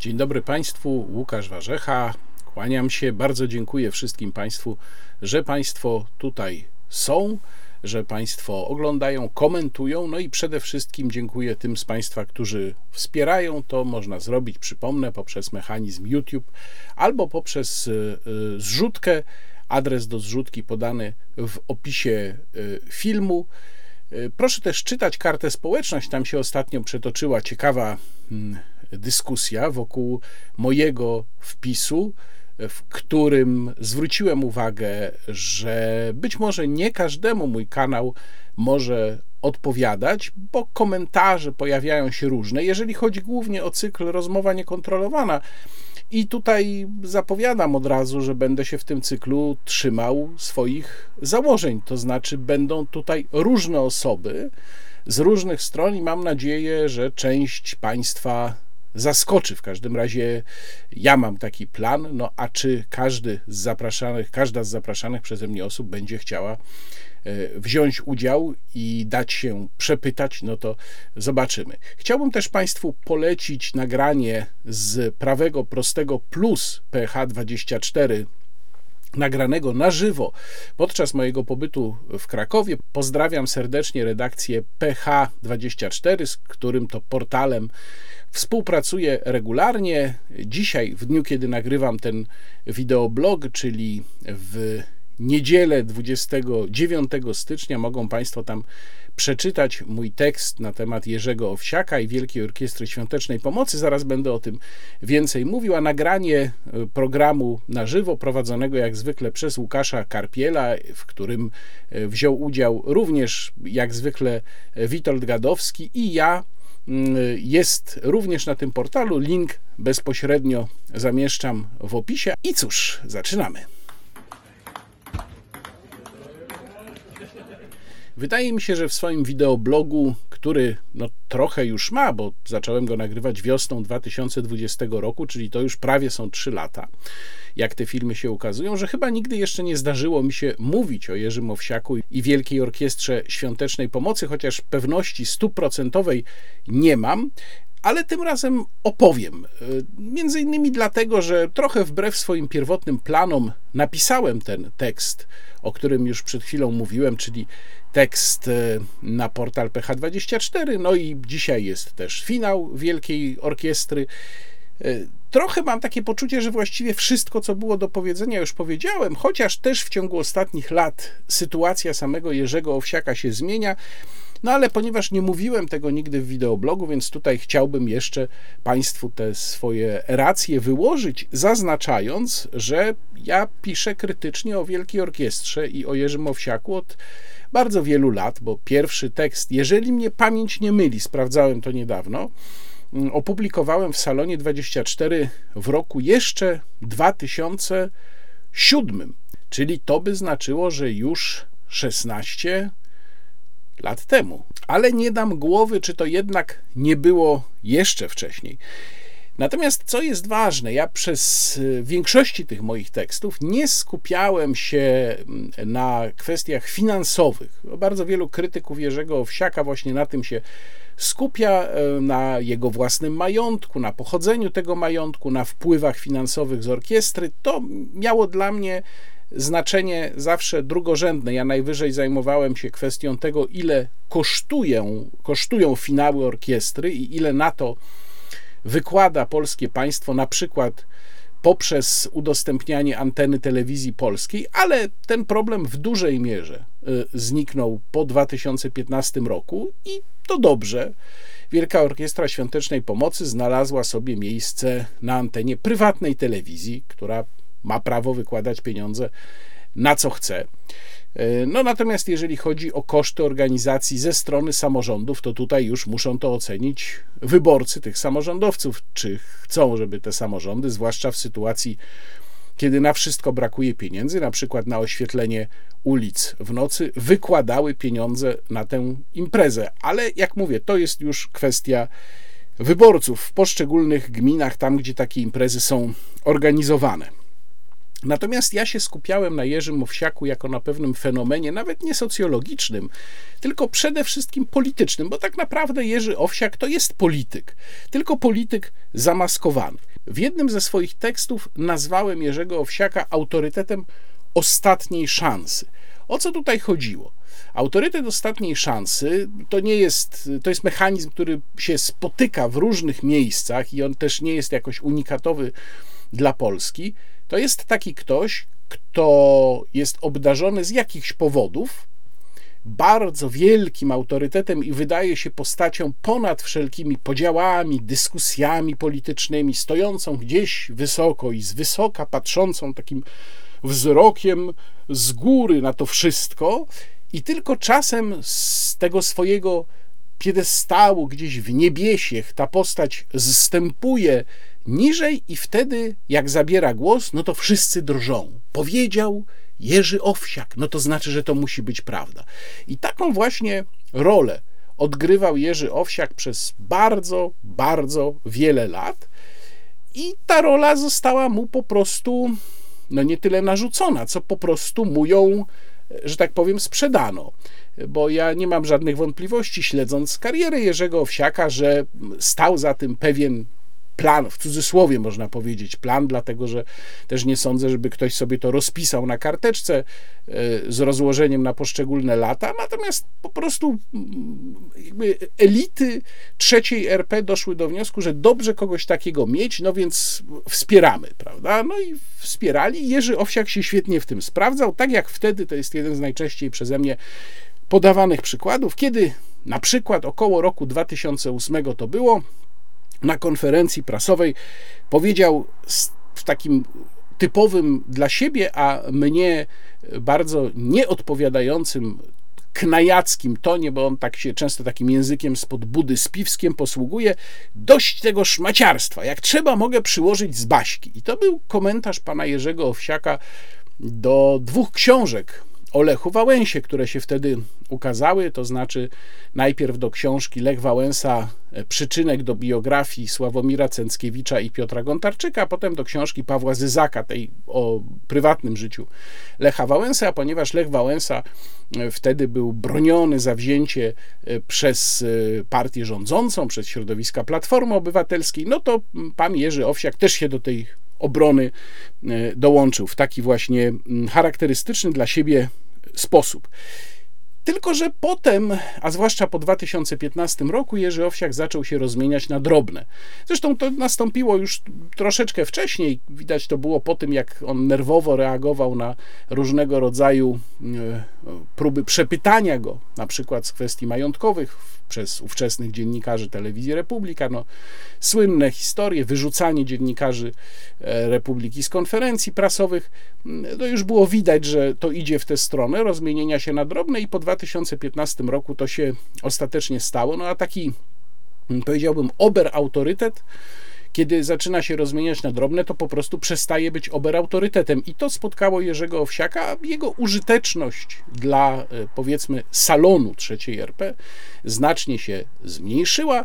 Dzień dobry Państwu, Łukasz Warzecha. Kłaniam się. Bardzo dziękuję wszystkim Państwu, że Państwo tutaj są, że Państwo oglądają, komentują. No i przede wszystkim dziękuję tym z Państwa, którzy wspierają. To można zrobić, przypomnę, poprzez mechanizm YouTube albo poprzez y, y, zrzutkę. Adres do zrzutki podany w opisie y, filmu. Proszę też czytać kartę społeczność. Tam się ostatnio przetoczyła ciekawa mm, dyskusja wokół mojego wpisu, w którym zwróciłem uwagę, że być może nie każdemu mój kanał może odpowiadać, bo komentarze pojawiają się różne. Jeżeli chodzi głównie o cykl rozmowa niekontrolowana, i tutaj zapowiadam od razu, że będę się w tym cyklu trzymał swoich założeń, to znaczy będą tutaj różne osoby z różnych stron i mam nadzieję, że część Państwa zaskoczy. W każdym razie ja mam taki plan, no a czy każdy z zapraszanych, każda z zapraszanych przeze mnie osób będzie chciała e, wziąć udział i dać się przepytać, no to zobaczymy. Chciałbym też Państwu polecić nagranie z prawego prostego plus PH24 nagranego na żywo podczas mojego pobytu w Krakowie. Pozdrawiam serdecznie redakcję PH24, z którym to portalem współpracuję regularnie. Dzisiaj, w dniu, kiedy nagrywam ten wideoblog, czyli w niedzielę 29 stycznia, mogą Państwo tam przeczytać mój tekst na temat Jerzego Owsiaka i Wielkiej Orkiestry Świątecznej Pomocy. Zaraz będę o tym więcej mówił, a nagranie e, programu na żywo prowadzonego jak zwykle przez Łukasza Karpiela, w którym e, wziął udział również jak zwykle Witold Gadowski i ja jest również na tym portalu. Link bezpośrednio zamieszczam w opisie. I cóż, zaczynamy. Wydaje mi się, że w swoim wideoblogu, który no, trochę już ma, bo zacząłem go nagrywać wiosną 2020 roku, czyli to już prawie są 3 lata, jak te filmy się ukazują, że chyba nigdy jeszcze nie zdarzyło mi się mówić o Jerzym Owsiaku i Wielkiej Orkiestrze Świątecznej Pomocy, chociaż pewności stuprocentowej nie mam, ale tym razem opowiem. Między innymi dlatego, że trochę wbrew swoim pierwotnym planom napisałem ten tekst, o którym już przed chwilą mówiłem, czyli tekst e, na portal PH24. No i dzisiaj jest też finał Wielkiej Orkiestry. E, trochę mam takie poczucie, że właściwie wszystko, co było do powiedzenia, już powiedziałem, chociaż też w ciągu ostatnich lat sytuacja samego Jerzego Owsiaka się zmienia. No ale ponieważ nie mówiłem tego nigdy w wideoblogu, więc tutaj chciałbym jeszcze Państwu te swoje racje wyłożyć, zaznaczając, że ja piszę krytycznie o Wielkiej Orkiestrze i o Jerzym Owsiaku od bardzo wielu lat, bo pierwszy tekst, jeżeli mnie pamięć nie myli, sprawdzałem to niedawno, mm, opublikowałem w Salonie 24 w roku jeszcze 2007, czyli to by znaczyło, że już 16 lat temu. Ale nie dam głowy, czy to jednak nie było jeszcze wcześniej. Natomiast co jest ważne, ja przez y, większości tych moich tekstów nie skupiałem się mm, na kwestiach finansowych. Bardzo wielu krytyków Jerzego Owsiaka właśnie na tym się skupia, e, na jego własnym majątku, na pochodzeniu tego majątku, na wpływach finansowych z orkiestry. To miało dla mnie znaczenie zawsze drugorzędne. Ja najwyżej zajmowałem się kwestią tego, ile kosztują, kosztują finały orkiestry i ile na to wykłada polskie państwo, na przykład poprzez udostępnianie anteny telewizji polskiej, ale ten problem w dużej mierze y, zniknął po 2015 roku i to dobrze. Wielka Orkiestra Świątecznej Pomocy znalazła sobie miejsce na antenie prywatnej telewizji, która ma prawo wykładać pieniądze na co chce. E, no natomiast jeżeli chodzi o koszty organizacji ze strony samorządów, to tutaj już muszą to ocenić wyborcy tych samorządowców, czy chcą, żeby te samorządy, zwłaszcza w sytuacji, kiedy na wszystko brakuje pieniędzy, na przykład na oświetlenie ulic w nocy, wykładały pieniądze na tę imprezę. Ale jak mówię, to jest już kwestia wyborców w poszczególnych gminach, tam gdzie takie imprezy są organizowane. Natomiast ja się skupiałem na Jerzym Owsiaku jako na pewnym fenomenie, nawet nie socjologicznym, tylko przede wszystkim politycznym, bo tak naprawdę Jerzy Owsiak to jest polityk, tylko polityk zamaskowany. W jednym ze swoich tekstów nazwałem Jerzego Owsiaka autorytetem ostatniej szansy. O co tutaj chodziło? Autorytet ostatniej szansy to nie jest, to jest mechanizm, który się spotyka w różnych miejscach i on też nie jest jakoś unikatowy dla Polski. To jest taki ktoś, kto jest obdarzony z jakichś powodów bardzo wielkim autorytetem i wydaje się postacią ponad wszelkimi podziałami, dyskusjami politycznymi, stojącą gdzieś wysoko i z wysoka patrzącą takim wzrokiem z góry na to wszystko, i tylko czasem z tego swojego piedestału gdzieś w niebiesiech ta postać zstępuje niżej i wtedy, jak zabiera głos, no to wszyscy drżą. Powiedział Jerzy Owsiak, no to znaczy, że to musi być prawda. I taką właśnie rolę odgrywał Jerzy Owsiak przez bardzo, bardzo wiele lat i ta rola została mu po prostu, no nie tyle narzucona, co po prostu mu ją, że tak powiem, sprzedano bo ja nie mam żadnych wątpliwości, śledząc karierę Jerzego Owsiaka, że stał za tym pewien plan, w cudzysłowie można powiedzieć plan, dlatego że też nie sądzę, żeby ktoś sobie to rozpisał na karteczce e, z rozłożeniem na poszczególne lata, natomiast po prostu mm, elity trzeciej RP doszły do wniosku, że dobrze kogoś takiego mieć, no więc wspieramy, prawda? No i wspierali. Jerzy Owsiak się świetnie w tym sprawdzał, tak jak wtedy, to jest jeden z najczęściej przeze mnie podawanych przykładów, kiedy na przykład około roku 2008 to było, na konferencji prasowej powiedział w takim typowym dla siebie, a mnie bardzo nieodpowiadającym knajackim tonie, bo on tak się często takim językiem spod budy z piwskiem posługuje, dość tego szmaciarstwa, jak trzeba mogę przyłożyć z baśki. I to był komentarz pana Jerzego Owsiaka do dwóch książek o Lechu Wałęsie, które się wtedy ukazały, to znaczy najpierw do książki Lech Wałęsa e, przyczynek do biografii Sławomira Cęckiewicza i Piotra Gontarczyka, a potem do książki Pawła Zyzaka, tej o prywatnym życiu Lecha Wałęsa, ponieważ Lech Wałęsa e, wtedy był broniony za wzięcie e, przez partię rządzącą, przez środowiska Platformy Obywatelskiej, no to pan Jerzy Owsiak też się do tej obrony dołączył w taki właśnie charakterystyczny dla siebie sposób. Tylko, że potem, a zwłaszcza po 2015 roku, Jerzy Owsiak zaczął się rozmieniać na drobne. Zresztą to nastąpiło już troszeczkę wcześniej. Widać to było po tym, jak on nerwowo reagował na różnego rodzaju e, próby przepytania go, na przykład z kwestii majątkowych przez ówczesnych dziennikarzy telewizji Republika. No, słynne historie, wyrzucanie dziennikarzy e, Republiki z konferencji prasowych. No już było widać, że to idzie w tę stronę rozmienienia się na drobne i po 2015 roku to się ostatecznie stało. No a taki powiedziałbym ober autorytet kiedy zaczyna się rozmieniać na drobne, to po prostu przestaje być oberautorytetem. I to spotkało Jerzego Owsiaka. Jego użyteczność dla, e, powiedzmy, salonu trzeciej RP znacznie się zmniejszyła.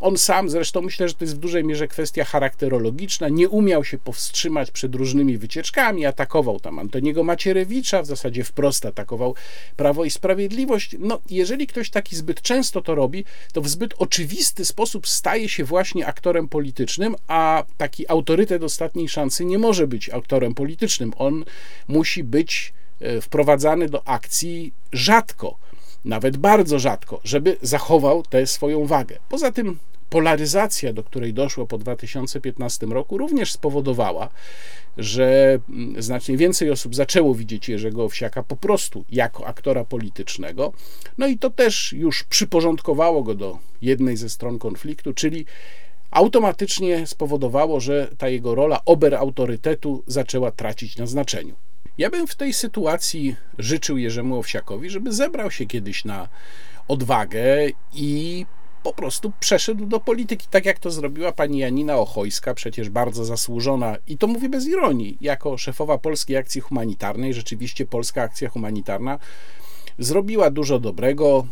On sam, zresztą myślę, że to jest w dużej mierze kwestia charakterologiczna, nie umiał się powstrzymać przed różnymi wycieczkami, atakował tam Antoniego Macierewicza, w zasadzie wprost atakował Prawo i Sprawiedliwość. No, jeżeli ktoś taki zbyt często to robi, to w zbyt oczywisty sposób staje się właśnie aktorem politycznym, a taki autorytet ostatniej szansy nie może być aktorem politycznym. On musi być e, wprowadzany do akcji rzadko nawet bardzo rzadko, żeby zachował tę swoją wagę. Poza tym polaryzacja, do której doszło po 2015 roku, również spowodowała, że mm, znacznie więcej osób zaczęło widzieć Jerzego Owsiaka po prostu jako aktora politycznego. No i to też już przyporządkowało go do jednej ze stron konfliktu, czyli automatycznie spowodowało, że ta jego rola ober autorytetu zaczęła tracić na znaczeniu. Ja bym w tej sytuacji życzył Jerzemu Owsiakowi, żeby zebrał się kiedyś na odwagę i po prostu przeszedł do polityki, tak jak to zrobiła pani Janina Ochojska, przecież bardzo zasłużona, i to mówię bez ironii, jako szefowa Polskiej Akcji Humanitarnej. Rzeczywiście Polska Akcja Humanitarna zrobiła dużo dobrego.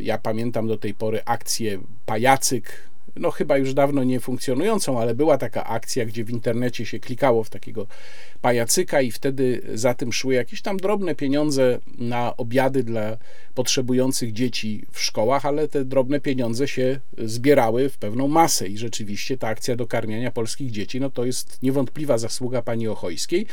Ja pamiętam do tej pory akcję Pajacyk, no chyba już dawno nie funkcjonującą, ale była taka akcja, gdzie w internecie się klikało w takiego pajacyka i wtedy za tym szły jakieś tam drobne pieniądze na obiady dla potrzebujących dzieci w szkołach, ale te drobne pieniądze się zbierały w pewną masę i rzeczywiście ta akcja dokarmiania polskich dzieci, no to jest niewątpliwa zasługa pani Ochojskiej.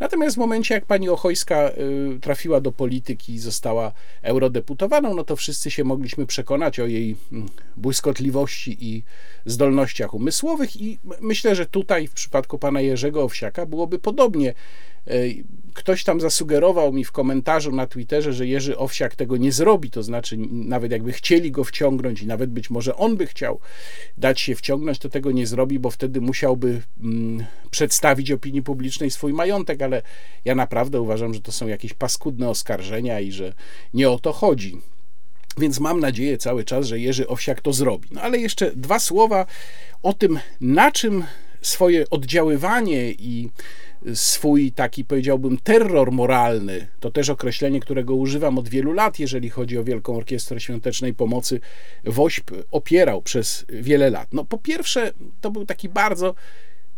Natomiast w momencie, jak pani Ochojska y, trafiła do polityki i została eurodeputowaną, no to wszyscy się mogliśmy przekonać o jej mm, błyskotliwości i zdolnościach umysłowych i myślę, że tutaj w przypadku pana Jerzego Owsiaka byłoby podobnie. E, ktoś tam zasugerował mi w komentarzu na Twitterze, że Jerzy Owsiak tego nie zrobi, to znaczy nawet jakby chcieli go wciągnąć i nawet być może on by chciał dać się wciągnąć, to tego nie zrobi, bo wtedy musiałby mm, przedstawić opinii publicznej swój majątek, ale ja naprawdę uważam, że to są jakieś paskudne oskarżenia i że nie o to chodzi. Więc mam nadzieję cały czas, że Jerzy Owsiak to zrobi. No ale jeszcze dwa słowa o tym, na czym swoje oddziaływanie i swój taki, powiedziałbym, terror moralny, to też określenie, którego używam od wielu lat, jeżeli chodzi o Wielką Orkiestrę Świątecznej Pomocy, WOŚP opierał przez wiele lat. No po pierwsze, to był taki bardzo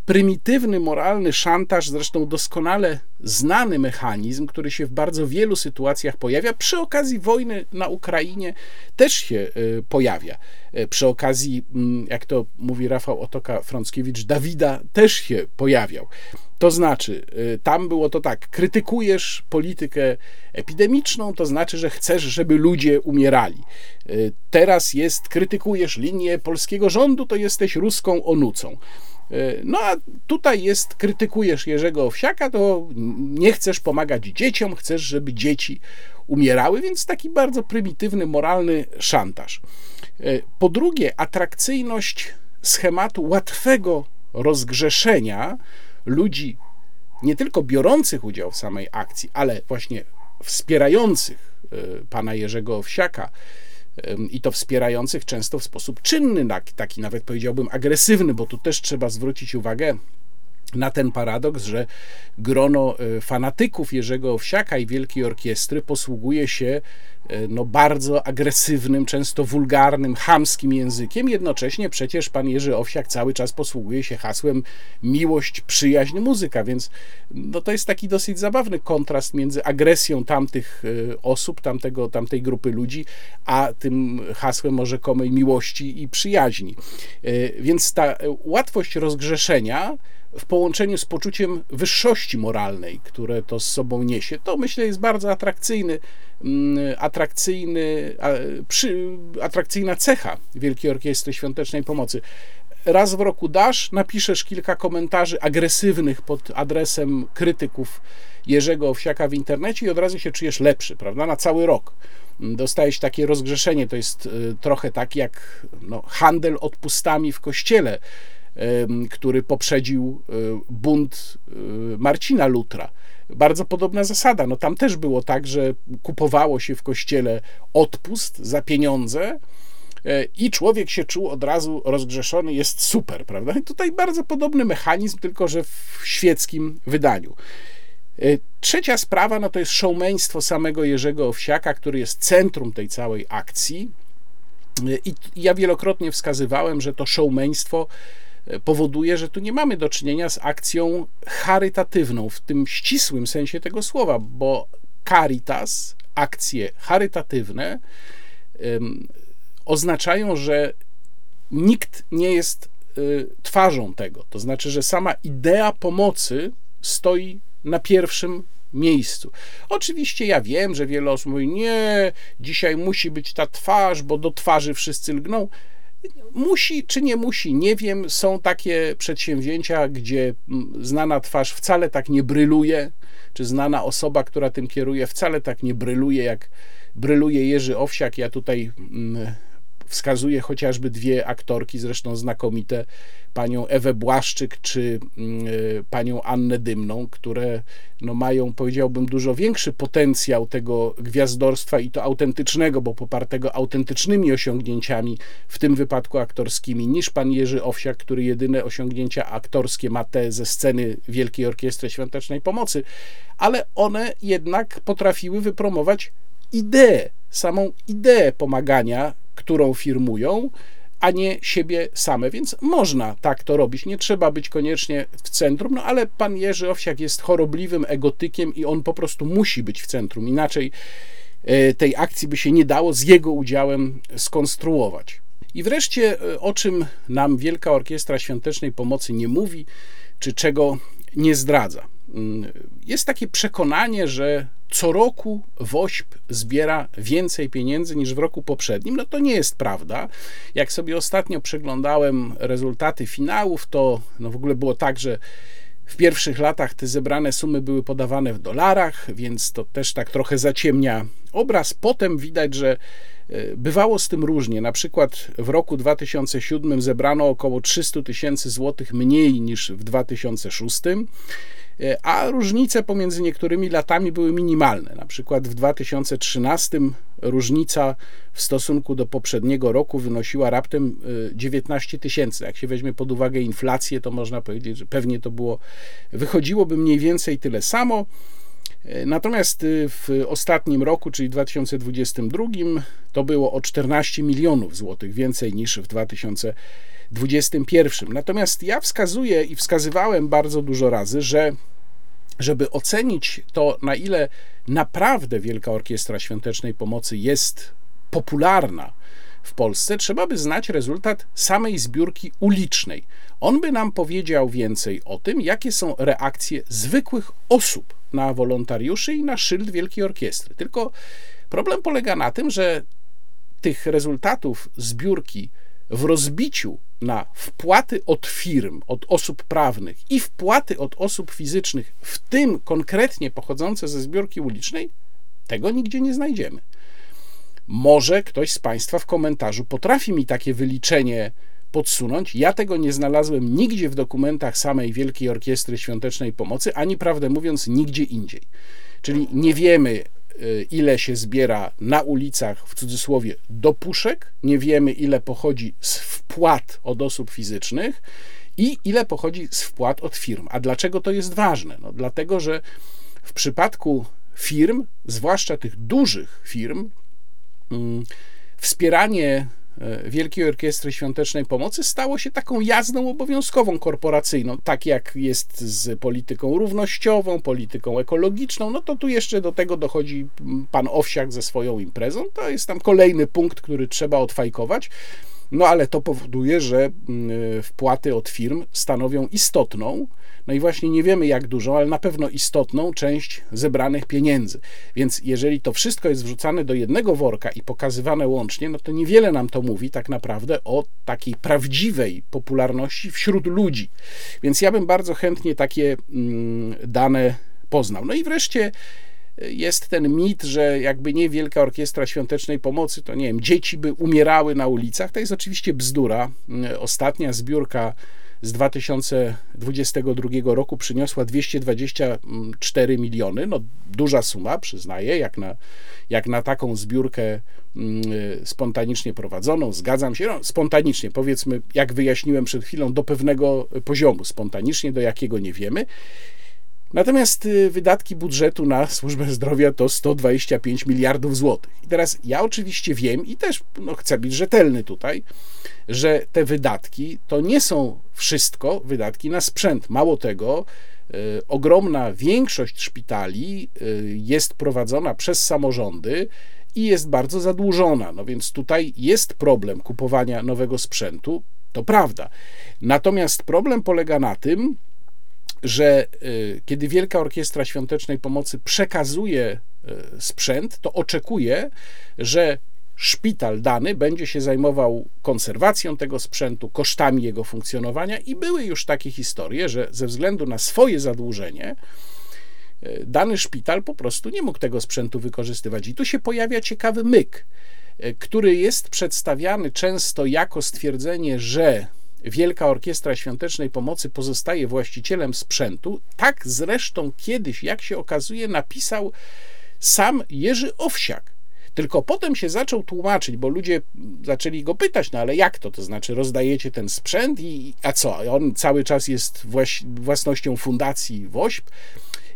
prymitywny, moralny szantaż, zresztą doskonale znany mechanizm, który się w bardzo wielu sytuacjach pojawia. Przy okazji wojny na Ukrainie też się e, pojawia. E, przy okazji, mm, jak to mówi Rafał Otoka-Frąckiewicz, Dawida też się pojawiał. To znaczy, e, tam było to tak, krytykujesz politykę epidemiczną, to znaczy, że chcesz, żeby ludzie umierali. Teraz jest, krytykujesz linię polskiego rządu, to jesteś ruską onucą. E, no a tutaj jest, krytykujesz Jerzego Owsiaka, to nie chcesz pomagać dzieciom, chcesz, żeby dzieci umierały, więc taki bardzo prymitywny, moralny szantaż. E, po drugie, atrakcyjność schematu łatwego rozgrzeszenia ludzi nie tylko biorących udział w samej akcji, ale właśnie wspierających e, pana Jerzego Owsiaka, i to wspierających często w sposób czynny, taki nawet powiedziałbym agresywny, bo tu też trzeba zwrócić uwagę na ten paradoks, że grono e, fanatyków Jerzego Owsiaka i Wielkiej Orkiestry posługuje się e, no, bardzo agresywnym, często wulgarnym, chamskim językiem. Jednocześnie przecież pan Jerzy Owsiak cały czas posługuje się hasłem miłość, przyjaźń, muzyka, więc no, to jest taki dosyć zabawny kontrast między agresją tamtych e, osób, tamtego, tamtej grupy ludzi, a tym hasłem może rzekomej miłości i przyjaźni. Więc ta łatwość rozgrzeszenia w połączeniu z poczuciem wyższości moralnej, które to z sobą niesie, to myślę jest bardzo atrakcyjny, mm, atrakcyjny, atrakcyjna cecha Wielkiej Orkiestry Świątecznej Pomocy. Raz w roku dasz, napiszesz kilka komentarzy agresywnych pod adresem krytyków Jerzego Owsiaka w internecie i od razu się czujesz lepszy, prawda, na cały rok dostajesz takie rozgrzeszenie. To jest y, trochę tak jak no, handel odpustami w kościele który poprzedził e, bunt e, Marcina Lutra. Bardzo podobna zasada. No tam też było tak, że kupowało się w kościele odpust za pieniądze e, i człowiek się czuł od razu rozgrzeszony, jest super, prawda? I tutaj bardzo podobny mechanizm, tylko że w świeckim wydaniu. Trzecia sprawa no to jest showmeństwo samego Jerzego Owsiaka, który jest centrum tej całej akcji. I ja wielokrotnie wskazywałem, że to showmeństwo powoduje, że tu nie mamy do czynienia z akcją charytatywną w tym ścisłym sensie tego słowa, bo caritas, akcje charytatywne um, oznaczają, że nikt nie jest y, twarzą tego. To znaczy, że sama idea pomocy stoi na pierwszym miejscu. Oczywiście ja wiem, że wiele osób mówi, nie, dzisiaj musi być ta twarz, bo do twarzy wszyscy lgną. Musi czy nie musi, nie wiem. Są takie przedsięwzięcia, gdzie mm, znana twarz wcale tak nie bryluje, czy znana osoba, która tym kieruje, wcale tak nie bryluje, jak bryluje Jerzy Owsiak. Ja tutaj wskazuję chociażby dwie aktorki, zresztą znakomite, panią Ewę Błaszczyk czy mm, e, panią Annę Dymną, które no, mają, powiedziałbym, dużo większy potencjał tego gwiazdorstwa i to autentycznego, bo popartego autentycznymi osiągnięciami, w tym wypadku aktorskimi, niż pan Jerzy Owsiak, który jedyne osiągnięcia aktorskie ma te ze sceny Wielkiej Orkiestry Świątecznej Pomocy, ale one jednak potrafiły wypromować ideę, samą ideę pomagania, którą firmują, a nie siebie same, więc można tak to robić. Nie trzeba być koniecznie w centrum, no ale pan Jerzy Owsiak jest chorobliwym egotykiem i on po prostu musi być w centrum. Inaczej e, tej akcji by się nie dało z jego udziałem skonstruować. I wreszcie, e, o czym nam Wielka Orkiestra Świątecznej Pomocy nie mówi, czy czego nie zdradza. Mm, jest takie przekonanie, że co roku WOŚP zbiera więcej pieniędzy niż w roku poprzednim. No to nie jest prawda. Jak sobie ostatnio przeglądałem rezultaty finałów, to no w ogóle było tak, że w pierwszych latach te zebrane sumy były podawane w dolarach, więc to też tak trochę zaciemnia obraz. Potem widać, że e, bywało z tym różnie. Na przykład w roku 2007 zebrano około 300 tysięcy złotych mniej niż w 2006 E, a różnice pomiędzy niektórymi latami były minimalne. Na przykład w 2013 różnica w stosunku do poprzedniego roku wynosiła raptem 19 e, tysięcy. Jak się weźmie pod uwagę inflację, to można powiedzieć, że pewnie to było, wychodziłoby mniej więcej tyle samo. E, natomiast w ostatnim roku, czyli 2022, to było o 14 milionów złotych więcej niż w 2021. Natomiast ja wskazuję i wskazywałem bardzo dużo razy, że żeby ocenić to, na ile naprawdę Wielka Orkiestra Świątecznej Pomocy jest popularna w Polsce, trzeba by znać rezultat samej zbiórki ulicznej. On by nam powiedział więcej o tym, jakie są reakcje zwykłych osób na wolontariuszy i na szyld Wielkiej Orkiestry. Tylko problem polega na tym, że tych rezultatów zbiórki w rozbiciu na wpłaty od firm, od osób prawnych i wpłaty od osób fizycznych, w tym konkretnie pochodzące ze zbiórki ulicznej, tego nigdzie nie znajdziemy. Może ktoś z Państwa w komentarzu potrafi mi takie wyliczenie podsunąć. Ja tego nie znalazłem nigdzie w dokumentach samej Wielkiej Orkiestry Świątecznej Pomocy, ani prawdę mówiąc, nigdzie indziej. Czyli nie wiemy, ile się zbiera na ulicach, w cudzysłowie, do puszek, nie wiemy, ile pochodzi z wpłat od osób fizycznych i ile pochodzi z wpłat od firm. A dlaczego to jest ważne? No, dlatego, że w przypadku firm, zwłaszcza tych dużych firm, mm, wspieranie Wielkiej Orkiestry Świątecznej Pomocy stało się taką jazdą obowiązkową korporacyjną, tak jak jest z polityką równościową, polityką ekologiczną, no to tu jeszcze do tego dochodzi pan Owsiak ze swoją imprezą. To jest tam kolejny punkt, który trzeba odfajkować. No ale to powoduje, że wpłaty od firm stanowią istotną, no i właśnie nie wiemy jak dużą, ale na pewno istotną część zebranych pieniędzy. Więc jeżeli to wszystko jest wrzucane do jednego worka i pokazywane łącznie, no to niewiele nam to mówi tak naprawdę o takiej prawdziwej popularności wśród ludzi. Więc ja bym bardzo chętnie takie mm, dane poznał. No i wreszcie y, jest ten mit, że jakby nie Wielka Orkiestra Świątecznej Pomocy, to nie wiem, dzieci by umierały na ulicach. To jest oczywiście bzdura. Y, ostatnia zbiórka z 2022 roku przyniosła 224 miliony. No, duża suma, przyznaję, jak na, jak na taką zbiórkę mm, spontanicznie prowadzoną. Zgadzam się, no, spontanicznie, powiedzmy, jak wyjaśniłem przed chwilą, do pewnego poziomu. Spontanicznie, do jakiego nie wiemy. Natomiast y, wydatki budżetu na służbę zdrowia to 125 miliardów złotych. I teraz ja oczywiście wiem i też no, chcę być rzetelny tutaj, że te wydatki to nie są wszystko wydatki na sprzęt. Mało tego, y, ogromna większość szpitali y, jest prowadzona przez samorządy i jest bardzo zadłużona. No więc tutaj jest problem kupowania nowego sprzętu, to prawda. Natomiast problem polega na tym, że y, kiedy Wielka Orkiestra Świątecznej Pomocy przekazuje y, sprzęt, to oczekuje, że szpital dany będzie się zajmował konserwacją tego sprzętu, kosztami jego funkcjonowania i były już takie historie, że ze względu na swoje zadłużenie y, dany szpital po prostu nie mógł tego sprzętu wykorzystywać. I tu się pojawia ciekawy myk, który jest przedstawiany często jako stwierdzenie, że Wielka Orkiestra Świątecznej Pomocy pozostaje właścicielem sprzętu. Tak zresztą kiedyś, jak się okazuje, napisał sam Jerzy Owsiak. Tylko potem się zaczął tłumaczyć, bo ludzie zaczęli go pytać, no ale jak to? To znaczy rozdajecie ten sprzęt i a co? On cały czas jest włas własnością fundacji WOŚP.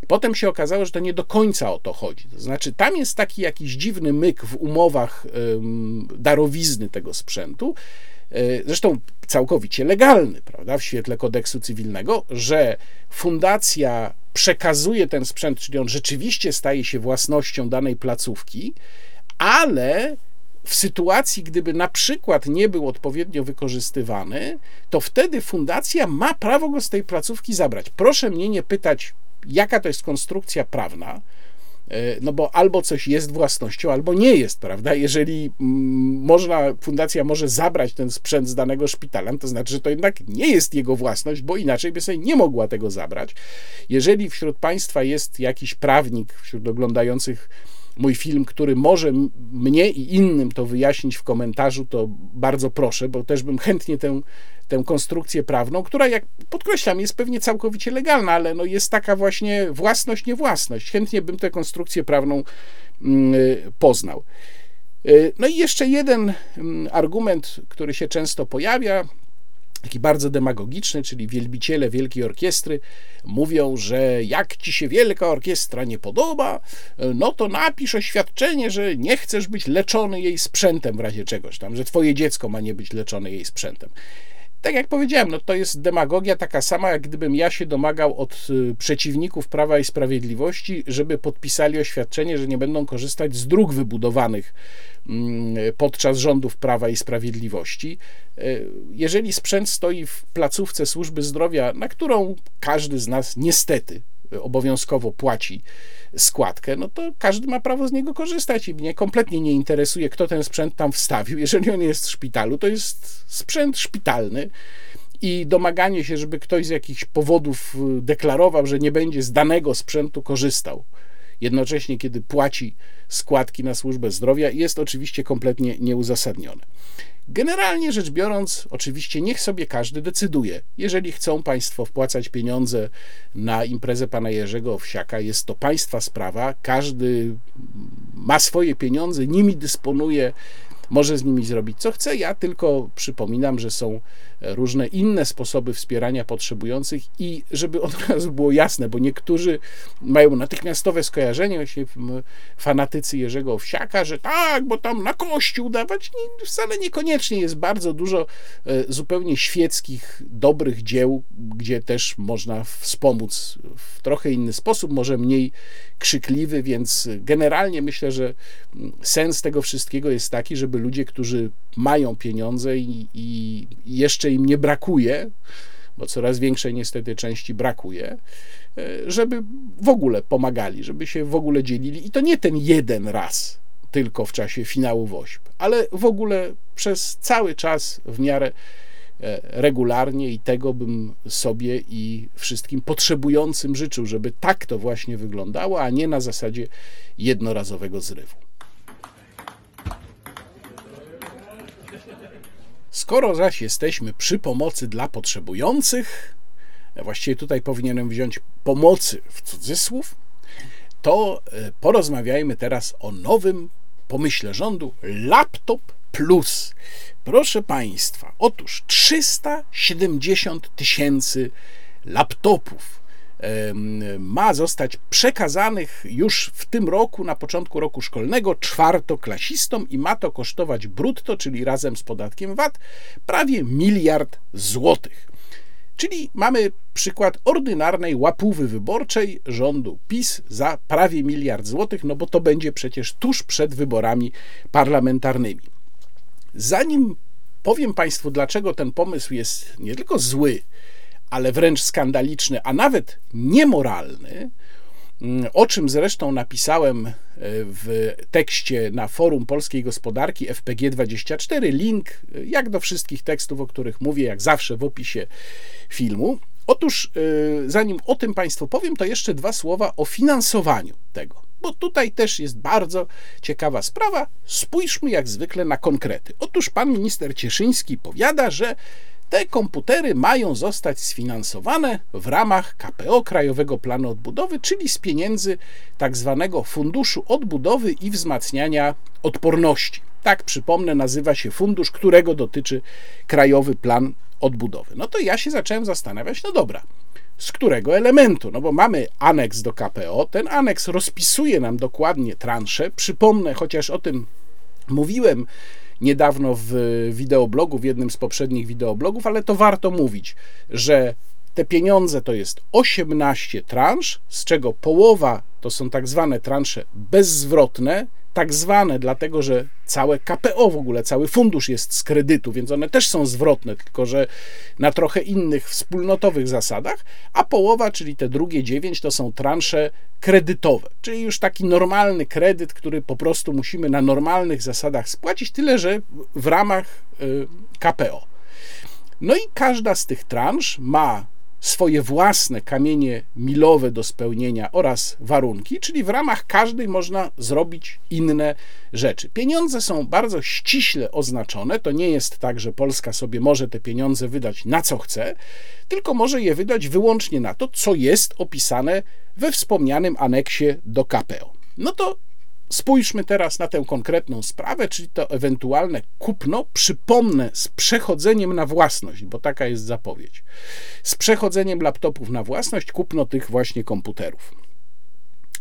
Potem się okazało, że to nie do końca o to chodzi. To znaczy, tam jest taki jakiś dziwny myk w umowach darowizny tego sprzętu, zresztą całkowicie legalny, prawda, w świetle kodeksu cywilnego, że fundacja przekazuje ten sprzęt, czyli on rzeczywiście staje się własnością danej placówki, ale w sytuacji, gdyby na przykład nie był odpowiednio wykorzystywany, to wtedy fundacja ma prawo go z tej placówki zabrać. Proszę mnie nie pytać, jaka to jest konstrukcja prawna, e, no bo albo coś jest własnością, albo nie jest, prawda? Jeżeli mm, można, fundacja może zabrać ten sprzęt z danego szpitala, to znaczy, że to jednak nie jest jego własność, bo inaczej by sobie nie mogła tego zabrać. Jeżeli wśród Państwa jest jakiś prawnik, wśród oglądających mój film, który może mnie i innym to wyjaśnić w komentarzu, to bardzo proszę, bo też bym chętnie tę, tę konstrukcję prawną, która, jak podkreślam, jest pewnie całkowicie legalna, ale no jest taka właśnie własność, niewłasność. Chętnie bym tę konstrukcję prawną mm, poznał. Y, no i jeszcze jeden mm, argument, który się często pojawia, taki bardzo demagogiczny, czyli wielbiciele Wielkiej Orkiestry mówią, że jak ci się Wielka Orkiestra nie podoba, no to napisz oświadczenie, że nie chcesz być leczony jej sprzętem w razie czegoś tam, że twoje dziecko ma nie być leczone jej sprzętem tak jak powiedziałem, no to jest demagogia taka sama, jak gdybym ja się domagał od y, przeciwników Prawa i Sprawiedliwości, żeby podpisali oświadczenie, że nie będą korzystać z dróg wybudowanych mm, podczas rządów Prawa i Sprawiedliwości. Y, jeżeli sprzęt stoi w placówce służby zdrowia, na którą każdy z nas niestety obowiązkowo płaci składkę, no to każdy ma prawo z niego korzystać i mnie kompletnie nie interesuje, kto ten sprzęt tam wstawił. Jeżeli on jest w szpitalu, to jest sprzęt szpitalny i domaganie się, żeby ktoś z jakichś powodów y, deklarował, że nie będzie z danego sprzętu korzystał, jednocześnie kiedy płaci składki na służbę zdrowia, jest oczywiście kompletnie nieuzasadnione. Generalnie rzecz biorąc, oczywiście niech sobie każdy decyduje. Jeżeli chcą Państwo wpłacać pieniądze na imprezę pana Jerzego Owsiaka, jest to Państwa sprawa. Każdy ma swoje pieniądze, nimi dysponuje, może z nimi zrobić co chce. Ja tylko przypominam, że są różne inne sposoby wspierania potrzebujących i żeby od razu było jasne, bo niektórzy mają natychmiastowe skojarzenie, właśnie fanatycy Jerzego Owsiaka, że tak, bo tam na kościół dawać, nie, wcale niekoniecznie. Jest bardzo dużo e, zupełnie świeckich, dobrych dzieł, gdzie też można wspomóc w trochę inny sposób, może mniej krzykliwy, więc generalnie myślę, że sens tego wszystkiego jest taki, żeby ludzie, którzy mają pieniądze i, i jeszcze im nie brakuje, bo coraz większej niestety części brakuje, e, żeby w ogóle pomagali, żeby się w ogóle dzielili. I to nie ten jeden raz tylko w czasie finału WOŚP, ale w ogóle przez cały czas w miarę e, regularnie i tego bym sobie i wszystkim potrzebującym życzył, żeby tak to właśnie wyglądało, a nie na zasadzie jednorazowego zrywu. Skoro zaś jesteśmy przy pomocy dla potrzebujących, właściwie tutaj powinienem wziąć pomocy w cudzysłów, to e, porozmawiajmy teraz o nowym pomyśle rządu Laptop Plus. Proszę Państwa, otóż 370 tysięcy laptopów ma zostać przekazanych już w tym roku, na początku roku szkolnego, czwartoklasistom i ma to kosztować brutto, czyli razem z podatkiem VAT, prawie miliard złotych. Czyli mamy przykład ordynarnej łapówy wyborczej rządu PiS za prawie miliard złotych, no bo to będzie przecież tuż przed wyborami parlamentarnymi. Zanim powiem Państwu, dlaczego ten pomysł jest nie tylko zły, ale wręcz skandaliczny, a nawet niemoralny, mm, o czym zresztą napisałem e, w tekście na forum polskiej gospodarki FPG24. Link, e, jak do wszystkich tekstów, o których mówię, jak zawsze w opisie filmu. Otóż, e, zanim o tym Państwu powiem, to jeszcze dwa słowa o finansowaniu tego. Bo tutaj też jest bardzo ciekawa sprawa. Spójrzmy jak zwykle na konkrety. Otóż pan minister Cieszyński powiada, że te komputery mają zostać sfinansowane w ramach KPO Krajowego Planu Odbudowy, czyli z pieniędzy tak zwanego Funduszu Odbudowy i Wzmacniania Odporności. Tak, przypomnę, nazywa się fundusz, którego dotyczy Krajowy Plan Odbudowy. No to ja się zacząłem zastanawiać, no dobra, z którego elementu. No bo mamy aneks do KPO, ten aneks rozpisuje nam dokładnie transze. Przypomnę, chociaż o tym mówiłem niedawno w wideoblogu, w jednym z poprzednich wideoblogów, ale to warto mówić, że te pieniądze to jest 18 transz, z czego połowa to są tak zwane transze bezzwrotne, tak zwane, dlatego że całe KPO w ogóle, cały fundusz jest z kredytu, więc one też są zwrotne, tylko że na trochę innych wspólnotowych zasadach, a połowa, czyli te drugie dziewięć, to są transze kredytowe, czyli już taki normalny kredyt, który po prostu musimy na normalnych zasadach spłacić, tyle że w ramach y, KPO. No i każda z tych transz ma swoje własne kamienie milowe do spełnienia oraz warunki, czyli w ramach każdej można zrobić inne rzeczy. Pieniądze są bardzo ściśle oznaczone. To nie jest tak, że Polska sobie może te pieniądze wydać na co chce, tylko może je wydać wyłącznie na to, co jest opisane we wspomnianym aneksie do KPO. No to Spójrzmy teraz na tę konkretną sprawę, czyli to ewentualne kupno, przypomnę, z przechodzeniem na własność, bo taka jest zapowiedź. Z przechodzeniem laptopów na własność, kupno tych właśnie komputerów.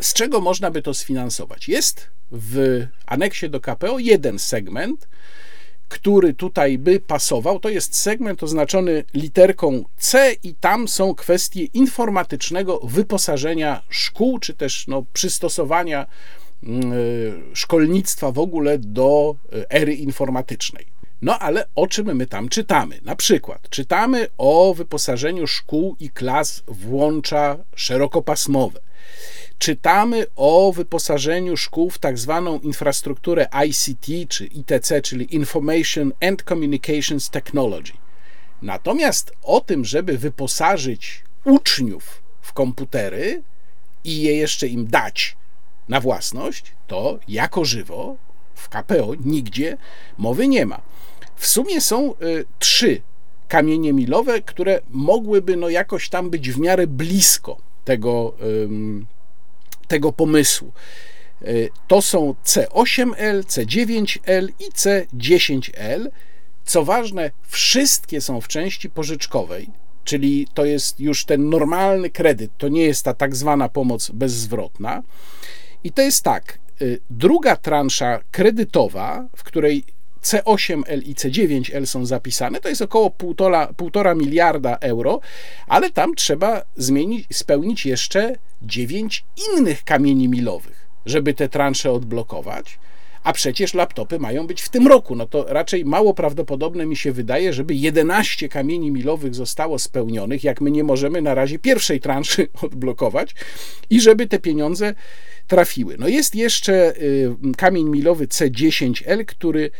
Z czego można by to sfinansować? Jest w aneksie do KPO jeden segment, który tutaj by pasował. To jest segment oznaczony literką C, i tam są kwestie informatycznego wyposażenia szkół, czy też no, przystosowania szkolnictwa w ogóle do y, ery informatycznej. No ale o czym my tam czytamy? Na przykład czytamy o wyposażeniu szkół i klas w łącza szerokopasmowe. Czytamy o wyposażeniu szkół w tak zwaną infrastrukturę ICT czy ITC, czyli Information and Communications Technology. Natomiast o tym, żeby wyposażyć uczniów w komputery i je jeszcze im dać, na własność, to jako żywo w KPO nigdzie mowy nie ma. W sumie są y, trzy kamienie milowe, które mogłyby no jakoś tam być w miarę blisko tego, tego pomysłu. Y, to są C8L, C9L i C10L. Co ważne, wszystkie są w części pożyczkowej, czyli to jest już ten normalny kredyt, to nie jest ta tak zwana pomoc bezzwrotna. I to jest tak, y, druga transza kredytowa, w której C8L i C9L są zapisane, to jest około 1,5 miliarda euro, ale tam trzeba zmienić, spełnić jeszcze 9 innych kamieni milowych, żeby te transze odblokować. A przecież laptopy mają być w tym roku. No to raczej mało prawdopodobne mi się wydaje, żeby 11 kamieni milowych zostało spełnionych, jak my nie możemy na razie pierwszej transzy odblokować i żeby te pieniądze trafiły. No jest jeszcze y, kamień milowy C10L, który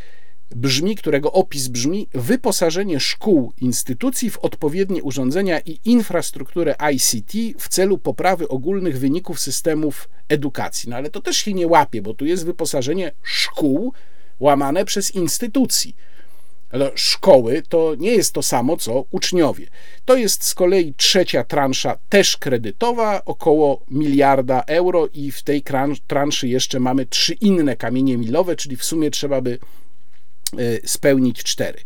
brzmi, którego opis brzmi wyposażenie szkół, instytucji w odpowiednie urządzenia i infrastrukturę ICT w celu poprawy ogólnych wyników systemów edukacji. No ale to też się nie łapie, bo tu jest wyposażenie szkół łamane przez instytucji. Szkoły to nie jest to samo co uczniowie. To jest z kolei trzecia transza, też kredytowa, około miliarda euro, i w tej transzy jeszcze mamy trzy inne kamienie milowe, czyli w sumie trzeba by e, spełnić cztery.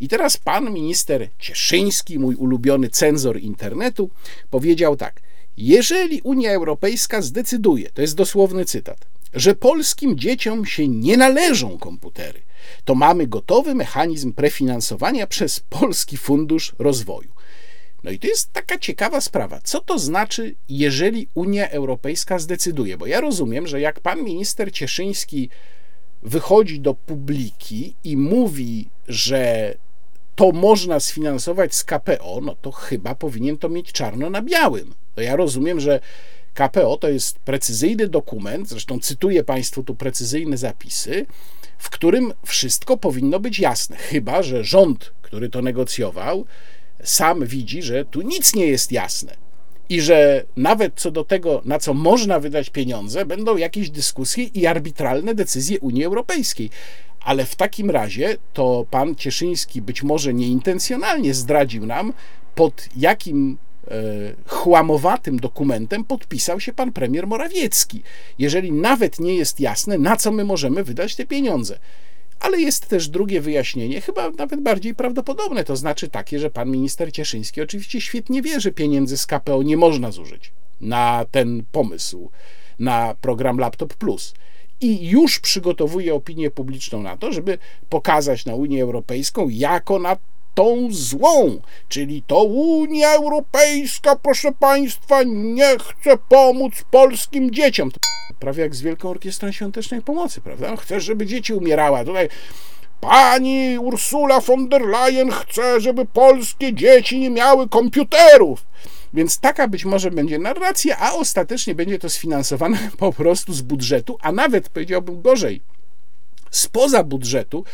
I teraz pan minister Cieszyński, mój ulubiony cenzor internetu, powiedział tak: Jeżeli Unia Europejska zdecyduje, to jest dosłowny cytat, że polskim dzieciom się nie należą komputery, to mamy gotowy mechanizm prefinansowania przez Polski Fundusz Rozwoju. No i to jest taka ciekawa sprawa. Co to znaczy, jeżeli Unia Europejska zdecyduje? Bo ja rozumiem, że jak pan minister Cieszyński wychodzi do publiki i mówi, że to można sfinansować z KPO, no to chyba powinien to mieć czarno na białym. To ja rozumiem, że KPO to jest precyzyjny dokument, zresztą cytuję Państwu tu precyzyjne zapisy, w którym wszystko powinno być jasne. Chyba, że rząd, który to negocjował, sam widzi, że tu nic nie jest jasne. I że nawet co do tego, na co można wydać pieniądze, będą jakieś dyskusje i arbitralne decyzje Unii Europejskiej. Ale w takim razie to pan Cieszyński być może nieintencjonalnie zdradził nam, pod jakim chłamowatym dokumentem podpisał się pan premier Morawiecki. Jeżeli nawet nie jest jasne, na co my możemy wydać te pieniądze. Ale jest też drugie wyjaśnienie, chyba nawet bardziej prawdopodobne, to znaczy takie, że pan minister Cieszyński oczywiście świetnie wie, że pieniędzy z KPO nie można zużyć na ten pomysł, na program Laptop Plus i już przygotowuje opinię publiczną na to, żeby pokazać na Unię Europejską jako na tą złą, czyli to Unia Europejska, proszę Państwa, nie chce pomóc polskim dzieciom. Prawie jak z Wielką Orkiestrą Świątecznej Pomocy, prawda? Chce, żeby dzieci umierały. Tutaj pani Ursula von der Leyen chce, żeby polskie dzieci nie miały komputerów. Więc taka być może będzie narracja, a ostatecznie będzie to sfinansowane po prostu z budżetu, a nawet powiedziałbym gorzej, spoza budżetu,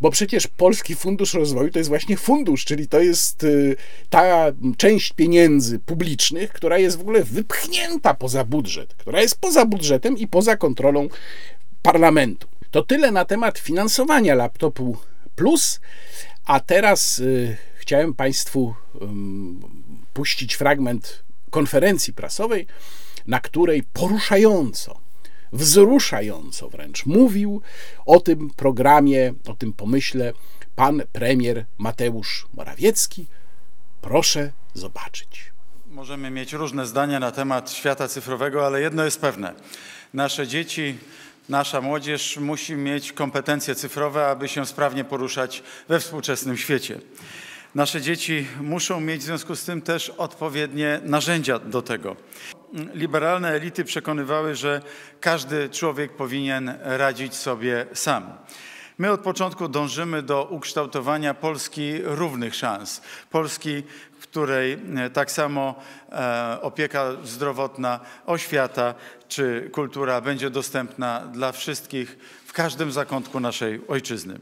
bo przecież Polski Fundusz Rozwoju to jest właśnie fundusz, czyli to jest y, ta część pieniędzy publicznych, która jest w ogóle wypchnięta poza budżet, która jest poza budżetem i poza kontrolą parlamentu. To tyle na temat finansowania laptopu Plus, a teraz y, chciałem Państwu puścić fragment konferencji prasowej, na której poruszająco, wzruszająco wręcz mówił o tym programie, o tym pomyśle pan premier Mateusz Morawiecki. Proszę zobaczyć. Możemy mieć różne zdania na temat świata cyfrowego, ale jedno jest pewne. Nasze dzieci, nasza młodzież musi mieć kompetencje cyfrowe, aby się sprawnie poruszać we współczesnym świecie. Nasze dzieci muszą mieć w związku z tym też odpowiednie narzędzia do tego. Liberalne elity przekonywały, że każdy człowiek powinien radzić sobie sam. My od początku dążymy do ukształtowania Polski równych szans. Polski, w której e, tak samo e, opieka zdrowotna, oświata czy kultura będzie dostępna dla wszystkich w każdym zakątku naszej ojczyzny.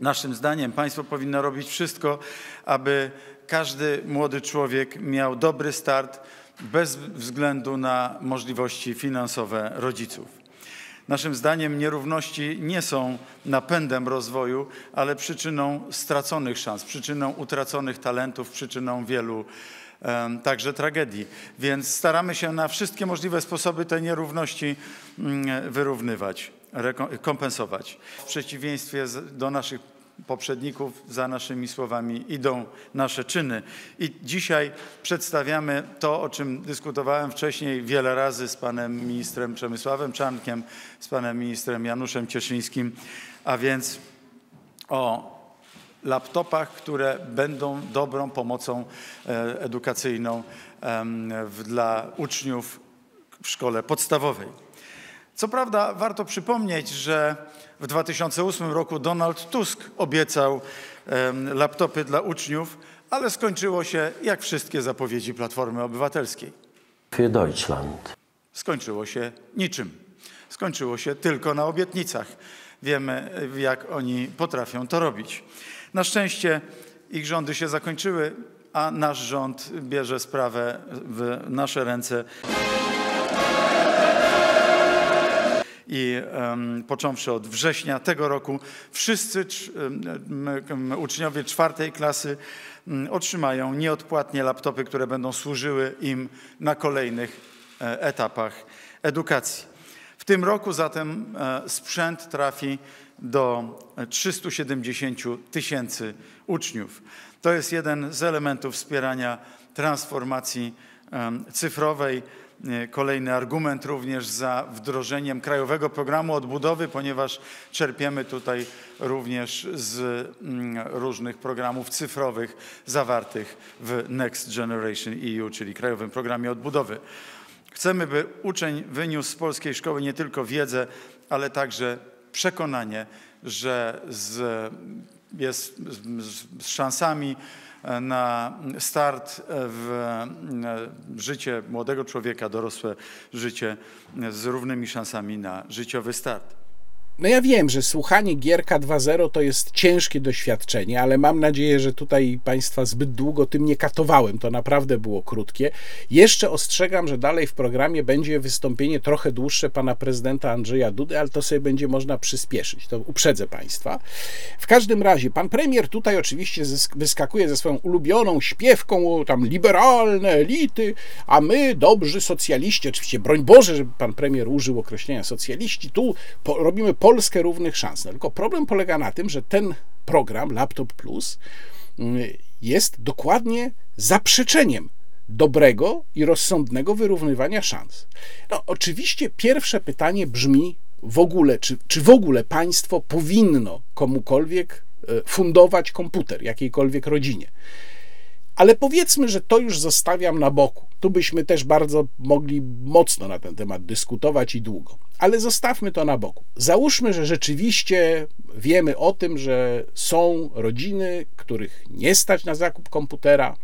Naszym zdaniem państwo powinno robić wszystko, aby każdy młody człowiek miał dobry start bez względu na możliwości finansowe rodziców. Naszym zdaniem nierówności nie są napędem rozwoju, ale przyczyną straconych szans, przyczyną utraconych talentów, przyczyną wielu także tragedii. Więc staramy się na wszystkie możliwe sposoby te nierówności mm, wyrównywać, kompensować. W przeciwieństwie do naszych poprzedników, za naszymi słowami idą nasze czyny. I dzisiaj przedstawiamy to, o czym dyskutowałem wcześniej wiele razy z panem ministrem Przemysławem Czankiem, z panem ministrem Januszem Cieszyńskim, a więc o laptopach, które będą dobrą pomocą e, edukacyjną dla uczniów w szkole podstawowej. Co prawda warto przypomnieć, że w 2008 roku Donald Tusk obiecał laptopy dla uczniów, ale skończyło się jak wszystkie zapowiedzi Platformy Obywatelskiej. Für Deutschland. Skończyło się niczym. Skończyło się tylko na obietnicach. Wiemy, jak oni potrafią to robić. Na szczęście ich rządy się zakończyły, a nasz rząd bierze sprawę w nasze ręce. I um, począwszy od września tego roku wszyscy um, uczniowie czwartej klasy um, otrzymają nieodpłatnie laptopy, które będą służyły im na kolejnych e, etapach edukacji. W tym roku zatem e, sprzęt trafi do 370 tysięcy uczniów. To jest jeden z elementów wspierania transformacji cyfrowej. E, kolejny argument również za wdrożeniem Krajowego Programu Odbudowy, ponieważ czerpiemy tutaj również z mm, różnych programów cyfrowych zawartych w Next Generation EU, czyli Krajowym Programie Odbudowy. Chcemy, by uczeń wyniósł z polskiej szkoły nie tylko wiedzę, ale także przekonanie, że z, jest z, z szansami na start w życie młodego człowieka, dorosłe życie z równymi szansami na życiowy start. No ja wiem, że słuchanie Gierka 2.0 to jest ciężkie doświadczenie, ale mam nadzieję, że tutaj Państwa zbyt długo tym nie katowałem. To naprawdę było krótkie. Jeszcze ostrzegam, że dalej w programie będzie wystąpienie trochę dłuższe pana prezydenta Andrzeja Dudy, ale to sobie będzie można przyspieszyć. To uprzedzę Państwa. W każdym razie, pan premier tutaj oczywiście wyskakuje ze swoją ulubioną śpiewką, tam liberalne elity, a my, dobrzy socjaliści, oczywiście broń Boże, żeby pan premier użył określenia socjaliści, tu robimy Polskę równych szans. No, tylko problem polega na tym, że ten program Laptop Plus y, jest dokładnie zaprzeczeniem dobrego i rozsądnego wyrównywania szans. No, oczywiście pierwsze pytanie brzmi w ogóle, czy, czy w ogóle państwo powinno komukolwiek e, fundować komputer, jakiejkolwiek rodzinie. Ale powiedzmy, że to już zostawiam na boku. Tu byśmy też bardzo mogli mocno na ten temat dyskutować i długo. Ale zostawmy to na boku. Załóżmy, że rzeczywiście wiemy o tym, że są rodziny, których nie stać na zakup komputera,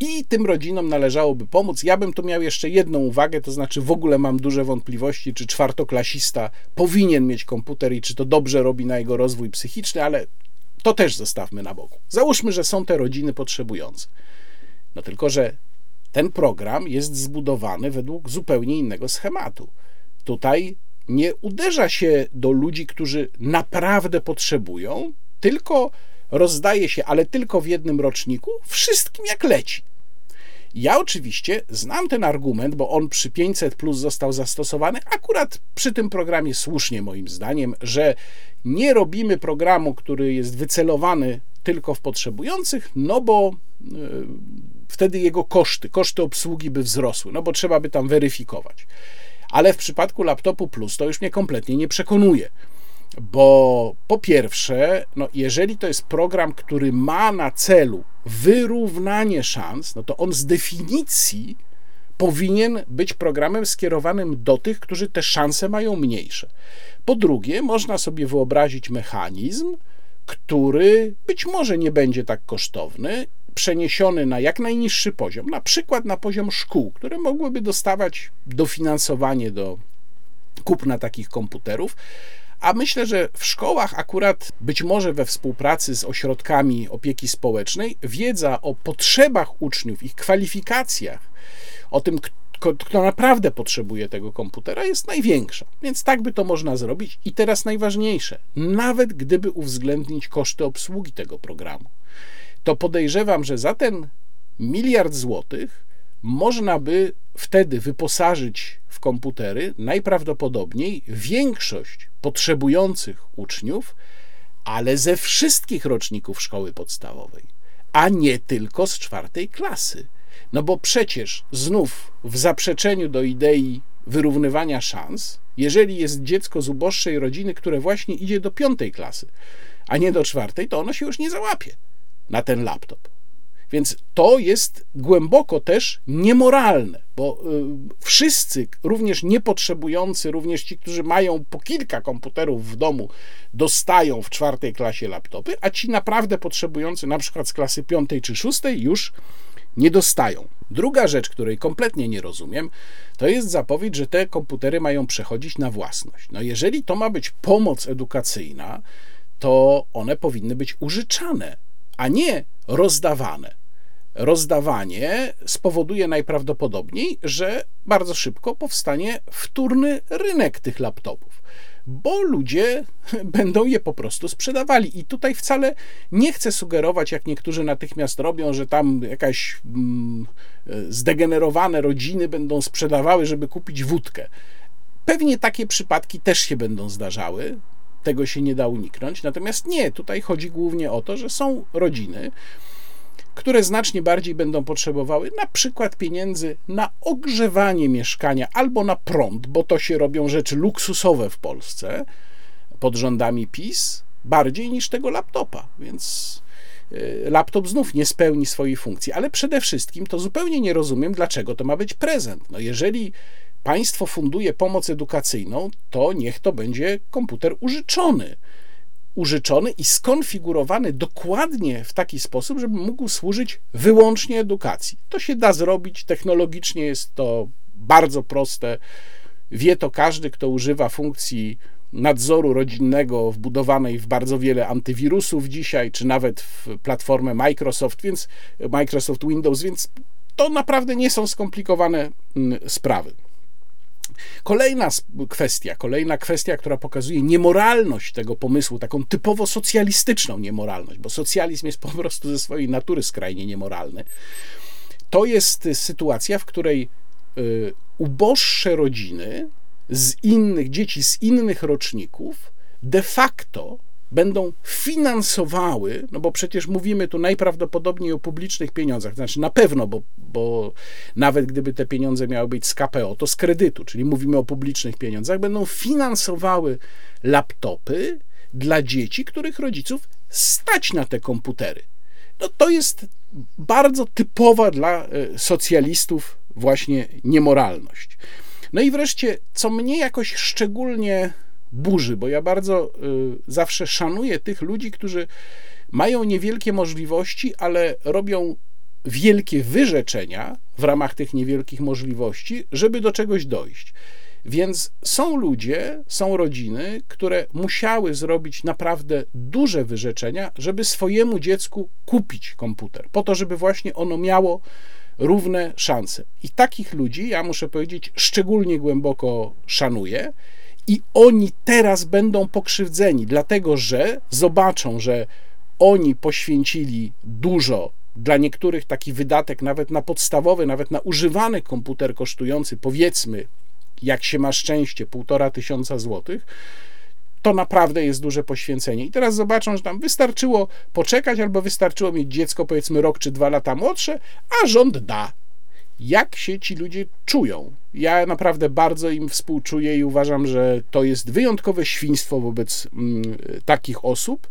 i tym rodzinom należałoby pomóc. Ja bym tu miał jeszcze jedną uwagę, to znaczy w ogóle mam duże wątpliwości, czy czwartoklasista powinien mieć komputer i czy to dobrze robi na jego rozwój psychiczny, ale to też zostawmy na boku. Załóżmy, że są te rodziny potrzebujące. No tylko, że ten program jest zbudowany według zupełnie innego schematu. Tutaj nie uderza się do ludzi, którzy naprawdę potrzebują, tylko rozdaje się, ale tylko w jednym roczniku, wszystkim jak leci. Ja oczywiście znam ten argument, bo on przy 500 plus został zastosowany akurat przy tym programie słusznie moim zdaniem, że nie robimy programu, który jest wycelowany tylko w potrzebujących, no bo yy, wtedy jego koszty, koszty obsługi by wzrosły, no bo trzeba by tam weryfikować. Ale w przypadku laptopu plus to już mnie kompletnie nie przekonuje. Bo po pierwsze, no jeżeli to jest program, który ma na celu wyrównanie szans, no to on z definicji powinien być programem skierowanym do tych, którzy te szanse mają mniejsze. Po drugie, można sobie wyobrazić mechanizm, który być może nie będzie tak kosztowny, przeniesiony na jak najniższy poziom, na przykład na poziom szkół, które mogłyby dostawać dofinansowanie do kupna takich komputerów, a myślę, że w szkołach akurat być może we współpracy z ośrodkami opieki społecznej wiedza o potrzebach uczniów, ich kwalifikacjach, o tym, kto, naprawdę potrzebuje tego komputera, jest największa. Więc tak by to można zrobić. I teraz najważniejsze, nawet gdyby uwzględnić koszty obsługi tego programu, to podejrzewam, że za ten miliard złotych można by wtedy wyposażyć komputery najprawdopodobniej większość potrzebujących uczniów, ale ze wszystkich roczników szkoły podstawowej, a nie tylko z czwartej klasy. No bo przecież znów w zaprzeczeniu do idei wyrównywania szans, jeżeli jest dziecko z uboższej rodziny, które właśnie idzie do piątej klasy, a nie do czwartej, to ono się już nie załapie na ten laptop. Więc to jest głęboko też niemoralne, bo y, wszyscy, również niepotrzebujący, również ci, którzy mają po kilka komputerów w domu, dostają w czwartej klasie laptopy, a ci naprawdę potrzebujący, na przykład z klasy piątej czy szóstej, już nie dostają. Druga rzecz, której kompletnie nie rozumiem, to jest zapowiedź, że te komputery mają przechodzić na własność. No jeżeli to ma być pomoc edukacyjna, to one powinny być użyczane a nie rozdawane. Rozdawanie spowoduje najprawdopodobniej, że bardzo szybko powstanie wtórny rynek tych laptopów, bo ludzie będą je po prostu sprzedawali. I tutaj wcale nie chcę sugerować, jak niektórzy natychmiast robią, że tam jakaś mm, zdegenerowane rodziny będą sprzedawały, żeby kupić wódkę. Pewnie takie przypadki też się będą zdarzały, tego się nie da uniknąć. Natomiast nie, tutaj chodzi głównie o to, że są rodziny, które znacznie bardziej będą potrzebowały na przykład pieniędzy na ogrzewanie mieszkania albo na prąd, bo to się robią rzeczy luksusowe w Polsce pod rządami PiS, bardziej niż tego laptopa. Więc y, laptop znów nie spełni swojej funkcji, ale przede wszystkim to zupełnie nie rozumiem, dlaczego to ma być prezent. No jeżeli państwo funduje pomoc edukacyjną, to niech to będzie komputer użyczony. Użyczony i skonfigurowany dokładnie w taki sposób, żeby mógł służyć wyłącznie edukacji. To się da zrobić, technologicznie jest to bardzo proste. Wie to każdy, kto używa funkcji nadzoru rodzinnego wbudowanej w bardzo wiele antywirusów dzisiaj, czy nawet w platformę Microsoft, więc Microsoft Windows, więc to naprawdę nie są skomplikowane mm, sprawy. Kolejna kwestia, kolejna kwestia, która pokazuje niemoralność tego pomysłu, taką typowo socjalistyczną niemoralność, bo socjalizm jest po prostu ze swojej natury skrajnie niemoralny. To jest sytuacja, w której y, uboższe rodziny z innych dzieci z innych roczników de facto będą finansowały, no bo przecież mówimy tu najprawdopodobniej o publicznych pieniądzach, znaczy na pewno, bo, bo nawet gdyby te pieniądze miały być z KPO, to z kredytu, czyli mówimy o publicznych pieniądzach, będą finansowały laptopy dla dzieci, których rodziców stać na te komputery. No to jest bardzo typowa dla e, socjalistów właśnie niemoralność. No i wreszcie, co mnie jakoś szczególnie burzy, bo ja bardzo y, zawsze szanuję tych ludzi, którzy mają niewielkie możliwości, ale robią wielkie wyrzeczenia w ramach tych niewielkich możliwości, żeby do czegoś dojść. Więc są ludzie, są rodziny, które musiały zrobić naprawdę duże wyrzeczenia, żeby swojemu dziecku kupić komputer, po to, żeby właśnie ono miało równe szanse. I takich ludzi, ja muszę powiedzieć, szczególnie głęboko szanuję. I oni teraz będą pokrzywdzeni, dlatego że zobaczą, że oni poświęcili dużo. Dla niektórych taki wydatek, nawet na podstawowy, nawet na używany komputer kosztujący, powiedzmy, jak się ma szczęście, półtora tysiąca złotych, to naprawdę jest duże poświęcenie. I teraz zobaczą, że tam wystarczyło poczekać, albo wystarczyło mieć dziecko, powiedzmy, rok czy dwa lata młodsze, a rząd da jak się ci ludzie czują. Ja naprawdę bardzo im współczuję i uważam, że to jest wyjątkowe świństwo wobec mm, takich osób,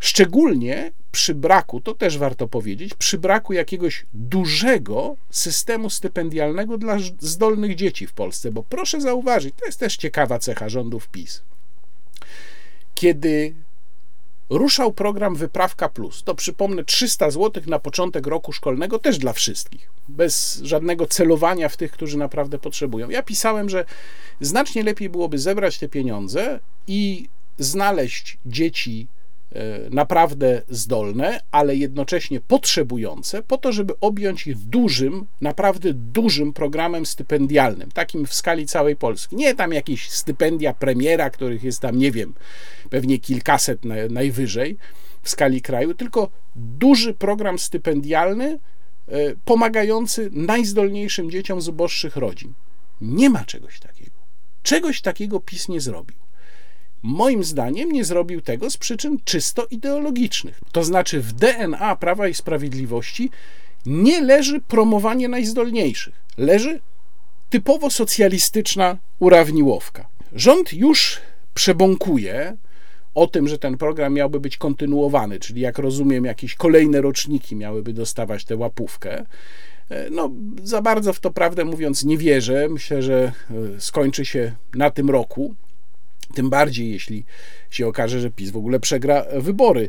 szczególnie przy braku, to też warto powiedzieć, przy braku jakiegoś dużego systemu stypendialnego dla zdolnych dzieci w Polsce, bo proszę zauważyć, to jest też ciekawa cecha rządów PiS. Kiedy ruszał program Wyprawka Plus. To przypomnę 300 zł na początek roku szkolnego, też dla wszystkich, bez żadnego celowania w tych, którzy naprawdę potrzebują. Ja pisałem, że znacznie lepiej byłoby zebrać te pieniądze i znaleźć dzieci naprawdę zdolne, ale jednocześnie potrzebujące, po to, żeby objąć ich dużym, naprawdę dużym programem stypendialnym, takim w skali całej Polski. Nie tam jakieś stypendia premiera, których jest tam, nie wiem, pewnie kilkaset najwyżej w skali kraju, tylko duży program stypendialny e, pomagający najzdolniejszym dzieciom z uboższych rodzin. Nie ma czegoś takiego. Czegoś takiego PiS nie zrobił moim zdaniem nie zrobił tego z przyczyn czysto ideologicznych. To znaczy, w DNA Prawa i Sprawiedliwości nie leży promowanie najzdolniejszych, leży typowo socjalistyczna urawniłowka. Rząd już przebąkuje o tym, że ten program miałby być kontynuowany, czyli jak rozumiem, jakieś kolejne roczniki miałyby dostawać tę łapówkę. No, za bardzo w to prawdę mówiąc nie wierzę. Myślę, że e, skończy się na tym roku. Tym bardziej, jeśli się okaże, że PiS w ogóle przegra wybory.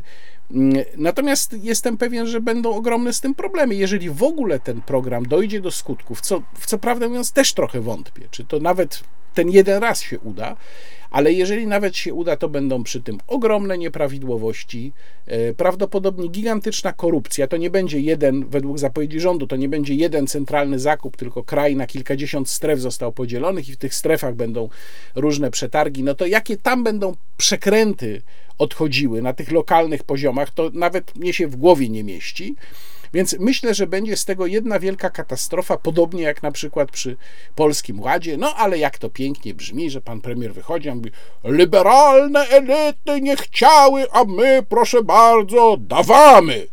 Mm, natomiast jestem pewien, że będą ogromne z tym problemy. Jeżeli w ogóle ten program dojdzie do skutków, co, w co prawdę mówiąc też trochę wątpię, czy to nawet ten jeden raz się uda, ale jeżeli nawet się uda, to będą przy tym ogromne nieprawidłowości, e, prawdopodobnie gigantyczna korupcja. To nie będzie jeden, według zapowiedzi rządu, to nie będzie jeden centralny zakup, tylko kraj na kilkadziesiąt stref został podzielonych i w tych strefach będą różne przetargi. No to jakie tam będą przekręty odchodziły na tych lokalnych poziomach, to nawet mnie się w głowie nie mieści. Więc myślę, że będzie z tego jedna wielka katastrofa, podobnie jak na przykład przy Polskim Ładzie. No ale jak to pięknie brzmi, że pan premier wychodzi, a mówi: Liberalne elity nie chciały, a my, proszę bardzo, dawamy.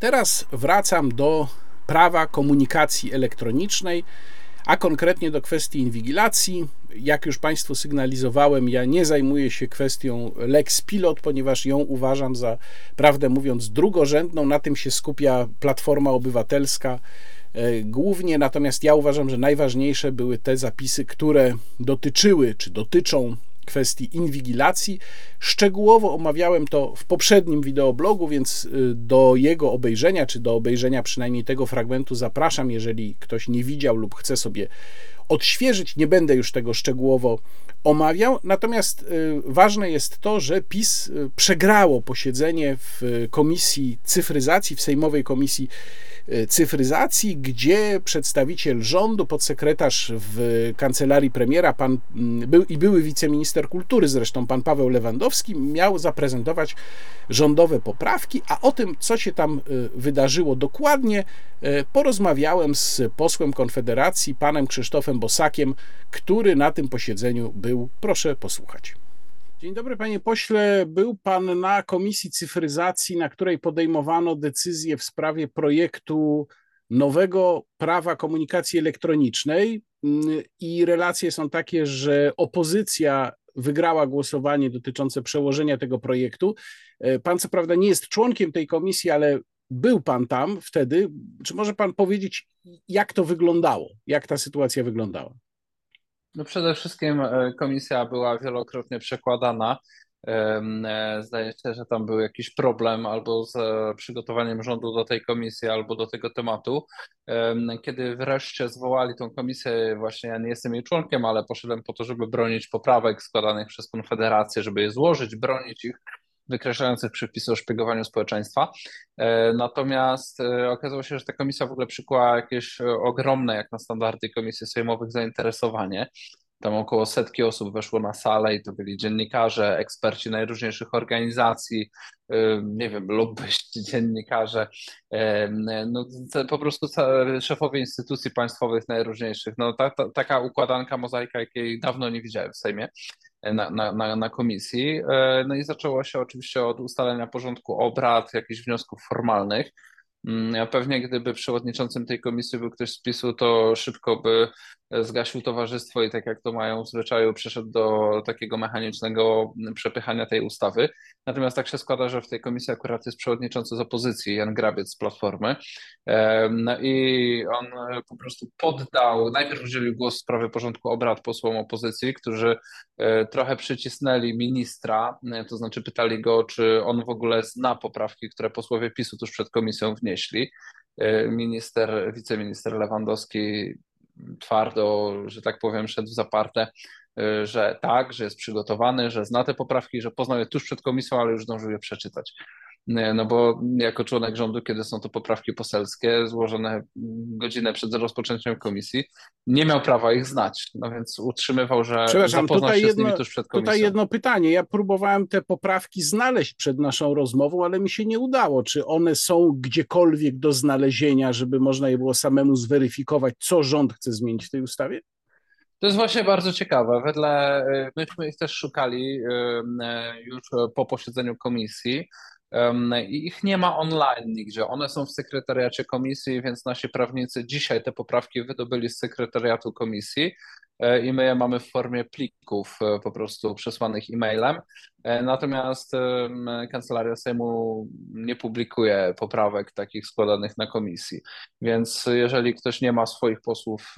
Teraz wracam do prawa komunikacji elektronicznej a konkretnie do kwestii inwigilacji. Jak już Państwu sygnalizowałem, ja nie zajmuję się kwestią Lex Pilot, ponieważ ją uważam za, prawdę mówiąc, drugorzędną. Na tym się skupia Platforma Obywatelska e, głównie, natomiast ja uważam, że najważniejsze były te zapisy, które dotyczyły czy dotyczą kwestii inwigilacji. Szczegółowo omawiałem to w poprzednim wideoblogu, więc y, do jego obejrzenia, czy do obejrzenia przynajmniej tego fragmentu zapraszam, jeżeli ktoś nie widział lub chce sobie odświeżyć. Nie będę już tego szczegółowo omawiał. Natomiast y, ważne jest to, że PiS y, przegrało posiedzenie w Komisji Cyfryzacji, w Sejmowej Komisji cyfryzacji, gdzie przedstawiciel rządu, podsekretarz w kancelarii premiera, pan mm, był i były wiceminister kultury, zresztą pan Paweł Lewandowski, miał zaprezentować rządowe poprawki, a o tym, co się tam wydarzyło dokładnie, porozmawiałem z posłem Konfederacji, panem Krzysztofem Bosakiem, który na tym posiedzeniu był. Proszę posłuchać. Dzień dobry, panie pośle. Był pan na komisji cyfryzacji, na której podejmowano decyzję w sprawie projektu nowego prawa komunikacji elektronicznej. I relacje są takie, że opozycja wygrała głosowanie dotyczące przełożenia tego projektu. Pan, co prawda, nie jest członkiem tej komisji, ale był pan tam wtedy. Czy może pan powiedzieć, jak to wyglądało? Jak ta sytuacja wyglądała? No przede wszystkim e, komisja była wielokrotnie przekładana. E, zdaje się, że tam był jakiś problem albo z e, przygotowaniem rządu do tej komisji, albo do tego tematu. Kiedy wreszcie zwołali tą komisję, właśnie ja nie jestem jej członkiem, ale poszedłem po to, żeby bronić poprawek składanych przez Konfederację, żeby je złożyć, bronić ich wykreślających przepisy o szpiegowaniu społeczeństwa. E, natomiast e, okazało się, że ta komisja w ogóle przykuła jakieś ogromne, jak na standardy komisji sejmowych, zainteresowanie. Tam około setki osób weszło na salę i to byli dziennikarze, eksperci najróżniejszych organizacji, e, nie wiem, lobbyści, dziennikarze, no, po prostu szefowie instytucji państwowych najróżniejszych. No, ta, ta, taka układanka, mozaika, jakiej dawno nie widziałem w Sejmie na, na, na, komisji. E, no i zaczęło się oczywiście od ustalenia porządku obrad, jakichś wniosków formalnych. Mm, pewnie gdyby przewodniczącym tej komisji był ktoś z PiSu, to szybko by zgasił towarzystwo i tak jak to mają w zwyczaju, przeszedł do takiego mechanicznego przepychania tej ustawy. Natomiast tak się składa, że w tej komisji akurat jest przewodniczący z opozycji, Jan Grabiec z Platformy. No i on po prostu poddał, najpierw udzielił głos w sprawie porządku obrad posłom opozycji, którzy e, trochę przycisnęli ministra, e, to znaczy pytali go, czy on w ogóle zna poprawki, które posłowie PiSu tuż przed komisją wnieśli. E, minister, wiceminister Lewandowski twardo, że tak powiem, szedł w zaparte, y, że tak, że jest przygotowany, że zna te poprawki, że poznał je tuż przed komisją, ale już zdążył je przeczytać. No bo jako członek rządu, kiedy są to poprawki poselskie złożone godzinę przed rozpoczęciem komisji, nie miał prawa ich znać. No więc utrzymywał, że Przepraszam, tutaj jedno, tuż przed komisją. Tutaj jedno pytanie. Ja próbowałem te poprawki znaleźć przed naszą rozmową, ale mi się nie udało. Czy one są gdziekolwiek do znalezienia, żeby można je było samemu zweryfikować, co rząd chce zmienić w tej ustawie? To jest właśnie bardzo ciekawe. Wedle y, myśmy ich też szukali y, y, już po posiedzeniu komisji. Ich nie ma online nigdzie. One są w sekretariacie komisji, więc nasi prawnicy dzisiaj te poprawki wydobyli z sekretariatu komisji e, i my je mamy w formie plików e, po prostu przesłanych e-mailem. E, natomiast Kancelaria Sejmu nie publikuje poprawek takich składanych na komisji. Więc jeżeli ktoś nie ma swoich posłów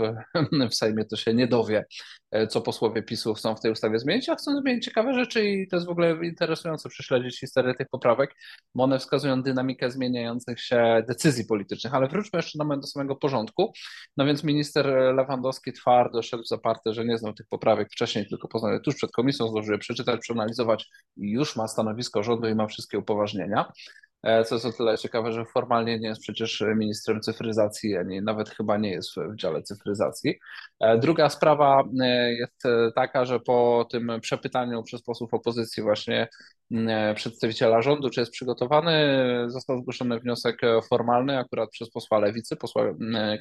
w Sejmie, to się nie dowie, e, co posłowie PiSu chcą w tej ustawie zmienić, a chcą zmienić ciekawe rzeczy i to jest w ogóle interesujące prześledzić historię tych poprawek, bo one wskazują dynamikę zmieniających się decyzji politycznych. Ale wróćmy jeszcze na moment do samego porządku. No więc minister Lewandowski twardo szedł zaparte, że nie znał tych poprawek wcześniej, tylko poznał je tuż przed komisją, zdążył je przeczytać, przeanalizować już ma stanowisko rządu i ma wszystkie upoważnienia. E, co jest o tyle ciekawe, że formalnie nie jest przecież ministrem cyfryzacji, ani nawet chyba nie jest w dziale cyfryzacji. E, druga sprawa e, jest taka, że po tym przepytaniu przez posłów opozycji właśnie przedstawiciela rządu, czy jest przygotowany, został zgłoszony wniosek formalny akurat przez posła Lewicy, posła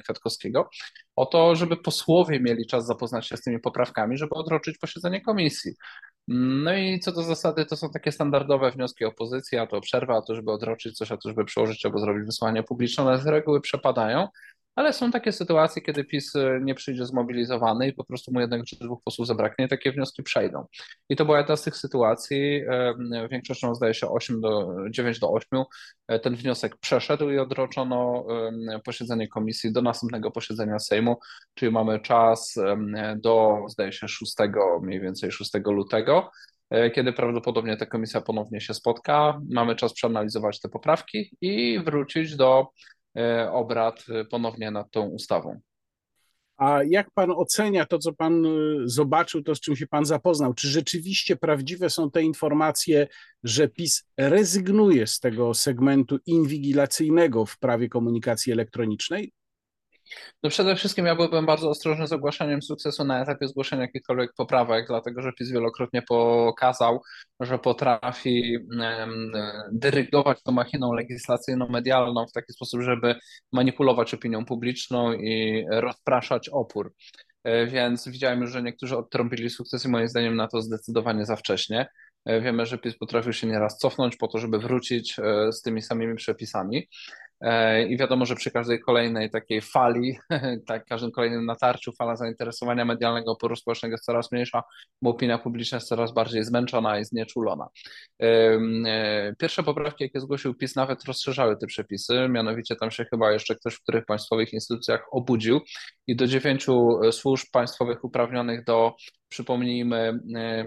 Kwiatkowskiego, o to, żeby posłowie mieli czas zapoznać się z tymi poprawkami, żeby odroczyć posiedzenie komisji. No i co do zasady, to są takie standardowe wnioski opozycji, a to przerwa, a to żeby odroczyć coś, a to żeby przełożyć albo zrobić wysłanie publiczne, one z reguły przepadają, ale są takie sytuacje, kiedy PiS e, nie przyjdzie zmobilizowany i po prostu mu jednego czy dwóch posłów zabraknie, takie wnioski przejdą. I to była jedna z tych sytuacji, większością zdaje się 8 do, 9 do 8, e, ten wniosek przeszedł i odroczono posiedzenie komisji do następnego posiedzenia Sejmu, czyli mamy czas do, zdaje się, 6, mniej więcej 6 lutego e, kiedy prawdopodobnie ta komisja ponownie się spotka. Mamy czas przeanalizować te poprawki i wrócić do obrad e, ponownie nad tą ustawą. A jak pan ocenia to, co pan y, zobaczył, to z czym się pan zapoznał? Czy rzeczywiście prawdziwe są te informacje, że PiS rezygnuje z tego segmentu inwigilacyjnego w prawie komunikacji elektronicznej? No przede wszystkim ja byłbym bardzo ostrożny z ogłaszaniem sukcesu na etapie zgłoszenia jakichkolwiek poprawek, dlatego że PiS wielokrotnie pokazał, że potrafi dyrygować tą machiną legislacyjną, medialną w taki sposób, żeby manipulować opinią publiczną i rozpraszać opór. E, więc widziałem już, że niektórzy odtrąbili sukces i moim zdaniem na to zdecydowanie za wcześnie. E, wiemy, że PiS potrafił się nieraz cofnąć po to, żeby wrócić e, z tymi samymi przepisami. E, I wiadomo, że przy każdej kolejnej takiej fali, tak, każdym kolejnym natarciu, fala zainteresowania medialnego oporu społecznego jest coraz mniejsza, bo opinia publiczna jest coraz bardziej zmęczona i znieczulona. E, pierwsze poprawki, jakie zgłosił PiS, nawet rozszerzały te przepisy, mianowicie tam się chyba jeszcze ktoś w których państwowych instytucjach obudził i do dziewięciu służb państwowych uprawnionych do przypomnijmy, e,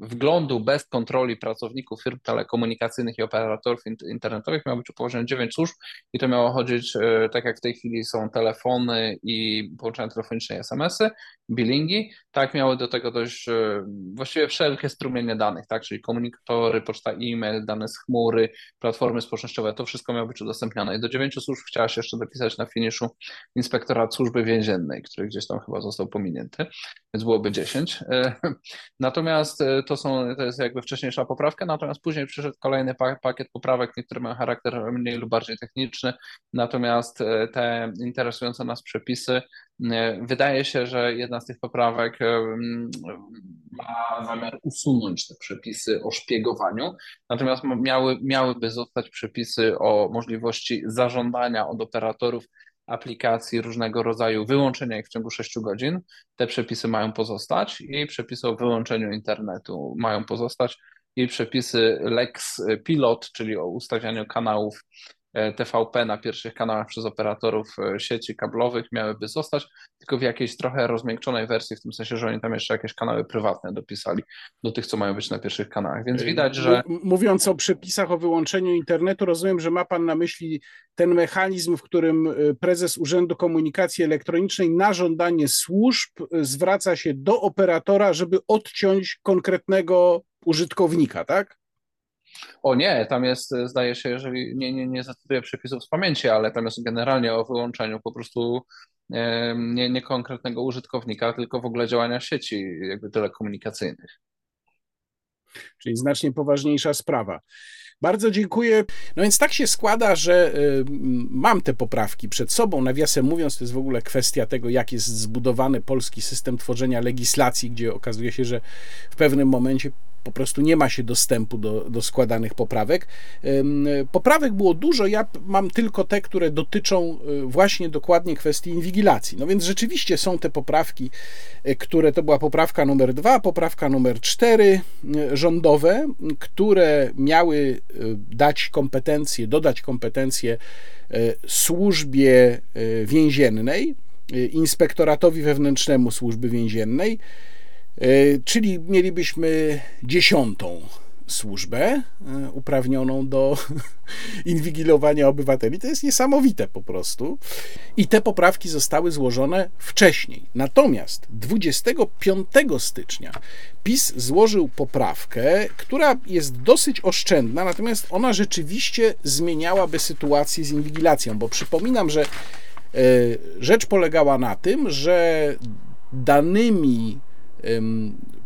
wglądu bez kontroli pracowników firm telekomunikacyjnych i operatorów internetowych miało być upoważnione 9 służb i to miało chodzić, e, tak jak w tej chwili są telefony i połączenia telefoniczne i SMS-y, billingi, tak miały do tego dojść e, właściwie wszelkie strumienie danych, tak, czyli komunikatory, poczta e-mail, dane z chmury, platformy społecznościowe, to wszystko miało być udostępniane i do 9 służb chciała się jeszcze dopisać na finiszu inspektorat służby więziennej, który gdzieś tam chyba został pominięty, więc byłoby 10. E, natomiast e, to, są, to jest jakby wcześniejsza poprawka, natomiast później przyszedł kolejny pakiet poprawek, niektóre mają charakter mniej lub bardziej techniczny, natomiast e, te interesujące nas przepisy, wydaje się, że jedna z tych poprawek ma zamiar usunąć te przepisy o szpiegowaniu, natomiast miały, miałyby zostać przepisy o możliwości zażądania od operatorów aplikacji różnego rodzaju, wyłączenia ich w ciągu 6 godzin. Te przepisy mają pozostać i przepisy o wyłączeniu internetu mają pozostać i przepisy Lex Pilot, czyli o ustawianiu kanałów TVP na pierwszych kanałach przez operatorów e, sieci kablowych miałyby zostać, tylko w jakiejś trochę rozmiękczonej wersji, w tym sensie, że oni tam jeszcze jakieś kanały prywatne dopisali do tych, co mają być na pierwszych kanałach. Więc widać, że. Mówiąc o przepisach o wyłączeniu internetu, rozumiem, że ma Pan na myśli ten mechanizm, w którym e, prezes Urzędu Komunikacji Elektronicznej na żądanie służb zwraca się do operatora, żeby odciąć konkretnego użytkownika, tak? O nie, tam jest, zdaje się, jeżeli nie, nie, nie zacytuję przepisów z pamięci, ale tam jest generalnie o wyłączeniu po prostu nie, nie konkretnego użytkownika, tylko w ogóle działania sieci jakby telekomunikacyjnych. Czyli znacznie poważniejsza sprawa. Bardzo dziękuję. No więc tak się składa, że y, mam te poprawki przed sobą. Nawiasem mówiąc, to jest w ogóle kwestia tego, jak jest zbudowany polski system tworzenia legislacji, gdzie okazuje się, że w pewnym momencie po prostu nie ma się dostępu do, do składanych poprawek. Poprawek było dużo, ja mam tylko te, które dotyczą y, właśnie dokładnie kwestii inwigilacji. No więc rzeczywiście są te poprawki, y, które to była poprawka numer dwa, poprawka numer cztery y, rządowe, które miały dać kompetencje, dodać kompetencje służbie więziennej, inspektoratowi wewnętrznemu służby więziennej, czyli mielibyśmy dziesiątą służbę e, uprawnioną do inwigilowania obywateli. To jest niesamowite po prostu. I te poprawki zostały złożone wcześniej. Natomiast 25 stycznia PiS złożył poprawkę, która jest dosyć oszczędna, natomiast ona rzeczywiście zmieniałaby sytuację z inwigilacją, bo przypominam, że e, rzecz polegała na tym, że danymi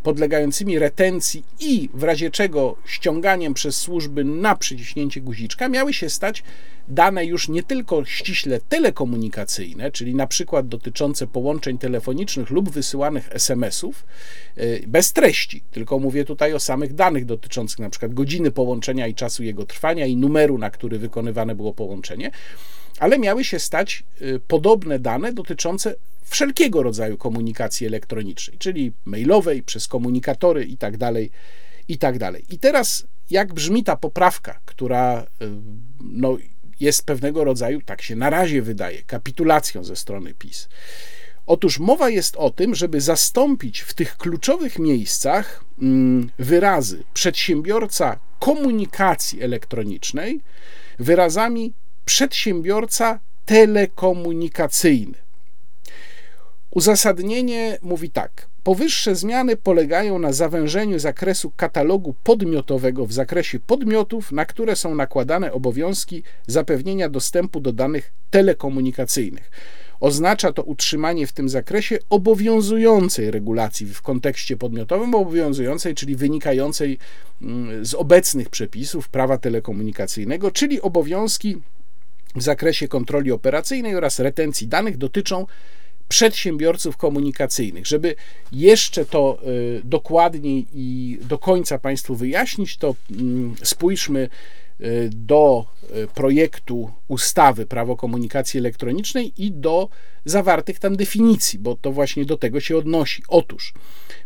podlegającymi retencji i w razie czego ściąganiem przez służby na przyciśnięcie guziczka miały się stać dane już nie tylko ściśle telekomunikacyjne, czyli na przykład dotyczące połączeń telefonicznych lub wysyłanych SMS-ów y, bez treści, tylko mówię tutaj o samych danych dotyczących na przykład godziny połączenia i czasu jego trwania i numeru, na który wykonywane było połączenie, ale miały się stać y, podobne dane dotyczące wszelkiego rodzaju komunikacji elektronicznej, czyli mailowej, przez komunikatory itd. Tak itd. Tak I teraz, jak brzmi ta poprawka, która y, no, jest pewnego rodzaju, tak się na razie wydaje, kapitulacją ze strony PiS. Otóż mowa jest o tym, żeby zastąpić w tych kluczowych miejscach mm, wyrazy przedsiębiorca komunikacji elektronicznej wyrazami przedsiębiorca telekomunikacyjny. Uzasadnienie mówi tak. Powyższe zmiany polegają na zawężeniu zakresu katalogu podmiotowego w zakresie podmiotów, na które są nakładane obowiązki zapewnienia dostępu do danych telekomunikacyjnych. Oznacza to utrzymanie w tym zakresie obowiązującej regulacji w kontekście podmiotowym, obowiązującej, czyli wynikającej mm, z obecnych przepisów prawa telekomunikacyjnego, czyli obowiązki w zakresie kontroli operacyjnej oraz retencji danych dotyczą przedsiębiorców komunikacyjnych. Żeby jeszcze to y, dokładniej i do końca Państwu wyjaśnić, to mm, spójrzmy y, do y, projektu ustawy Prawo komunikacji elektronicznej i do zawartych tam definicji, bo to właśnie do tego się odnosi. Otóż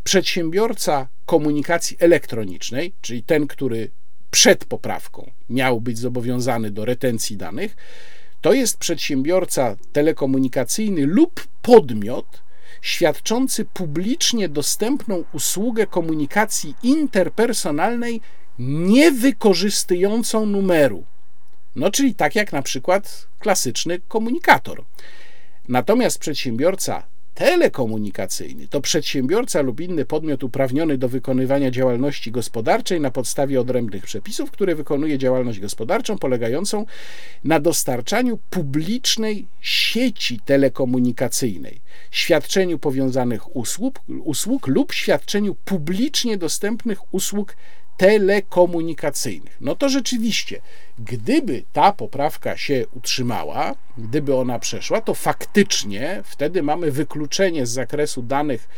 przedsiębiorca komunikacji elektronicznej, czyli ten, który przed poprawką miał być zobowiązany do retencji danych, to jest przedsiębiorca telekomunikacyjny lub podmiot świadczący publicznie dostępną usługę komunikacji interpersonalnej nie wykorzystującą numeru. No, czyli tak jak na przykład klasyczny komunikator. Natomiast przedsiębiorca telekomunikacyjny. To przedsiębiorca lub inny podmiot uprawniony do wykonywania działalności gospodarczej na podstawie odrębnych przepisów, który wykonuje działalność gospodarczą polegającą na dostarczaniu publicznej sieci telekomunikacyjnej, świadczeniu powiązanych usług, usług lub świadczeniu publicznie dostępnych usług telekomunikacyjnych. No to rzeczywiście, gdyby ta poprawka się utrzymała, gdyby ona przeszła, to faktycznie wtedy mamy wykluczenie z zakresu danych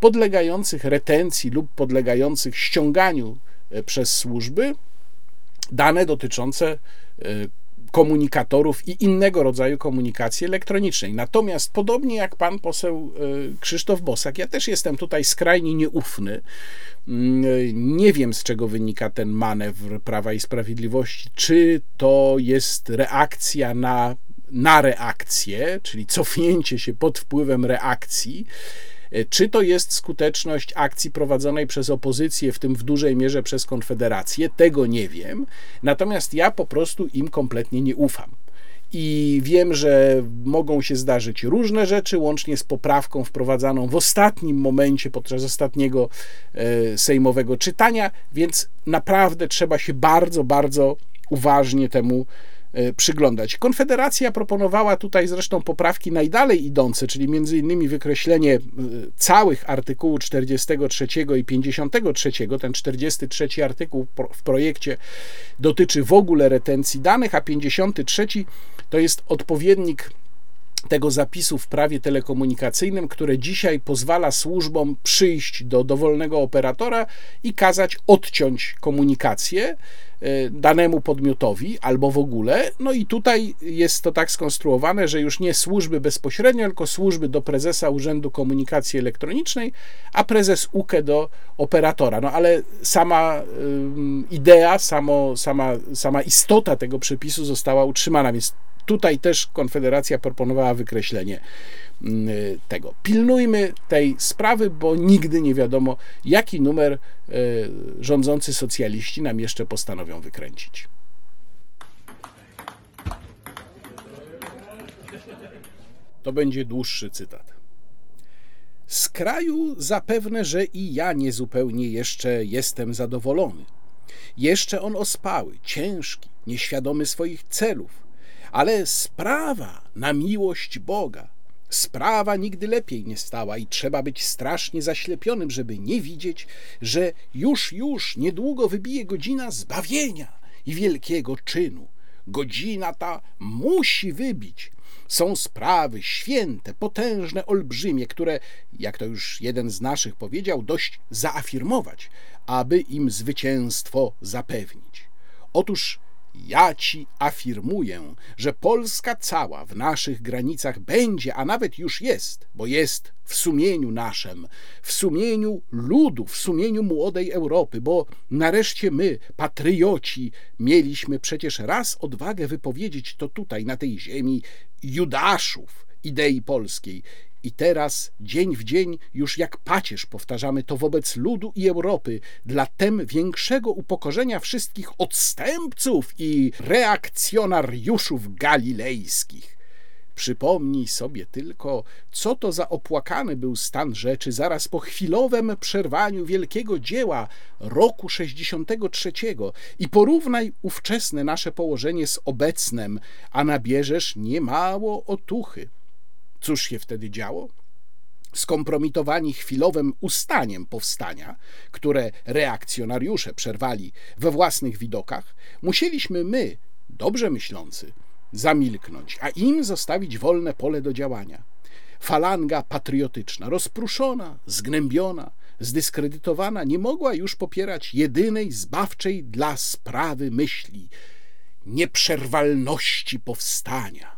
podlegających retencji lub podlegających ściąganiu e, przez służby dane dotyczące e, komunikatorów i innego rodzaju komunikacji elektronicznej. Natomiast podobnie jak pan poseł e, Krzysztof Bosak, ja też jestem tutaj skrajnie nieufny. Mm, nie wiem, z czego wynika ten manewr Prawa i Sprawiedliwości. Czy to jest reakcja na, na reakcję, czyli cofnięcie się pod wpływem reakcji, czy to jest skuteczność akcji prowadzonej przez opozycję, w tym w dużej mierze przez Konfederację? Tego nie wiem. Natomiast ja po prostu im kompletnie nie ufam. I wiem, że mogą się zdarzyć różne rzeczy, łącznie z poprawką wprowadzaną w ostatnim momencie podczas ostatniego e, sejmowego czytania, więc naprawdę trzeba się bardzo, bardzo uważnie temu E, przyglądać. Konfederacja proponowała tutaj zresztą poprawki najdalej idące, czyli między innymi wykreślenie e, całych artykułów 43 i 53. Ten 43 artykuł w projekcie dotyczy w ogóle retencji danych, a 53 to jest odpowiednik tego zapisu w prawie telekomunikacyjnym, które dzisiaj pozwala służbom przyjść do dowolnego operatora i kazać odciąć komunikację e, danemu podmiotowi albo w ogóle. No i tutaj jest to tak skonstruowane, że już nie służby bezpośrednio, tylko służby do prezesa Urzędu Komunikacji Elektronicznej, a prezes UKE do operatora. No ale sama idea, samo, sama, sama istota tego przepisu została utrzymana, więc Tutaj też Konfederacja proponowała wykreślenie mm, tego. Pilnujmy tej sprawy, bo nigdy nie wiadomo, jaki numer e, rządzący socjaliści nam jeszcze postanowią wykręcić. To będzie dłuższy cytat. Z kraju zapewne, że i ja niezupełnie jeszcze jestem zadowolony. Jeszcze on ospały, ciężki, nieświadomy swoich celów, ale sprawa na miłość Boga, sprawa nigdy lepiej nie stała i trzeba być strasznie zaślepionym, żeby nie widzieć, że już, już niedługo wybije godzina zbawienia i wielkiego czynu. Godzina ta musi wybić. Są sprawy święte, potężne, olbrzymie, które, jak to już jeden z naszych powiedział, dość zaafirmować, aby im zwycięstwo zapewnić. Otóż ja ci afirmuję, że Polska cała w naszych granicach będzie, a nawet już jest, bo jest w sumieniu naszym, w sumieniu ludu, w sumieniu młodej Europy, bo nareszcie my, patrioci, mieliśmy przecież raz odwagę wypowiedzieć to tutaj, na tej ziemi, Judaszów idei polskiej i teraz, dzień w dzień, już jak pacierz powtarzamy to wobec ludu i Europy, dla tem większego upokorzenia wszystkich odstępców i reakcjonariuszów galilejskich. Przypomnij sobie tylko, co to za opłakany był stan rzeczy zaraz po chwilowym przerwaniu wielkiego dzieła roku 63 i porównaj ówczesne nasze położenie z obecnym, a nabierzesz niemało otuchy. Cóż się wtedy działo? skompromitowani chwilowym ustaniem powstania, które reakcjonariusze przerwali we własnych widokach, musieliśmy my, dobrze myślący, zamilknąć, a im zostawić wolne pole do działania. Falanga patriotyczna, rozpruszona, zgnębiona, zdyskredytowana, nie mogła już popierać jedynej zbawczej dla sprawy myśli nieprzerwalności powstania.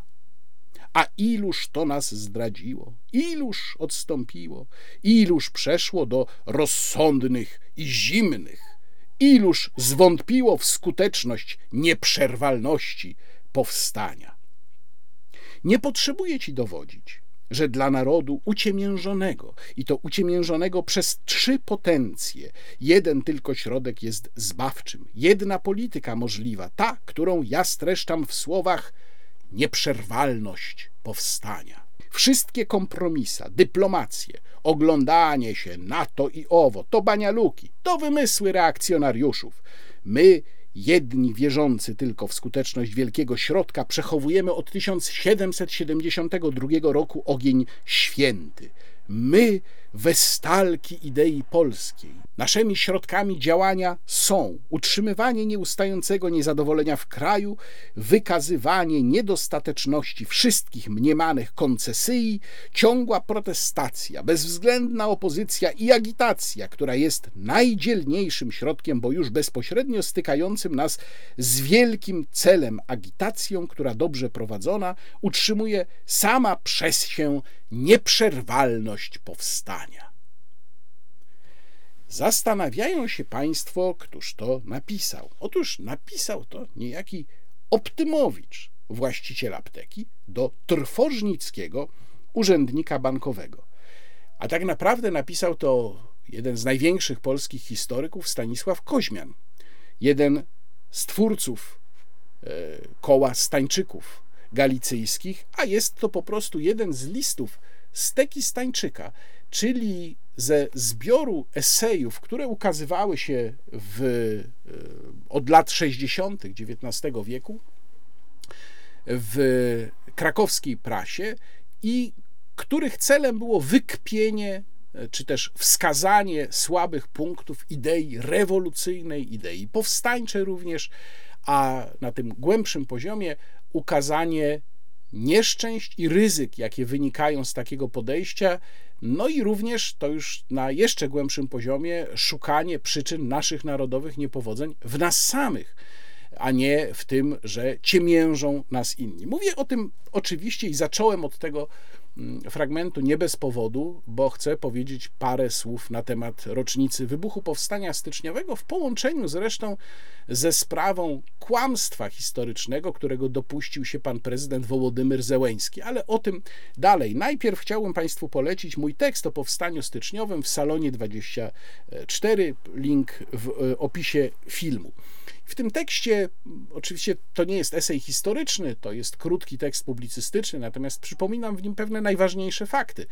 A iluż to nas zdradziło, iluż odstąpiło, iluż przeszło do rozsądnych i zimnych, iluż zwątpiło w skuteczność nieprzerwalności powstania. Nie potrzebuję ci dowodzić, że dla narodu uciemiężonego, i to uciemiężonego przez trzy potencje, jeden tylko środek jest zbawczym, jedna polityka możliwa, ta, którą ja streszczam w słowach nieprzerwalność powstania. Wszystkie kompromisa, dyplomacje, oglądanie się na to i owo, to banialuki, to wymysły reakcjonariuszów. My Jedni wierzący tylko w skuteczność wielkiego środka przechowujemy od 1772 roku ogień święty. My westalki idei polskiej. Naszymi środkami działania są utrzymywanie nieustającego niezadowolenia w kraju, wykazywanie niedostateczności wszystkich mniemanych koncesji, ciągła protestacja, bezwzględna opozycja i agitacja, która jest najdzielniejszym środkiem, bo już bezpośrednio stykającym nas z wielkim celem agitacją, która dobrze prowadzona utrzymuje sama przez się nieprzerwalność powstania. Zastanawiają się Państwo, któż to napisał. Otóż napisał to niejaki Optymowicz, właściciel apteki, do trwożnickiego urzędnika bankowego. A tak naprawdę napisał to jeden z największych polskich historyków, Stanisław Koźmian, jeden z twórców e, koła Stańczyków galicyjskich, a jest to po prostu jeden z listów Steki Stańczyka, czyli ze zbioru esejów, które ukazywały się w, e, od lat 60. XIX wieku w krakowskiej prasie i których celem było wykpienie e, czy też wskazanie słabych punktów idei rewolucyjnej, idei powstańczej również, a na tym głębszym poziomie ukazanie nieszczęść i ryzyk, jakie wynikają z takiego podejścia, no i również to już na jeszcze głębszym poziomie szukanie przyczyn naszych narodowych niepowodzeń w nas samych, a nie w tym, że ciemiężą nas inni. Mówię o tym oczywiście i zacząłem od tego fragmentu nie bez powodu, bo chcę powiedzieć parę słów na temat rocznicy wybuchu powstania styczniowego w połączeniu zresztą ze sprawą kłamstwa historycznego, którego dopuścił się pan prezydent Wołodymyr Zełeński, ale o tym dalej. Najpierw chciałbym Państwu polecić mój tekst o powstaniu styczniowym w salonie 24, link w e, opisie filmu. W tym tekście, oczywiście to nie jest esej historyczny, to jest krótki tekst publicystyczny, natomiast przypominam w nim pewne najważniejsze fakty.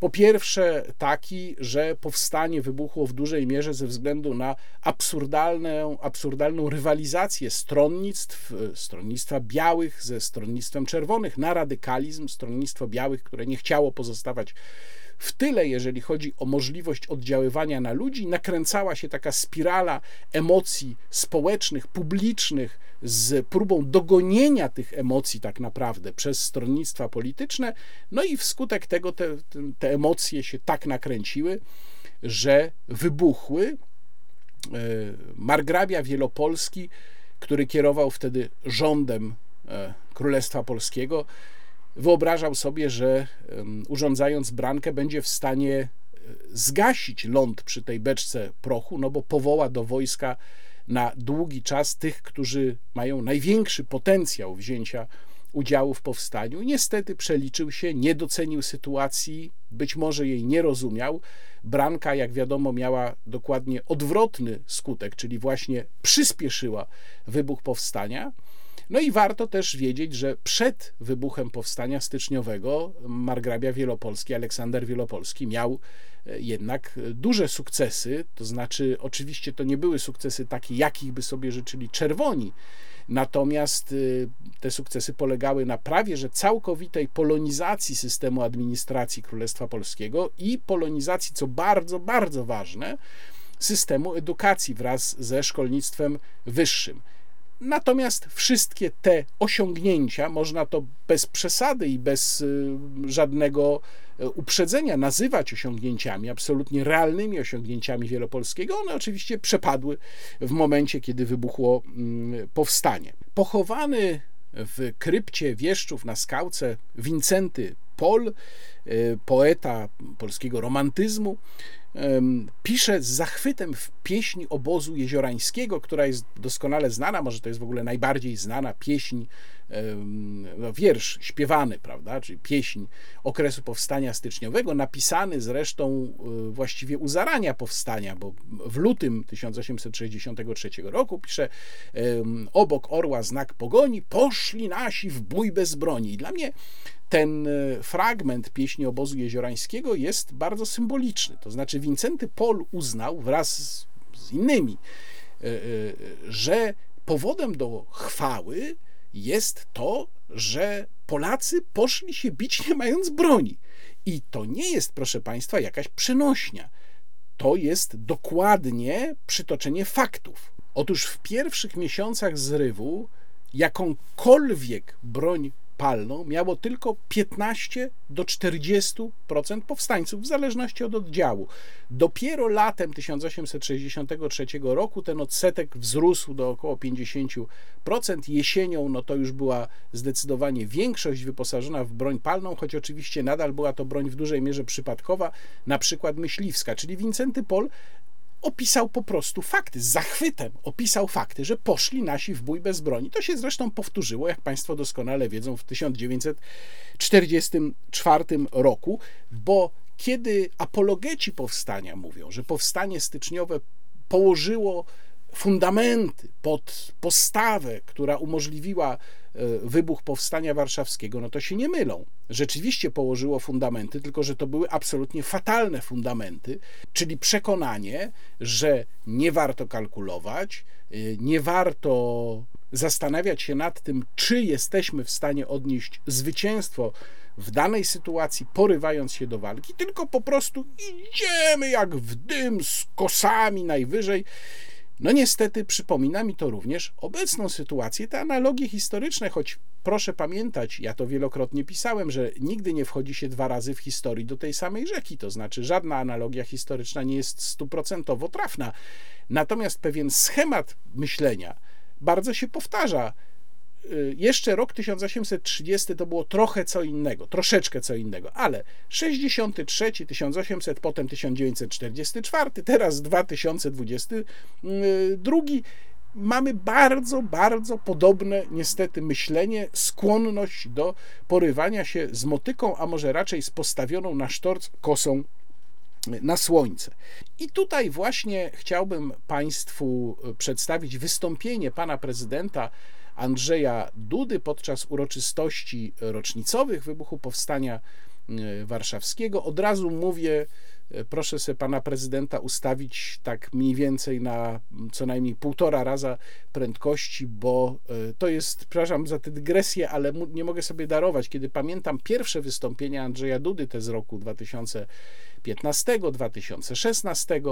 Po pierwsze, taki, że powstanie wybuchło w dużej mierze ze względu na absurdalną, absurdalną rywalizację stronnictw, stronnictwa białych ze stronnictwem czerwonych, na radykalizm stronnictwo białych, które nie chciało pozostawać w tyle, jeżeli chodzi o możliwość oddziaływania na ludzi, nakręcała się taka spirala emocji społecznych, publicznych, z próbą dogonienia tych emocji tak naprawdę przez stronnictwa polityczne, no i wskutek tego te, te emocje się tak nakręciły, że wybuchły. E, margrabia Wielopolski, który kierował wtedy rządem e, Królestwa Polskiego, wyobrażał sobie, że urządzając brankę będzie w stanie e, zgasić ląd przy tej beczce prochu, no bo powoła do wojska na długi czas tych, którzy mają największy potencjał wzięcia udziału w powstaniu. Niestety przeliczył się, nie docenił sytuacji, być może jej nie rozumiał. Branka, jak wiadomo, miała dokładnie odwrotny skutek, czyli właśnie przyspieszyła wybuch powstania No i warto też wiedzieć, że przed wybuchem powstania styczniowego margrabia wielopolski, Aleksander Wielopolski miał e, jednak duże sukcesy, to znaczy oczywiście to nie były sukcesy takie, jakich by sobie życzyli czerwoni, Natomiast y, te sukcesy polegały na prawie że całkowitej polonizacji systemu administracji Królestwa Polskiego i polonizacji, co bardzo, bardzo ważne, systemu edukacji wraz ze szkolnictwem wyższym. Natomiast wszystkie te osiągnięcia, można to bez przesady i bez y, żadnego y, uprzedzenia nazywać osiągnięciami, absolutnie realnymi osiągnięciami Wielopolskiego, one oczywiście przepadły w momencie, kiedy wybuchło mm, powstanie. Pochowany w krypcie wieszczów na skałce Wincenty Pol, y, poeta polskiego romantyzmu, pisze z zachwytem w pieśni obozu jeziorańskiego, która jest doskonale znana, może to jest w ogóle najbardziej znana pieśń, wiersz śpiewany, prawda, czyli pieśń okresu powstania styczniowego, napisany zresztą e, właściwie u zarania powstania, bo w lutym 1863 roku pisze obok orła znak pogoni, poszli nasi w bój bez broni. I dla mnie ten e, fragment pieśni obozu jeziorańskiego jest bardzo symboliczny. To znaczy, Wincenty Pol uznał wraz z innymi, e, że powodem do chwały jest to, że Polacy poszli się bić nie mając broni. I to nie jest, proszę Państwa, jakaś przenośnia. To jest dokładnie przytoczenie faktów. Otóż w pierwszych miesiącach zrywu jakąkolwiek broń palną miało tylko 15 do 40% powstańców, w zależności od oddziału. Dopiero latem 1863 roku ten odsetek wzrósł do około 50%. Jesienią no to już była zdecydowanie większość wyposażona w broń palną, choć oczywiście nadal była to broń w dużej mierze przypadkowa, na przykład myśliwska, czyli Wincenty Pol opisał po prostu fakty, z zachwytem opisał fakty, że poszli nasi w bój bez broni. To się zresztą powtórzyło, jak Państwo doskonale wiedzą, w 1944 roku, bo kiedy apologeci powstania mówią, że powstanie styczniowe położyło fundamenty pod postawę, która umożliwiła wybuch powstania warszawskiego, no to się nie mylą. Rzeczywiście położyło fundamenty, tylko że to były absolutnie fatalne fundamenty, czyli przekonanie, że nie warto kalkulować, e, nie warto zastanawiać się nad tym, czy jesteśmy w stanie odnieść zwycięstwo w danej sytuacji, porywając się do walki, tylko po prostu idziemy jak w dym z kosami najwyżej no niestety przypomina mi to również obecną sytuację, te analogie historyczne, choć proszę pamiętać, ja to wielokrotnie pisałem, że nigdy nie wchodzi się dwa razy w historii do tej samej rzeki, to znaczy żadna analogia historyczna nie jest stuprocentowo trafna. Natomiast pewien schemat myślenia bardzo się powtarza jeszcze rok 1830 to było trochę co innego, troszeczkę co innego, ale 63, 1800, potem 1944, teraz 2022 mamy bardzo, bardzo podobne niestety myślenie, skłonność do porywania się z motyką, a może raczej z postawioną na sztorc kosą na słońce. I tutaj właśnie chciałbym Państwu przedstawić wystąpienie pana prezydenta Andrzeja Dudy podczas uroczystości rocznicowych wybuchu Powstania e, Warszawskiego. Od razu mówię, e, proszę sobie pana prezydenta ustawić tak mniej więcej na co najmniej półtora raza prędkości, bo e, to jest, przepraszam za tę dygresję, ale nie mogę sobie darować. Kiedy pamiętam pierwsze wystąpienia Andrzeja Dudy, te z roku 2015, 2016,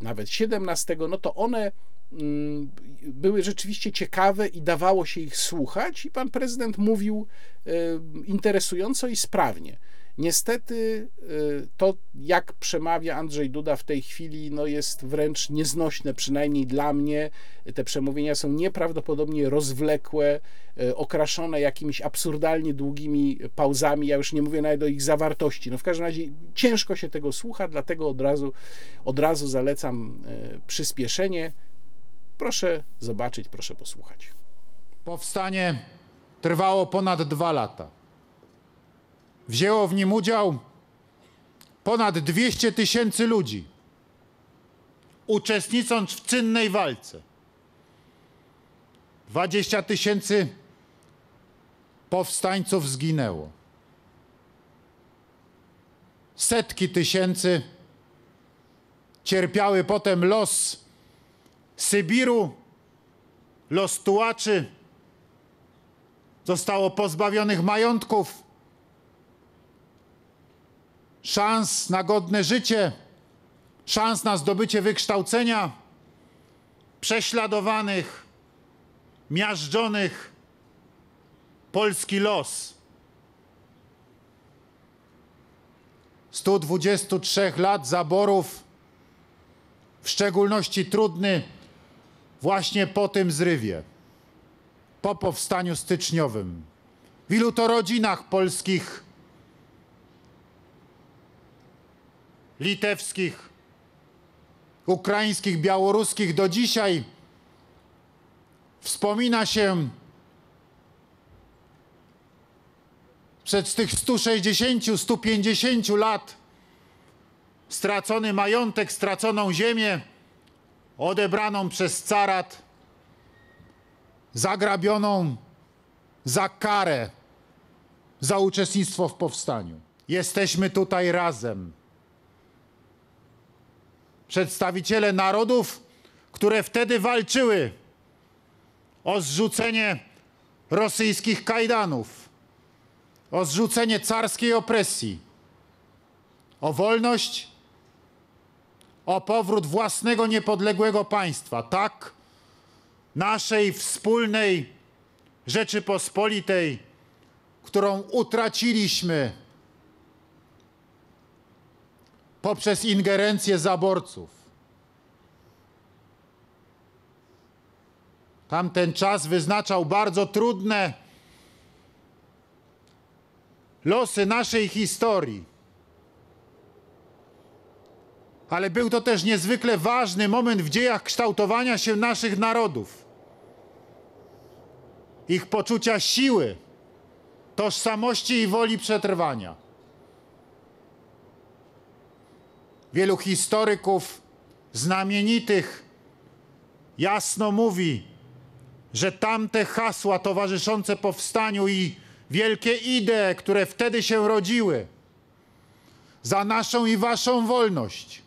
nawet 17, no to one były rzeczywiście ciekawe i dawało się ich słuchać, i pan prezydent mówił e, interesująco i sprawnie. Niestety e, to, jak przemawia Andrzej Duda w tej chwili, no jest wręcz nieznośne, przynajmniej dla mnie. Te przemówienia są nieprawdopodobnie rozwlekłe, e, okraszone jakimiś absurdalnie długimi pauzami. Ja już nie mówię nawet o ich zawartości. No w każdym razie ciężko się tego słucha, dlatego od razu, od razu zalecam przyspieszenie. Proszę zobaczyć, proszę posłuchać. Powstanie trwało ponad dwa lata. Wzięło w nim udział ponad 200 tysięcy ludzi, uczestnicząc w czynnej walce. 20 tysięcy powstańców zginęło. Setki tysięcy cierpiały potem los Sybiru, los tułaczy, zostało pozbawionych majątków, szans na godne życie, szans na zdobycie wykształcenia, prześladowanych, miażdżonych, polski los. 123 lat zaborów, w szczególności trudny właśnie po tym zrywie, po powstaniu styczniowym. W ilu to rodzinach polskich, litewskich, ukraińskich, białoruskich do dzisiaj wspomina się przed tych 160, 150 lat stracony majątek, straconą ziemię, odebraną przez carat, zagrabioną za karę, za uczestnictwo w powstaniu. Jesteśmy tutaj razem. Przedstawiciele narodów, które wtedy walczyły o zrzucenie rosyjskich kajdanów, o zrzucenie carskiej opresji, o wolność, o powrót własnego niepodległego państwa, tak, naszej wspólnej Rzeczypospolitej, którą utraciliśmy poprzez ingerencję zaborców. Tamten czas wyznaczał bardzo trudne losy naszej historii. Ale był to też niezwykle ważny moment w dziejach kształtowania się naszych narodów. Ich poczucia siły, tożsamości i woli przetrwania. Wielu historyków znamienitych jasno mówi, że tamte hasła towarzyszące powstaniu i wielkie idee, które wtedy się rodziły, za naszą i waszą wolność.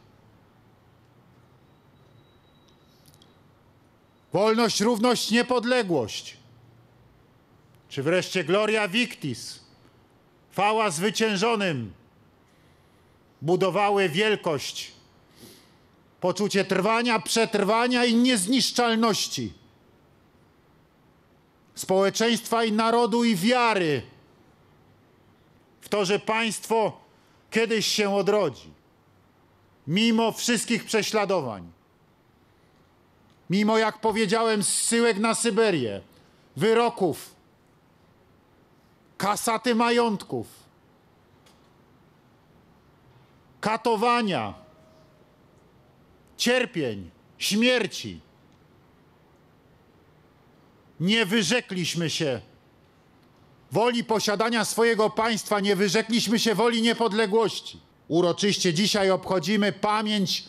Wolność, równość, niepodległość. Czy wreszcie Gloria Victis, chwała zwyciężonym, budowały wielkość, poczucie trwania, przetrwania i niezniszczalności. Społeczeństwa i narodu i wiary w to, że państwo kiedyś się odrodzi, mimo wszystkich prześladowań, mimo, jak powiedziałem, zsyłek na Syberię, wyroków, kasaty majątków, katowania, cierpień, śmierci. Nie wyrzekliśmy się woli posiadania swojego państwa, nie wyrzekliśmy się woli niepodległości. Uroczyście dzisiaj obchodzimy pamięć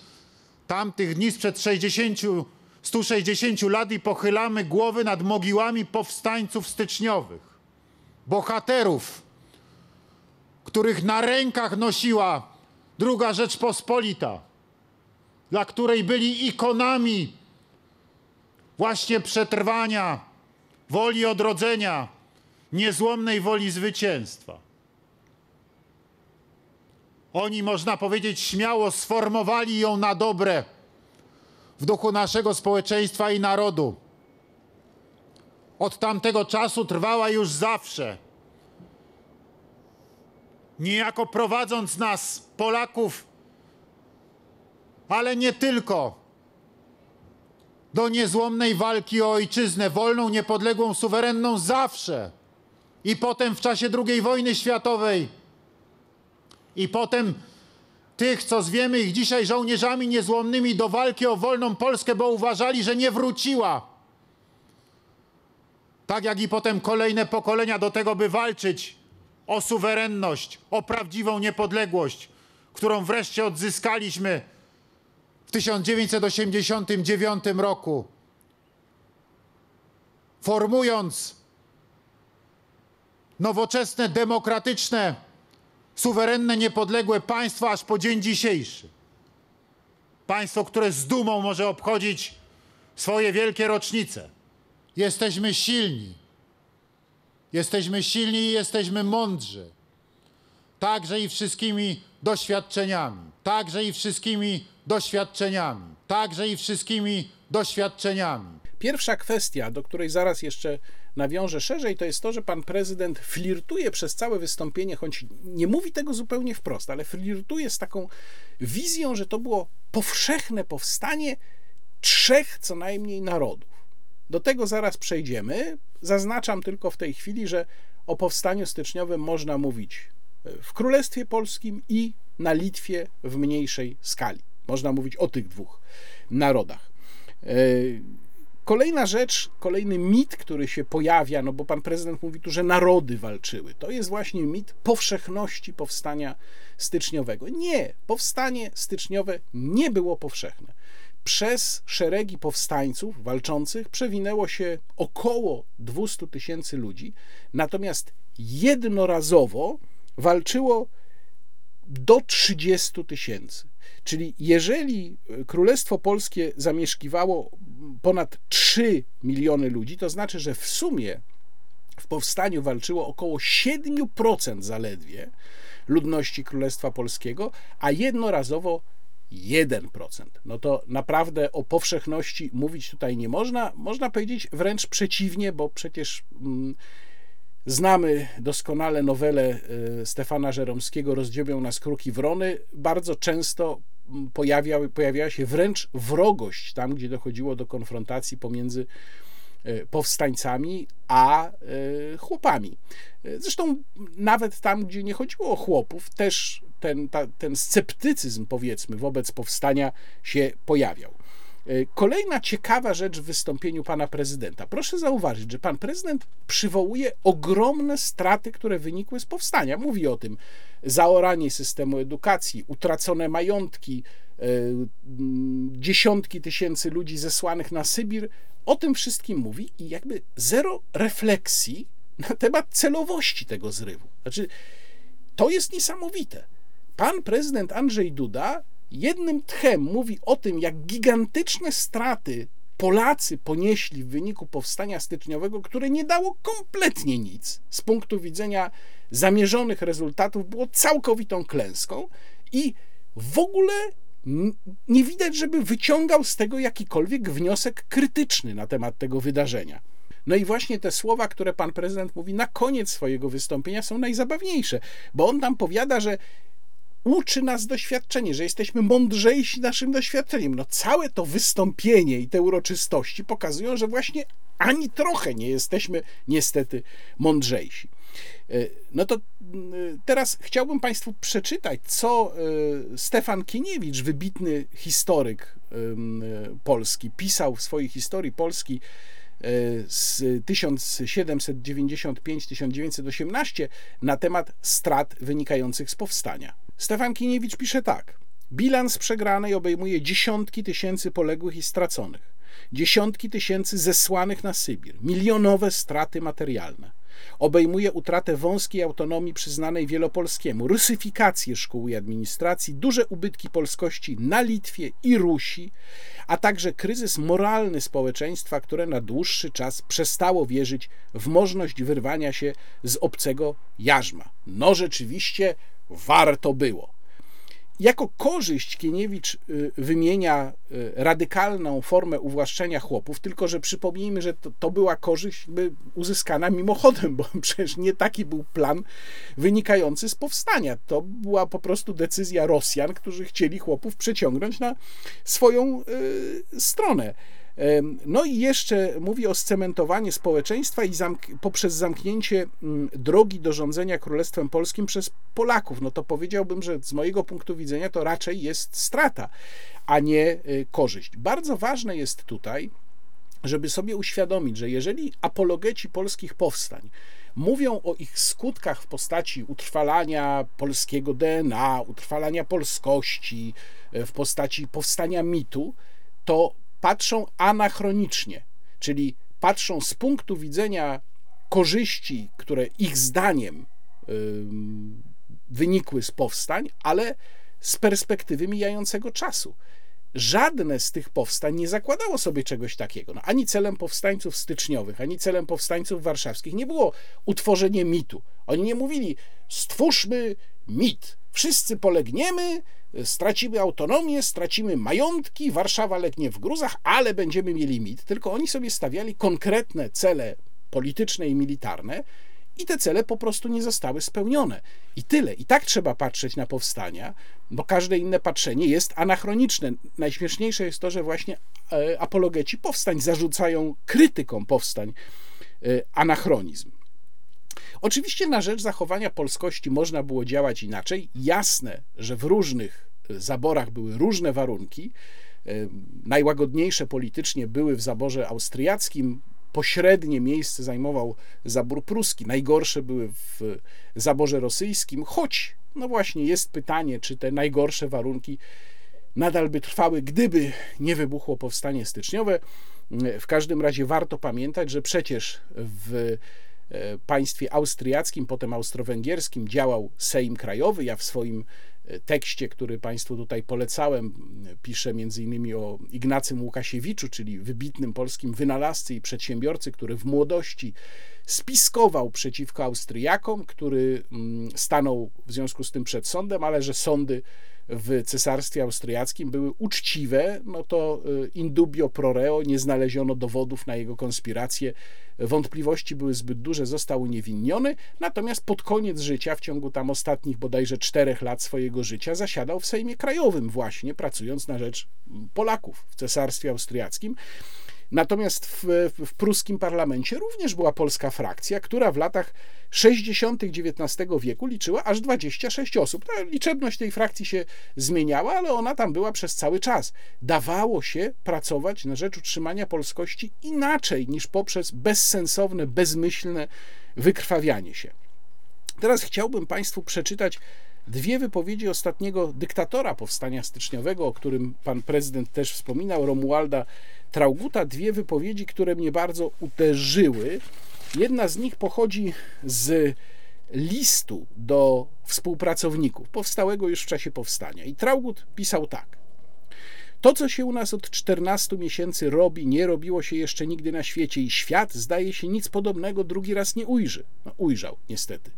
tamtych dni sprzed 60, 160 lat i pochylamy głowy nad mogiłami powstańców styczniowych, bohaterów, których na rękach nosiła Druga Rzeczpospolita, dla której byli ikonami właśnie przetrwania, woli odrodzenia, niezłomnej woli zwycięstwa. Oni, można powiedzieć, śmiało sformowali ją na dobre w duchu naszego społeczeństwa i narodu. Od tamtego czasu trwała już zawsze. Niejako prowadząc nas, Polaków, ale nie tylko, do niezłomnej walki o ojczyznę, wolną, niepodległą, suwerenną zawsze. I potem w czasie II wojny światowej. I potem tych, co zwiemy ich dzisiaj żołnierzami niezłomnymi do walki o wolną Polskę, bo uważali, że nie wróciła. Tak jak i potem kolejne pokolenia do tego, by walczyć o suwerenność, o prawdziwą niepodległość, którą wreszcie odzyskaliśmy w 1989 roku, formując nowoczesne, demokratyczne, suwerenne, niepodległe państwo aż po dzień dzisiejszy. Państwo, które z dumą może obchodzić swoje wielkie rocznice. Jesteśmy silni. Jesteśmy silni i jesteśmy mądrzy. Także i wszystkimi doświadczeniami. Także i wszystkimi doświadczeniami. Także i wszystkimi doświadczeniami. Pierwsza kwestia, do której zaraz jeszcze nawiążę szerzej, to jest to, że pan prezydent flirtuje przez całe wystąpienie, choć nie mówi tego zupełnie wprost, ale flirtuje z taką wizją, że to było powszechne powstanie trzech co najmniej narodów. Do tego zaraz przejdziemy. Zaznaczam tylko w tej chwili, że o powstaniu styczniowym można mówić w Królestwie Polskim i na Litwie w mniejszej skali. Można mówić o tych dwóch narodach. Kolejna rzecz, kolejny mit, który się pojawia, no bo pan prezydent mówi tu, że narody walczyły. To jest właśnie mit powszechności powstania styczniowego. Nie, powstanie styczniowe nie było powszechne. Przez szeregi powstańców walczących przewinęło się około 200 tysięcy ludzi, natomiast jednorazowo walczyło do 30 tysięcy. Czyli jeżeli Królestwo Polskie zamieszkiwało ponad 3 miliony ludzi, to znaczy, że w sumie w powstaniu walczyło około 7% zaledwie ludności Królestwa Polskiego, a jednorazowo 1%. No to naprawdę o powszechności mówić tutaj nie można. Można powiedzieć wręcz przeciwnie, bo przecież. Mm, Znamy doskonale nowelę e, Stefana Żeromskiego Rozdziobią nas kruki wrony. Bardzo często pojawiał, pojawiała się wręcz wrogość tam, gdzie dochodziło do konfrontacji pomiędzy e, powstańcami a e, chłopami. Zresztą nawet tam, gdzie nie chodziło o chłopów, też ten, ta, ten sceptycyzm, powiedzmy, wobec powstania się pojawiał. E, kolejna ciekawa rzecz w wystąpieniu pana prezydenta. Proszę zauważyć, że pan prezydent przywołuje ogromne straty, które wynikły z powstania. Mówi o tym zaoranie systemu edukacji, utracone majątki, e, dziesiątki tysięcy ludzi zesłanych na Sybir. O tym wszystkim mówi i jakby zero refleksji na temat celowości tego zrywu. Znaczy, to jest niesamowite. Pan prezydent Andrzej Duda jednym tchem mówi o tym, jak gigantyczne straty Polacy ponieśli w wyniku powstania styczniowego, które nie dało kompletnie nic z punktu widzenia zamierzonych rezultatów, było całkowitą klęską i w ogóle nie widać, żeby wyciągał z tego jakikolwiek wniosek krytyczny na temat tego wydarzenia. No i właśnie te słowa, które pan prezydent mówi na koniec swojego wystąpienia, są najzabawniejsze, bo on tam powiada, że uczy nas doświadczenie, że jesteśmy mądrzejsi naszym doświadczeniem. No całe to wystąpienie i te uroczystości pokazują, że właśnie ani trochę nie jesteśmy niestety mądrzejsi. E, no to mm, teraz chciałbym Państwu przeczytać, co e, Stefan Kieniewicz, wybitny historyk Polski, pisał w swojej historii Polski e, z 1795-1918 na temat strat wynikających z powstania. Stefan Kiniewicz pisze tak. Bilans przegranej obejmuje dziesiątki tysięcy poległych i straconych, dziesiątki tysięcy zesłanych na Sybir, milionowe straty materialne. Obejmuje utratę wąskiej autonomii przyznanej Wielopolskiemu, rusyfikację szkół i administracji, duże ubytki polskości na Litwie i Rusi, a także kryzys moralny społeczeństwa, które na dłuższy czas przestało wierzyć w możliwość wyrwania się z obcego jarzma. No rzeczywiście warto było. Jako korzyść Kieniewicz y, wymienia y, radykalną formę uwłaszczenia chłopów, tylko że przypomnijmy, że to, to, była korzyść uzyskana mimochodem, bo przecież nie taki był plan wynikający z powstania. To była po prostu decyzja Rosjan, którzy chcieli chłopów przeciągnąć na swoją y, stronę. No i jeszcze mówi o scementowaniu społeczeństwa i zamk poprzez zamknięcie mm, drogi do rządzenia Królestwem Polskim przez Polaków. No to powiedziałbym, że z mojego punktu widzenia to raczej jest strata, a nie y, korzyść. Bardzo ważne jest tutaj, żeby sobie uświadomić, że jeżeli apologeci polskich powstań mówią o ich skutkach w postaci utrwalania polskiego DNA, utrwalania polskości, y, w postaci powstania mitu, to patrzą anachronicznie, czyli patrzą z punktu widzenia korzyści, które ich zdaniem wynikły z powstań, ale z perspektywy mijającego czasu. Żadne z tych powstań nie zakładało sobie czegoś takiego. No, ani celem powstańców styczniowych, ani celem powstańców warszawskich nie było utworzenie mitu. Oni nie mówili, stwórzmy mit, wszyscy polegniemy, stracimy autonomię, stracimy majątki, Warszawa legnie w gruzach, ale będziemy mieli mit. Tylko oni sobie stawiali konkretne cele polityczne i militarne, i te cele po prostu nie zostały spełnione. I tyle. I tak trzeba patrzeć na powstania, bo każde inne patrzenie jest anachroniczne. Najśmieszniejsze jest to, że właśnie e, apologeci powstań zarzucają krytykom powstań e, anachronizm. Oczywiście na rzecz zachowania polskości można było działać inaczej. Jasne, że w różnych e, zaborach były różne warunki. Najłagodniejsze politycznie były w zaborze austriackim, pośrednie miejsce zajmował zabór pruski. Najgorsze były w zaborze rosyjskim, choć no właśnie jest pytanie, czy te najgorsze warunki nadal by trwały, gdyby nie wybuchło powstanie styczniowe. W każdym razie warto pamiętać, że przecież w państwie austriackim, potem austro-węgierskim działał Sejm Krajowy. Ja w swoim tekście, który Państwu tutaj polecałem, piszę między innymi o Ignacym Łukasiewiczu, czyli wybitnym polskim wynalazcy i przedsiębiorcy, który w młodości spiskował przeciwko Austriakom, który mm, stanął w związku z tym przed sądem, ale że sądy w cesarstwie austriackim były uczciwe, no to y, indubio pro reo nie znaleziono dowodów na jego konspirację. Wątpliwości były zbyt duże, został uniewinniony, natomiast pod koniec życia, w ciągu tam ostatnich bodajże czterech lat swojego życia, zasiadał w Sejmie Krajowym właśnie, pracując na rzecz Polaków w cesarstwie austriackim. Natomiast w, w pruskim parlamencie również była polska frakcja, która w latach 60. XIX wieku liczyła aż 26 osób. Ta liczebność tej frakcji się zmieniała, ale ona tam była przez cały czas. Dawało się pracować na rzecz utrzymania polskości inaczej niż poprzez bezsensowne, bezmyślne wykrwawianie się. Teraz chciałbym Państwu przeczytać dwie wypowiedzi ostatniego dyktatora powstania styczniowego, o którym pan prezydent też wspominał, Romualda Trauguta, dwie wypowiedzi, które mnie bardzo uderzyły. Jedna z nich pochodzi z listu do współpracowników, powstałego już w czasie powstania. I Traugut pisał tak. To, co się u nas od 14 miesięcy robi, nie robiło się jeszcze nigdy na świecie i świat, zdaje się, nic podobnego drugi raz nie ujrzy. No, ujrzał, niestety.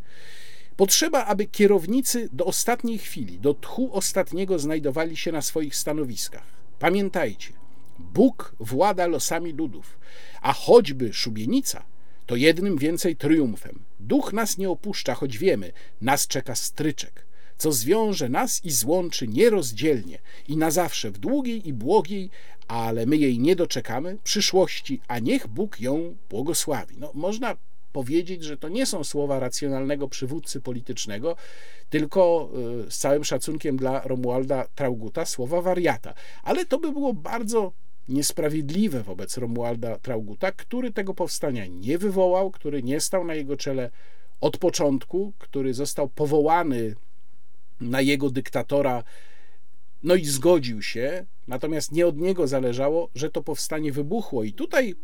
Potrzeba, aby kierownicy do ostatniej chwili, do tchu ostatniego znajdowali się na swoich stanowiskach. Pamiętajcie, Bóg włada losami ludów, a choćby szubienica, to jednym więcej triumfem. Duch nas nie opuszcza, choć wiemy, nas czeka stryczek, co zwiąże nas i złączy nierozdzielnie i na zawsze w długiej i błogiej, ale my jej nie doczekamy, przyszłości, a niech Bóg ją błogosławi. No, można powiedzieć, że to nie są słowa racjonalnego przywódcy politycznego, tylko y, z całym szacunkiem dla Romualda Trauguta słowa wariata. Ale to by było bardzo niesprawiedliwe wobec Romualda Trauguta, który tego powstania nie wywołał, który nie stał na jego czele od początku, który został powołany na jego dyktatora, no i zgodził się, natomiast nie od niego zależało, że to powstanie wybuchło. I tutaj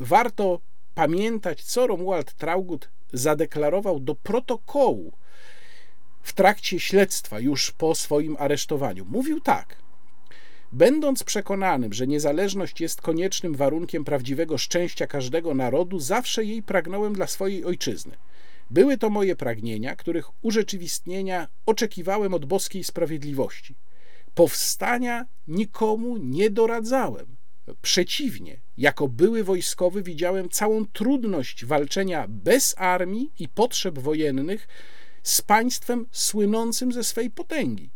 warto pamiętać, co Romuald Traugut zadeklarował do protokołu w trakcie śledztwa, już po swoim aresztowaniu. Mówił tak. Będąc przekonanym, że niezależność jest koniecznym warunkiem prawdziwego szczęścia każdego narodu, zawsze jej pragnąłem dla swojej ojczyzny. Były to moje pragnienia, których urzeczywistnienia oczekiwałem od boskiej sprawiedliwości. Powstania nikomu nie doradzałem. Przeciwnie, jako były wojskowy widziałem całą trudność walczenia bez armii i potrzeb wojennych z państwem słynącym ze swej potęgi.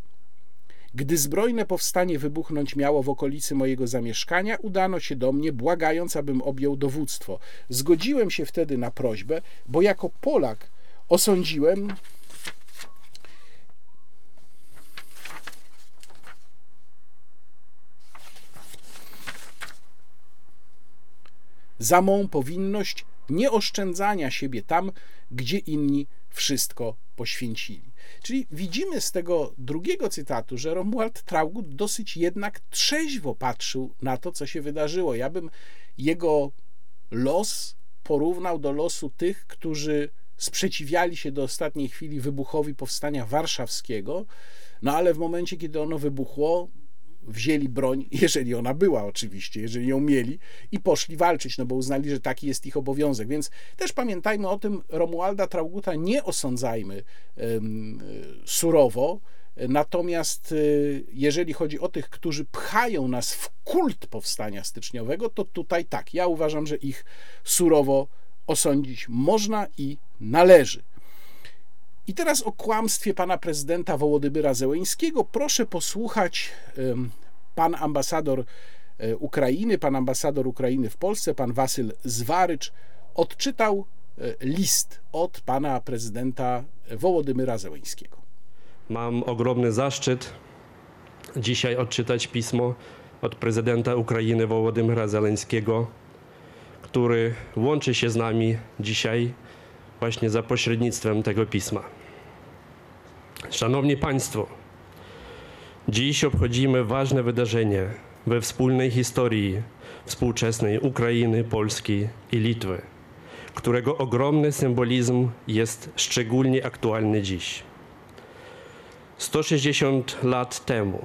Gdy zbrojne powstanie wybuchnąć miało w okolicy mojego zamieszkania, udano się do mnie, błagając, abym objął dowództwo. Zgodziłem się wtedy na prośbę, bo jako Polak osądziłem, za mą powinność nieoszczędzania siebie tam, gdzie inni wszystko poświęcili. Czyli widzimy z tego drugiego cytatu, że Romuald Traugut dosyć jednak trzeźwo patrzył na to, co się wydarzyło. Ja bym jego los porównał do losu tych, którzy sprzeciwiali się do ostatniej chwili wybuchowi powstania warszawskiego, no ale w momencie, kiedy ono wybuchło, wzięli broń, jeżeli ona była oczywiście, jeżeli ją mieli, i poszli walczyć, no bo uznali, że taki jest ich obowiązek. Więc też pamiętajmy o tym, Romualda Trauguta nie osądzajmy surowo, Natomiast y, jeżeli chodzi o tych, którzy pchają nas w kult powstania styczniowego, to tutaj tak, ja uważam, że ich surowo osądzić można i należy. I teraz o kłamstwie pana prezydenta Wołodymyra Zełeńskiego proszę posłuchać pan ambasador e, Ukrainy, pan ambasador Ukrainy w Polsce, pan Wasyl Zwarycz, odczytał e, list od pana prezydenta Wołodymyra Zełeńskiego. Mam ogromny zaszczyt dzisiaj odczytać pismo od prezydenta Ukrainy Wołodymyra Zeleńskiego, który łączy się z nami dzisiaj właśnie za pośrednictwem tego pisma. Szanowni Państwo, dziś obchodzimy ważne wydarzenie we wspólnej historii współczesnej Ukrainy, Polski i Litwy, którego ogromny symbolizm jest szczególnie aktualny dziś. 160 lat temu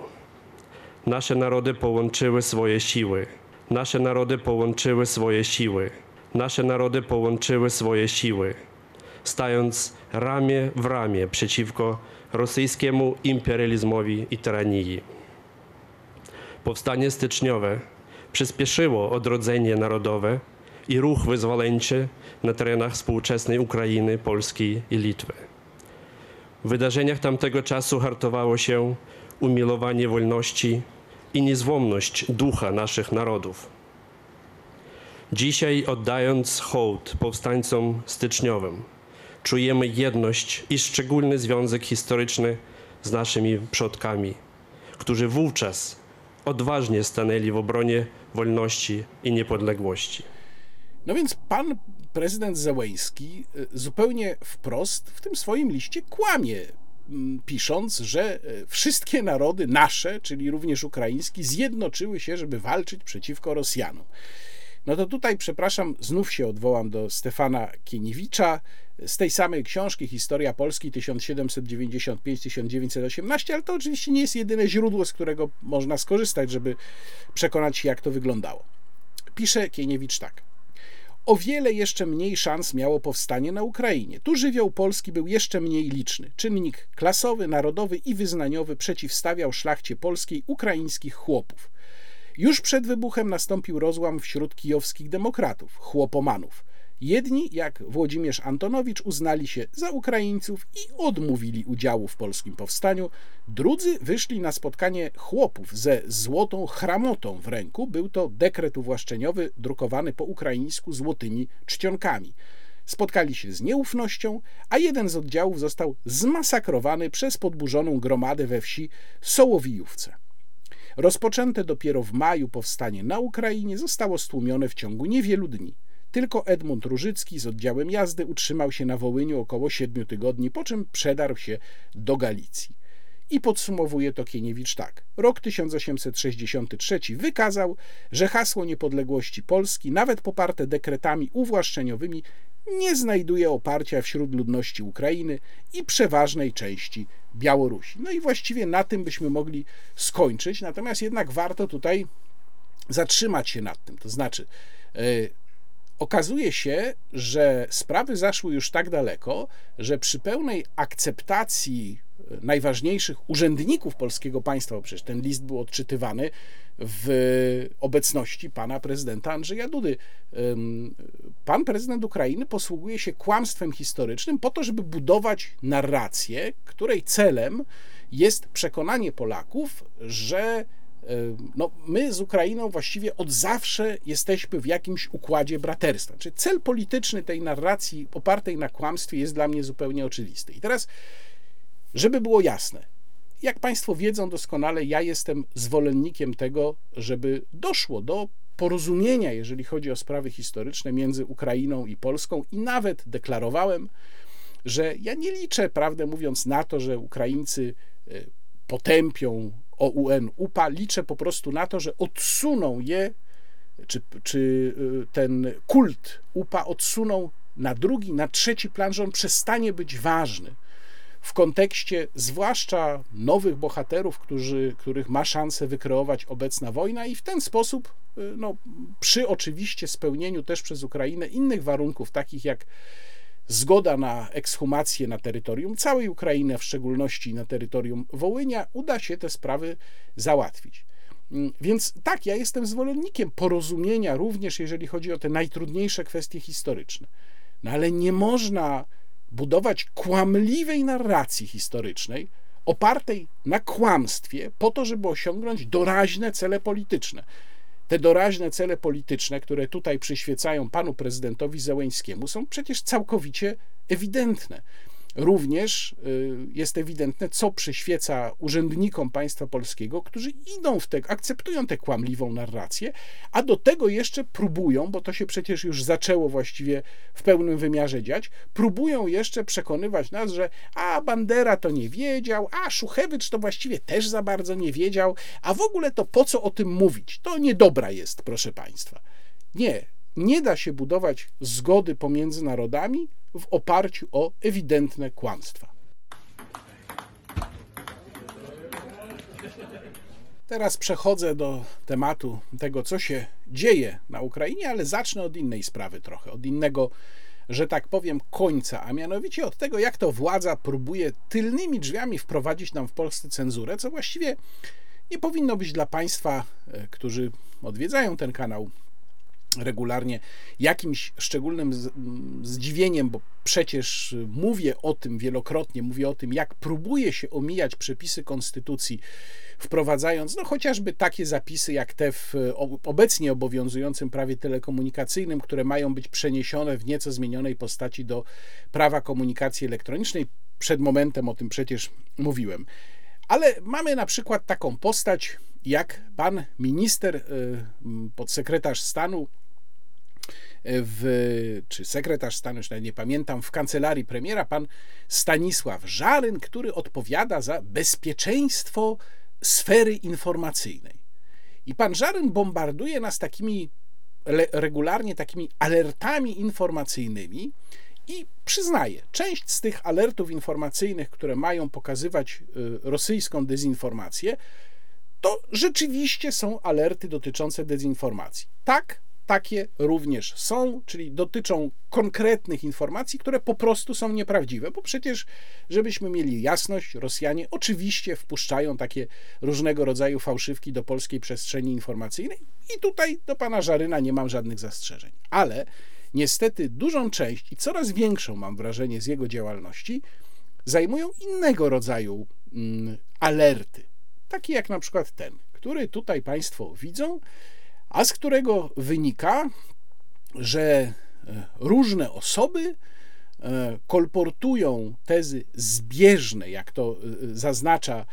nasze narody połączyły swoje siły. Nasze narody połączyły swoje siły. Nasze narody połączyły swoje siły, stając ramię w ramię przeciwko rosyjskiemu imperializmowi i tyranii. Powstanie styczniowe przyspieszyło odrodzenie narodowe i ruch wyzwoleńczy na terenach współczesnej Ukrainy, Polski i Litwy. W wydarzeniach tamtego czasu hartowało się umilowanie wolności i niezłomność ducha naszych narodów. Dzisiaj, oddając hołd powstańcom styczniowym, czujemy jedność i szczególny związek historyczny z naszymi przodkami, którzy wówczas odważnie stanęli w obronie wolności i niepodległości. No więc pan prezydent Zełęński y, zupełnie wprost w tym swoim liście kłamie, mm, pisząc, że y, wszystkie narody nasze, czyli również ukraiński, zjednoczyły się, żeby walczyć przeciwko Rosjanom. No to tutaj, przepraszam, znów się odwołam do Stefana Kieniewicza z tej samej książki Historia Polski 1795-1918, ale to oczywiście nie jest jedyne źródło, z którego można skorzystać, żeby przekonać się, jak to wyglądało. Pisze Kieniewicz tak. O wiele jeszcze mniej szans miało powstanie na Ukrainie. Tu żywioł polski był jeszcze mniej liczny. Czynnik klasowy, narodowy i wyznaniowy przeciwstawiał szlachcie polskiej ukraińskich chłopów. Już przed wybuchem nastąpił rozłam wśród kijowskich demokratów, chłopomanów. Jedni, jak Włodzimierz Antonowicz, uznali się za Ukraińców i odmówili udziału w polskim powstaniu. Drudzy wyszli na spotkanie chłopów ze złotą chramotą w ręku. Był to dekret uwłaszczeniowy drukowany po ukraińsku złotymi czcionkami. Spotkali się z nieufnością, a jeden z oddziałów został zmasakrowany przez podburzoną gromadę we wsi Sołowijówce. Rozpoczęte dopiero w maju powstanie na Ukrainie zostało stłumione w ciągu niewielu dni. Tylko Edmund Różycki z oddziałem jazdy utrzymał się na Wołyniu około siedmiu tygodni, po czym przedarł się do Galicji. I podsumowuje to Kieniewicz tak. Rok 1863 wykazał, że hasło niepodległości Polski, nawet poparte dekretami uwłaszczeniowymi, nie znajduje oparcia wśród ludności Ukrainy i przeważnej części Białorusi. No i właściwie na tym byśmy mogli skończyć, natomiast jednak warto tutaj zatrzymać się nad tym. To znaczy, yy, okazuje się, że sprawy zaszły już tak daleko, że przy pełnej akceptacji najważniejszych urzędników polskiego państwa, bo przecież ten list był odczytywany w obecności pana prezydenta Andrzeja Dudy. Pan prezydent Ukrainy posługuje się kłamstwem historycznym po to, żeby budować narrację, której celem jest przekonanie Polaków, że no, my z Ukrainą właściwie od zawsze jesteśmy w jakimś układzie braterstwa. Czy cel polityczny tej narracji opartej na kłamstwie jest dla mnie zupełnie oczywisty. I teraz żeby było jasne, jak Państwo wiedzą doskonale, ja jestem zwolennikiem tego, żeby doszło do porozumienia, jeżeli chodzi o sprawy historyczne między Ukrainą i Polską, i nawet deklarowałem, że ja nie liczę, prawdę mówiąc, na to, że Ukraińcy e, potępią OUN UPA, liczę po prostu na to, że odsuną je czy, czy y, ten kult UPA odsunął na drugi, na trzeci plan, że on przestanie być ważny. W kontekście zwłaszcza nowych bohaterów, którzy, których ma szansę wykreować obecna wojna, i w ten sposób, y, no, przy oczywiście spełnieniu też przez Ukrainę innych warunków, takich jak zgoda na ekshumację na terytorium całej Ukrainy, w szczególności na terytorium Wołynia, uda się te sprawy załatwić. Mm, więc tak, ja jestem zwolennikiem porozumienia, również jeżeli chodzi o te najtrudniejsze kwestie historyczne. No ale nie można budować kłamliwej narracji historycznej, opartej na kłamstwie, po to, żeby osiągnąć doraźne cele polityczne. Te doraźne cele polityczne, które tutaj przyświecają panu prezydentowi Zełęńskiemu, są przecież całkowicie ewidentne. Również y, jest ewidentne, co przyświeca urzędnikom państwa polskiego, którzy idą w te, akceptują tę kłamliwą narrację, a do tego jeszcze próbują, bo to się przecież już zaczęło właściwie w pełnym wymiarze dziać, próbują jeszcze przekonywać nas, że a Bandera to nie wiedział, a Szuchewicz to właściwie też za bardzo nie wiedział, a w ogóle to po co o tym mówić? To niedobra jest, proszę państwa. Nie, nie da się budować zgody pomiędzy narodami w oparciu o ewidentne kłamstwa. Teraz przechodzę do tematu tego, co się dzieje na Ukrainie, ale zacznę od innej sprawy trochę, od innego, że tak powiem, końca, a mianowicie od tego, jak to władza próbuje tylnymi drzwiami wprowadzić nam w Polsce cenzurę, co właściwie nie powinno być dla Państwa, e, którzy odwiedzają ten kanał, regularnie jakimś szczególnym zdziwieniem, bo przecież mówię o tym wielokrotnie, mówię o tym, jak próbuje się omijać przepisy konstytucji, wprowadzając no chociażby takie zapisy jak te w obecnie obowiązującym prawie telekomunikacyjnym, które mają być przeniesione w nieco zmienionej postaci do prawa komunikacji elektronicznej. Przed momentem o tym przecież mówiłem. Ale mamy na przykład taką postać jak pan minister, y, podsekretarz stanu w, czy sekretarz stanu, już nie pamiętam, w kancelarii premiera, pan Stanisław Żaryn, który odpowiada za bezpieczeństwo sfery informacyjnej. I pan Żaryn bombarduje nas takimi regularnie takimi alertami informacyjnymi i przyznaje, część z tych alertów informacyjnych, które mają pokazywać y, rosyjską dezinformację, to rzeczywiście są alerty dotyczące dezinformacji. Tak, takie również są, czyli dotyczą konkretnych informacji, które po prostu są nieprawdziwe, bo przecież, żebyśmy mieli jasność, Rosjanie oczywiście wpuszczają takie różnego rodzaju fałszywki do polskiej przestrzeni informacyjnej i tutaj do pana Żaryna nie mam żadnych zastrzeżeń. Ale niestety dużą część i coraz większą, mam wrażenie, z jego działalności zajmują innego rodzaju mm, alerty, takie jak na przykład ten, który tutaj Państwo widzą a z którego wynika, że e, różne osoby e, kolportują tezy zbieżne, jak to e, zaznacza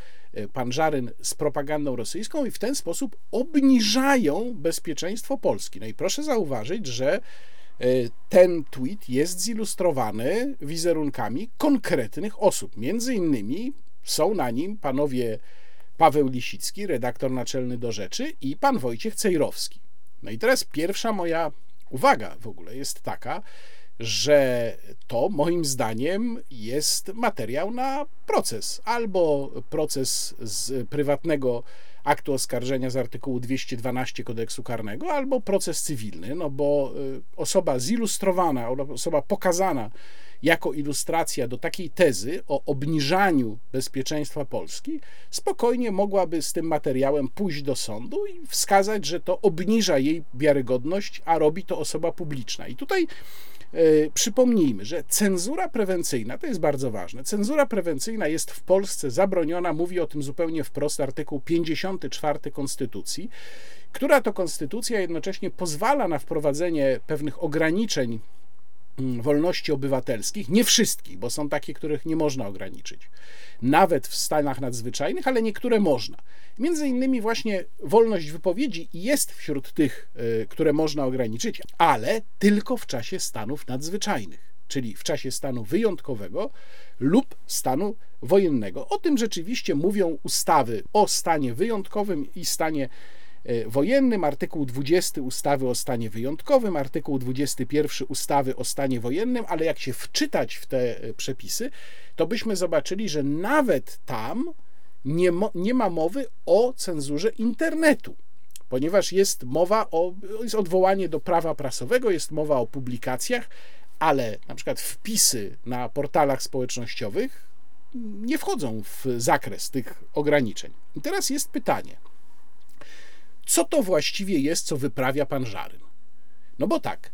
pan Żaryn, z propagandą rosyjską i w ten sposób obniżają bezpieczeństwo Polski. No i proszę zauważyć, że ten tweet jest zilustrowany wizerunkami konkretnych osób. Między innymi są na nim panowie Paweł Lisicki, redaktor naczelny do rzeczy, i pan Wojciech Cejrowski. No i teraz pierwsza moja uwaga w ogóle jest taka, że to moim zdaniem jest materiał na proces. Albo proces z prywatnego aktu oskarżenia z artykułu 212 kodeksu karnego, albo proces cywilny, no bo y, osoba zilustrowana, osoba pokazana jako ilustracja do takiej tezy o obniżaniu bezpieczeństwa Polski, spokojnie mogłaby z tym materiałem pójść do sądu i wskazać, że to obniża jej wiarygodność, a robi to osoba publiczna. I tutaj Yy, przypomnijmy, że cenzura prewencyjna, to jest bardzo ważne, cenzura prewencyjna jest w Polsce zabroniona, mówi o tym zupełnie wprost artykuł 54 Konstytucji, która to konstytucja jednocześnie pozwala na wprowadzenie pewnych ograniczeń wolności obywatelskich, nie wszystkich, bo są takie, których nie można ograniczyć, nawet w stanach nadzwyczajnych, ale niektóre można. Między innymi właśnie wolność wypowiedzi jest wśród tych, y, które można ograniczyć, ale tylko w czasie stanów nadzwyczajnych, czyli w czasie stanu wyjątkowego lub stanu wojennego. O tym rzeczywiście mówią ustawy o stanie wyjątkowym i stanie wojennym, artykuł 20 ustawy o stanie wyjątkowym, artykuł 21 ustawy o stanie wojennym, ale jak się wczytać w te e, przepisy, to byśmy zobaczyli, że nawet tam nie, mo, nie ma mowy o cenzurze internetu ponieważ jest mowa o, jest odwołanie do prawa prasowego, jest mowa o publikacjach, ale na przykład wpisy na portalach społecznościowych nie wchodzą w zakres tych ograniczeń. I teraz jest pytanie, co to właściwie jest, co wyprawia pan Żaryn? No bo tak,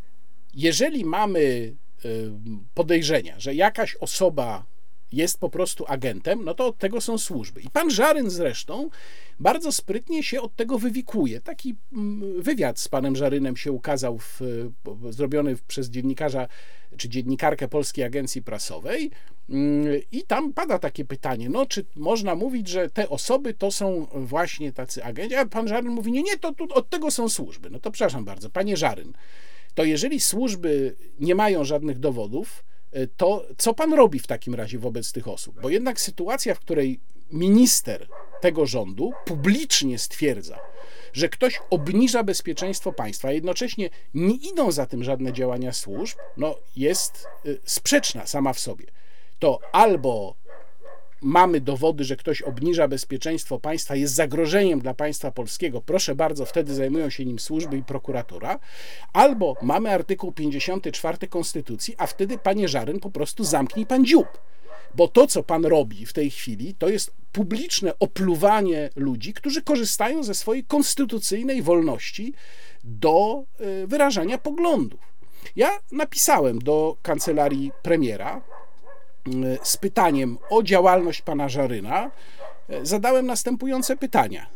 jeżeli mamy y, podejrzenia, że jakaś osoba jest po prostu agentem, no to od tego są służby. I pan Żaryn zresztą bardzo sprytnie się od tego wywikuje. Taki mm, wywiad z panem Żarynem się ukazał, w, zrobiony przez dziennikarza czy dziennikarkę Polskiej Agencji Prasowej. Mm, I tam pada takie pytanie, no czy można mówić, że te osoby to są właśnie tacy agenci? A pan Żaryn mówi, nie, nie, to tu od tego są służby. No to przepraszam bardzo, panie Żaryn, to jeżeli służby nie mają żadnych dowodów, to co pan robi w takim razie wobec tych osób? Bo jednak sytuacja, w której minister tego rządu publicznie stwierdza, że ktoś obniża bezpieczeństwo państwa, a jednocześnie nie idą za tym żadne działania służb, no jest y, sprzeczna sama w sobie. To albo mamy dowody, że ktoś obniża bezpieczeństwo państwa, jest zagrożeniem dla państwa polskiego, proszę bardzo, wtedy zajmują się nim służby i prokuratura, albo mamy artykuł 54 Konstytucji, a wtedy, panie Żaryn, po prostu zamknij pan dziób. Bo to, co pan robi w tej chwili, to jest publiczne opluwanie ludzi, którzy korzystają ze swojej konstytucyjnej wolności do e, wyrażania poglądów. Ja napisałem do kancelarii premiera z pytaniem o działalność pana Żaryna. E, zadałem następujące pytania.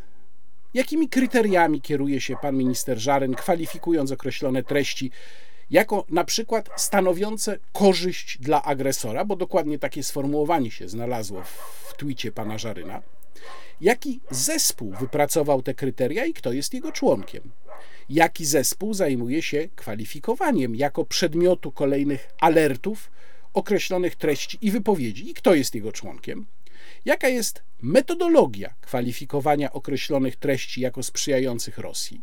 Jakimi kryteriami kieruje się pan minister Żaryn, kwalifikując określone treści jako na przykład stanowiące korzyść dla agresora, bo dokładnie takie sformułowanie się znalazło w twicie pana Żaryna. Jaki zespół wypracował te kryteria i kto jest jego członkiem? Jaki zespół zajmuje się kwalifikowaniem jako przedmiotu kolejnych alertów określonych treści i wypowiedzi i kto jest jego członkiem? Jaka jest metodologia kwalifikowania określonych treści jako sprzyjających Rosji?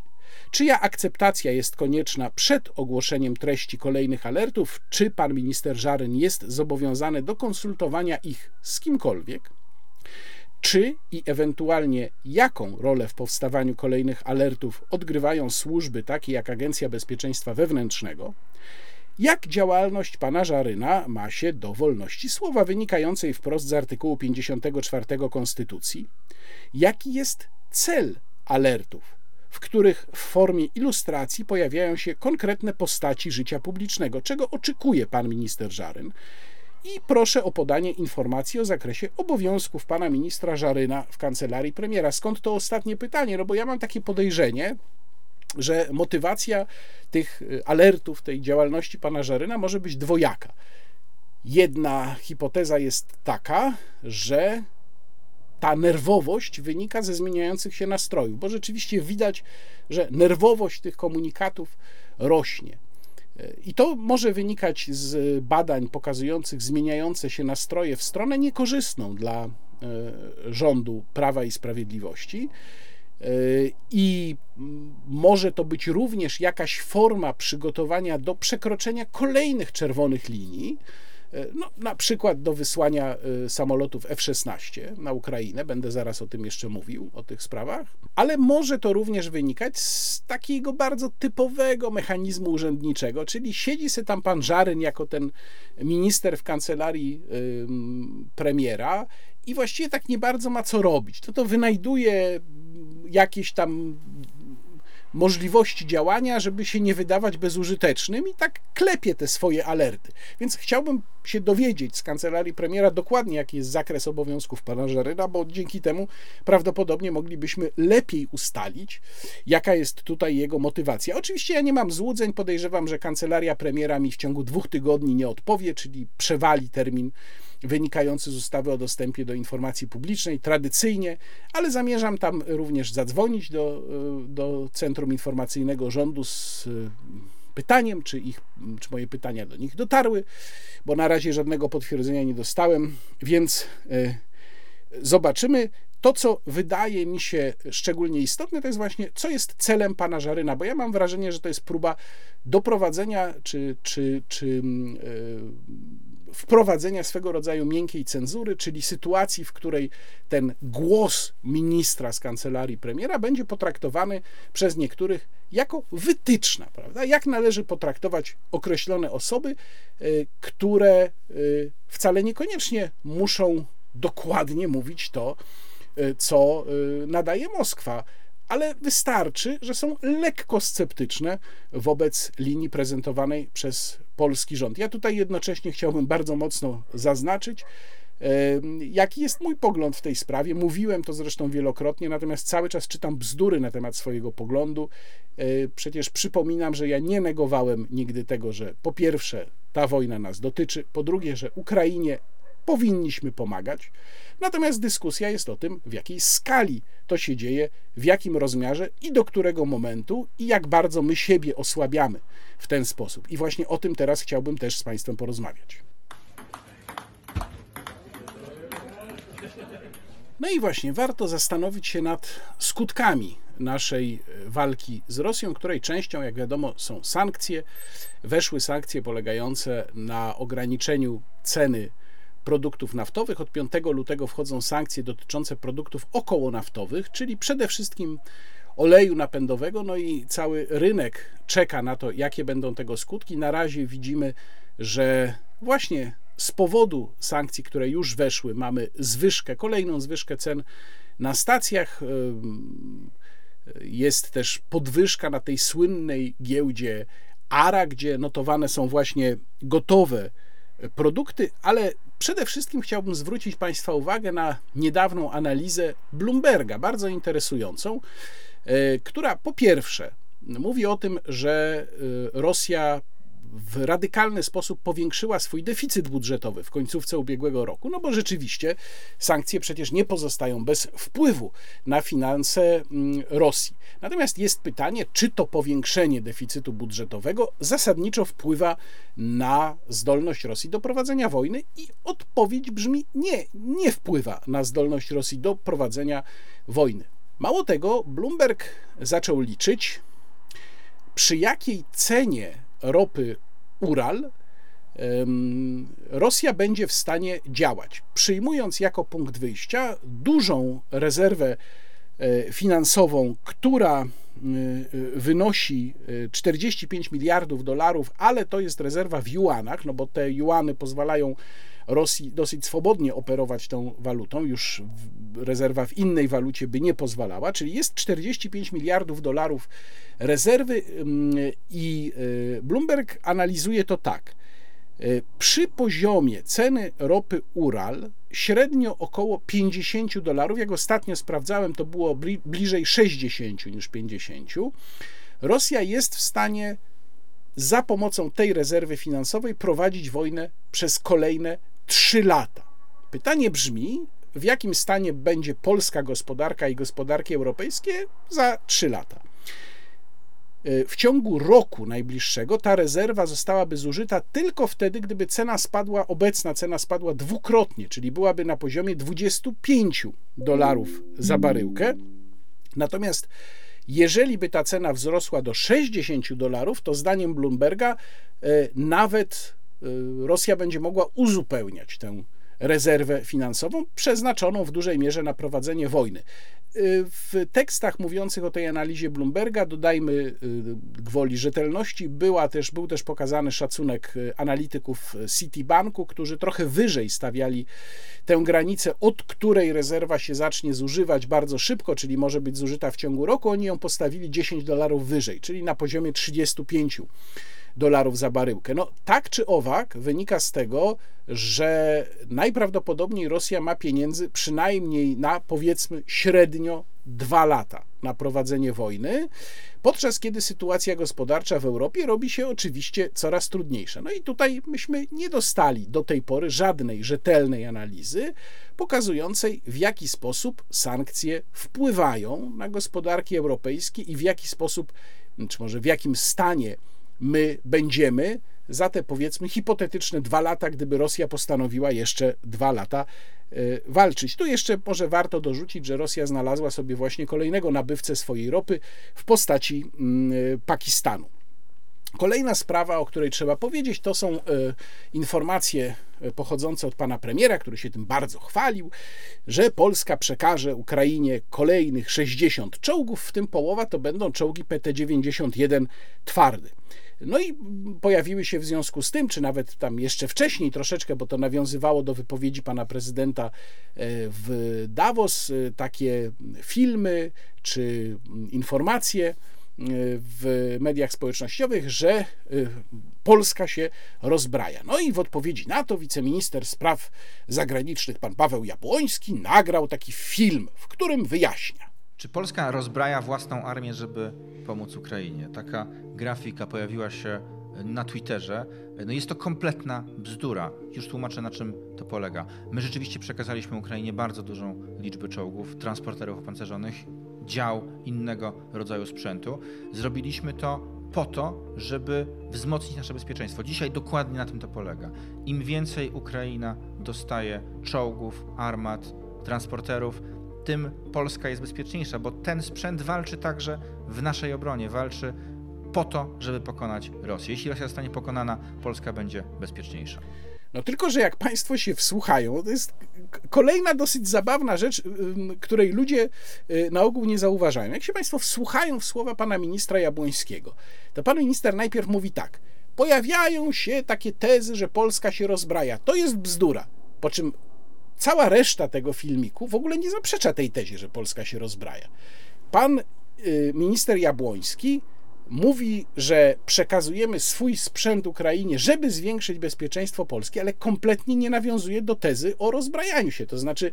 Czyja akceptacja jest konieczna przed ogłoszeniem treści kolejnych alertów? Czy pan minister Żaryn jest zobowiązany do konsultowania ich z kimkolwiek? Czy i ewentualnie jaką rolę w powstawaniu kolejnych alertów odgrywają służby takie jak Agencja Bezpieczeństwa Wewnętrznego? Jak działalność pana Żaryna ma się do wolności słowa wynikającej wprost z artykułu 54 Konstytucji? Jaki jest cel alertów? w których w formie ilustracji pojawiają się konkretne postaci życia publicznego, czego oczekuje pan minister Żaryn. I proszę o podanie informacji o zakresie obowiązków pana ministra Żaryna w kancelarii premiera. Skąd to ostatnie pytanie? No bo ja mam takie podejrzenie, że motywacja tych y, alertów, tej działalności pana Żaryna może być dwojaka. Jedna hipoteza jest taka, że ta nerwowość wynika ze zmieniających się nastrojów, bo rzeczywiście widać, że nerwowość tych komunikatów rośnie. I to może wynikać z badań pokazujących zmieniające się nastroje w stronę niekorzystną dla e, rządu Prawa i Sprawiedliwości. E, I może to być również jakaś forma przygotowania do przekroczenia kolejnych czerwonych linii, E, no, na przykład do wysłania e, samolotów F-16 na Ukrainę, będę zaraz o tym jeszcze mówił, o tych sprawach, ale może to również wynikać z takiego bardzo typowego mechanizmu urzędniczego, czyli siedzi sobie tam pan Żaryn jako ten minister w kancelarii premiera i właściwie tak nie bardzo ma co robić. To to wynajduje jakieś tam możliwości działania, żeby się nie wydawać bezużytecznym i tak klepie te swoje alerty. Więc chciałbym się dowiedzieć z kancelarii premiera dokładnie, jaki jest zakres obowiązków pana Żeryna, bo dzięki temu prawdopodobnie moglibyśmy lepiej ustalić, jaka jest tutaj jego motywacja. Oczywiście ja nie mam złudzeń, podejrzewam, że kancelaria premiera mi w ciągu dwóch tygodni nie odpowie, czyli przewali termin wynikający z ustawy o dostępie do informacji publicznej tradycyjnie, ale zamierzam tam również zadzwonić do, do Centrum Informacyjnego Rządu z pytaniem, czy, ich, czy moje pytania do nich dotarły, bo na razie żadnego potwierdzenia nie dostałem, więc e, zobaczymy. to, co wydaje mi się szczególnie istotne, to jest właśnie, co jest celem pana Żaryna, bo ja mam wrażenie, że to jest próba doprowadzenia czy, czy, czy yy, wprowadzenia swego rodzaju miękkiej cenzury, czyli sytuacji, w której ten głos ministra z kancelarii premiera będzie potraktowany przez niektórych jako wytyczna, prawda? Jak należy potraktować określone osoby, yy, które yy, wcale niekoniecznie muszą dokładnie mówić to, Y, co y, nadaje Moskwa. Ale wystarczy, że są lekko sceptyczne wobec linii prezentowanej przez polski rząd. Ja tutaj jednocześnie chciałbym bardzo mocno zaznaczyć, Jaki jest mój pogląd w tej sprawie? Mówiłem to zresztą wielokrotnie, natomiast cały czas czytam bzdury na temat swojego poglądu. Przecież przypominam, że ja nie negowałem nigdy tego, że po pierwsze ta wojna nas dotyczy, po drugie, że Ukrainie powinniśmy pomagać. Natomiast dyskusja jest o tym, w jakiej skali to się dzieje, w jakim rozmiarze i do którego momentu i jak bardzo my siebie osłabiamy w ten sposób. I właśnie o tym teraz chciałbym też z Państwem porozmawiać. No i właśnie warto zastanowić się nad skutkami naszej walki z Rosją, której częścią, jak wiadomo, są sankcje. Weszły sankcje polegające na ograniczeniu ceny produktów naftowych. Od 5 lutego wchodzą sankcje dotyczące produktów okołonaftowych, czyli przede wszystkim oleju napędowego, no i cały rynek czeka na to, jakie będą tego skutki. Na razie widzimy, że właśnie z powodu sankcji, które już weszły, mamy zwyżkę, kolejną zwyżkę cen na stacjach. Jest też podwyżka na tej słynnej giełdzie ARA, gdzie notowane są właśnie gotowe produkty, ale przede wszystkim chciałbym zwrócić Państwa uwagę na niedawną analizę Bloomberga, bardzo interesującą, e, która po pierwsze mówi o tym, że e, Rosja w radykalny sposób powiększyła swój deficyt budżetowy w końcówce ubiegłego roku, no bo rzeczywiście sankcje przecież nie pozostają bez wpływu na finanse mm, Rosji. Natomiast jest pytanie, czy to powiększenie deficytu budżetowego zasadniczo wpływa na zdolność Rosji do prowadzenia wojny i odpowiedź brzmi nie, nie wpływa na zdolność Rosji do prowadzenia wojny. Mało tego, Bloomberg zaczął liczyć, przy jakiej cenie ropy Ural, Rosja będzie w stanie działać, przyjmując jako punkt wyjścia dużą rezerwę e, finansową, która e, wynosi 45 e, miliardów dolarów, ale to jest rezerwa w juanach, no bo te juany pozwalają Rosji dosyć swobodnie operować tą walutą, już rezerwa w innej walucie by nie pozwalała, czyli jest 45 miliardów dolarów rezerwy mm, i e, Bloomberg analizuje to tak. E, przy poziomie ceny ropy Ural średnio około 50 dolarów, jak ostatnio sprawdzałem, to było bliżej 60 niż 50. Rosja jest w stanie za pomocą tej rezerwy finansowej prowadzić wojnę przez kolejne 3 lata. Pytanie brzmi, w jakim stanie będzie polska gospodarka i gospodarki europejskie za 3 lata. E, w ciągu roku najbliższego ta rezerwa zostałaby zużyta tylko wtedy, gdyby cena spadła, obecna cena spadła dwukrotnie, czyli byłaby na poziomie 25 dolarów za baryłkę. Natomiast jeżeli by ta cena wzrosła do 60 dolarów, to zdaniem Bloomberga e, nawet Rosja będzie mogła uzupełniać tę rezerwę finansową przeznaczoną w dużej mierze na prowadzenie wojny. W tekstach mówiących o tej analizie Bloomberga, dodajmy y, gwoli rzetelności, była też, był też pokazany szacunek y, analityków Citibanku, którzy trochę wyżej stawiali tę granicę, od której rezerwa się zacznie zużywać bardzo szybko, czyli może być zużyta w ciągu roku. Oni ją postawili 10 dolarów wyżej, czyli na poziomie 35 dolarów za baryłkę. No tak czy owak wynika z tego, że najprawdopodobniej Rosja ma pieniędzy przynajmniej na powiedzmy średnio dwa lata na prowadzenie wojny, podczas kiedy sytuacja gospodarcza w Europie robi się oczywiście coraz trudniejsza. No i tutaj myśmy nie dostali do tej pory żadnej rzetelnej analizy pokazującej, w jaki sposób sankcje wpływają na gospodarki europejskie i w jaki sposób, czy może w jakim stanie my będziemy za te powiedzmy hipotetyczne dwa lata, gdyby Rosja postanowiła jeszcze dwa lata e, walczyć. Tu jeszcze może warto dorzucić, że Rosja znalazła sobie właśnie kolejnego nabywcę swojej ropy w postaci mm, Pakistanu. Kolejna sprawa, o której trzeba powiedzieć, to są e, informacje e, pochodzące od pana premiera, który się tym bardzo chwalił, że Polska przekaże Ukrainie kolejnych 60 czołgów, w tym połowa to będą czołgi PT-91 twardy. No i pojawiły się w związku z tym, czy nawet tam jeszcze wcześniej troszeczkę, bo to nawiązywało do wypowiedzi pana prezydenta e, w Davos, takie filmy czy informacje, w mediach społecznościowych, że Polska się rozbraja. No i w odpowiedzi na to wiceminister spraw zagranicznych pan Paweł Jabłoński nagrał taki film, w którym wyjaśnia. Czy Polska rozbraja własną armię, żeby pomóc Ukrainie? Taka grafika pojawiła się na Twitterze. No jest to kompletna bzdura. Już tłumaczę, na czym to polega. My rzeczywiście przekazaliśmy Ukrainie bardzo dużą liczbę czołgów, transporterów opancerzonych dział innego rodzaju sprzętu. Zrobiliśmy to po to, żeby wzmocnić nasze bezpieczeństwo. Dzisiaj dokładnie na tym to polega. Im więcej Ukraina dostaje czołgów, armat, transporterów, tym Polska jest bezpieczniejsza, bo ten sprzęt walczy także w naszej obronie, walczy po to, żeby pokonać Rosję. Jeśli Rosja zostanie pokonana, Polska będzie bezpieczniejsza. No tylko, że jak Państwo się wsłuchają, to jest kolejna dosyć zabawna rzecz, której ludzie y, na ogół nie zauważają. Jak się Państwo wsłuchają w słowa pana ministra Jabłońskiego, to pan minister najpierw mówi tak. Pojawiają się takie tezy, że Polska się rozbraja. To jest bzdura. Po czym cała reszta tego filmiku w ogóle nie zaprzecza tej tezie, że Polska się rozbraja. Pan y, minister Jabłoński mówi, że przekazujemy swój sprzęt Ukrainie, żeby zwiększyć bezpieczeństwo Polski, ale kompletnie nie nawiązuje do tezy o rozbrajaniu się. To znaczy,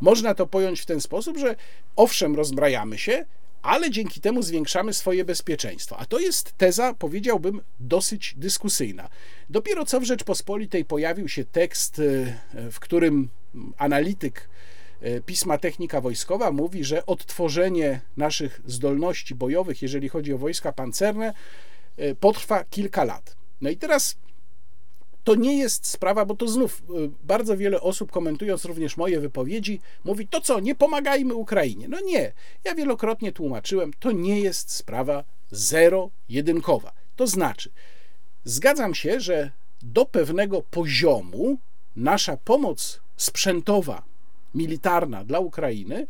można to pojąć w ten sposób, że owszem, rozbrajamy się, ale dzięki temu zwiększamy swoje bezpieczeństwo. A to jest teza, powiedziałbym, dosyć dyskusyjna. Dopiero co w Rzeczpospolitej pojawił się tekst, e, w którym analityk E, pisma Technika Wojskowa mówi, że odtworzenie naszych zdolności bojowych, jeżeli chodzi o wojska pancerne, e, potrwa kilka lat. No i teraz to nie jest sprawa, bo to znów e, bardzo wiele osób, komentując również moje wypowiedzi, mówi: To co, nie pomagajmy Ukrainie. No nie, ja wielokrotnie tłumaczyłem, to nie jest sprawa zero-jedynkowa. To znaczy, zgadzam się, że do pewnego poziomu nasza pomoc sprzętowa militarna dla Ukrainy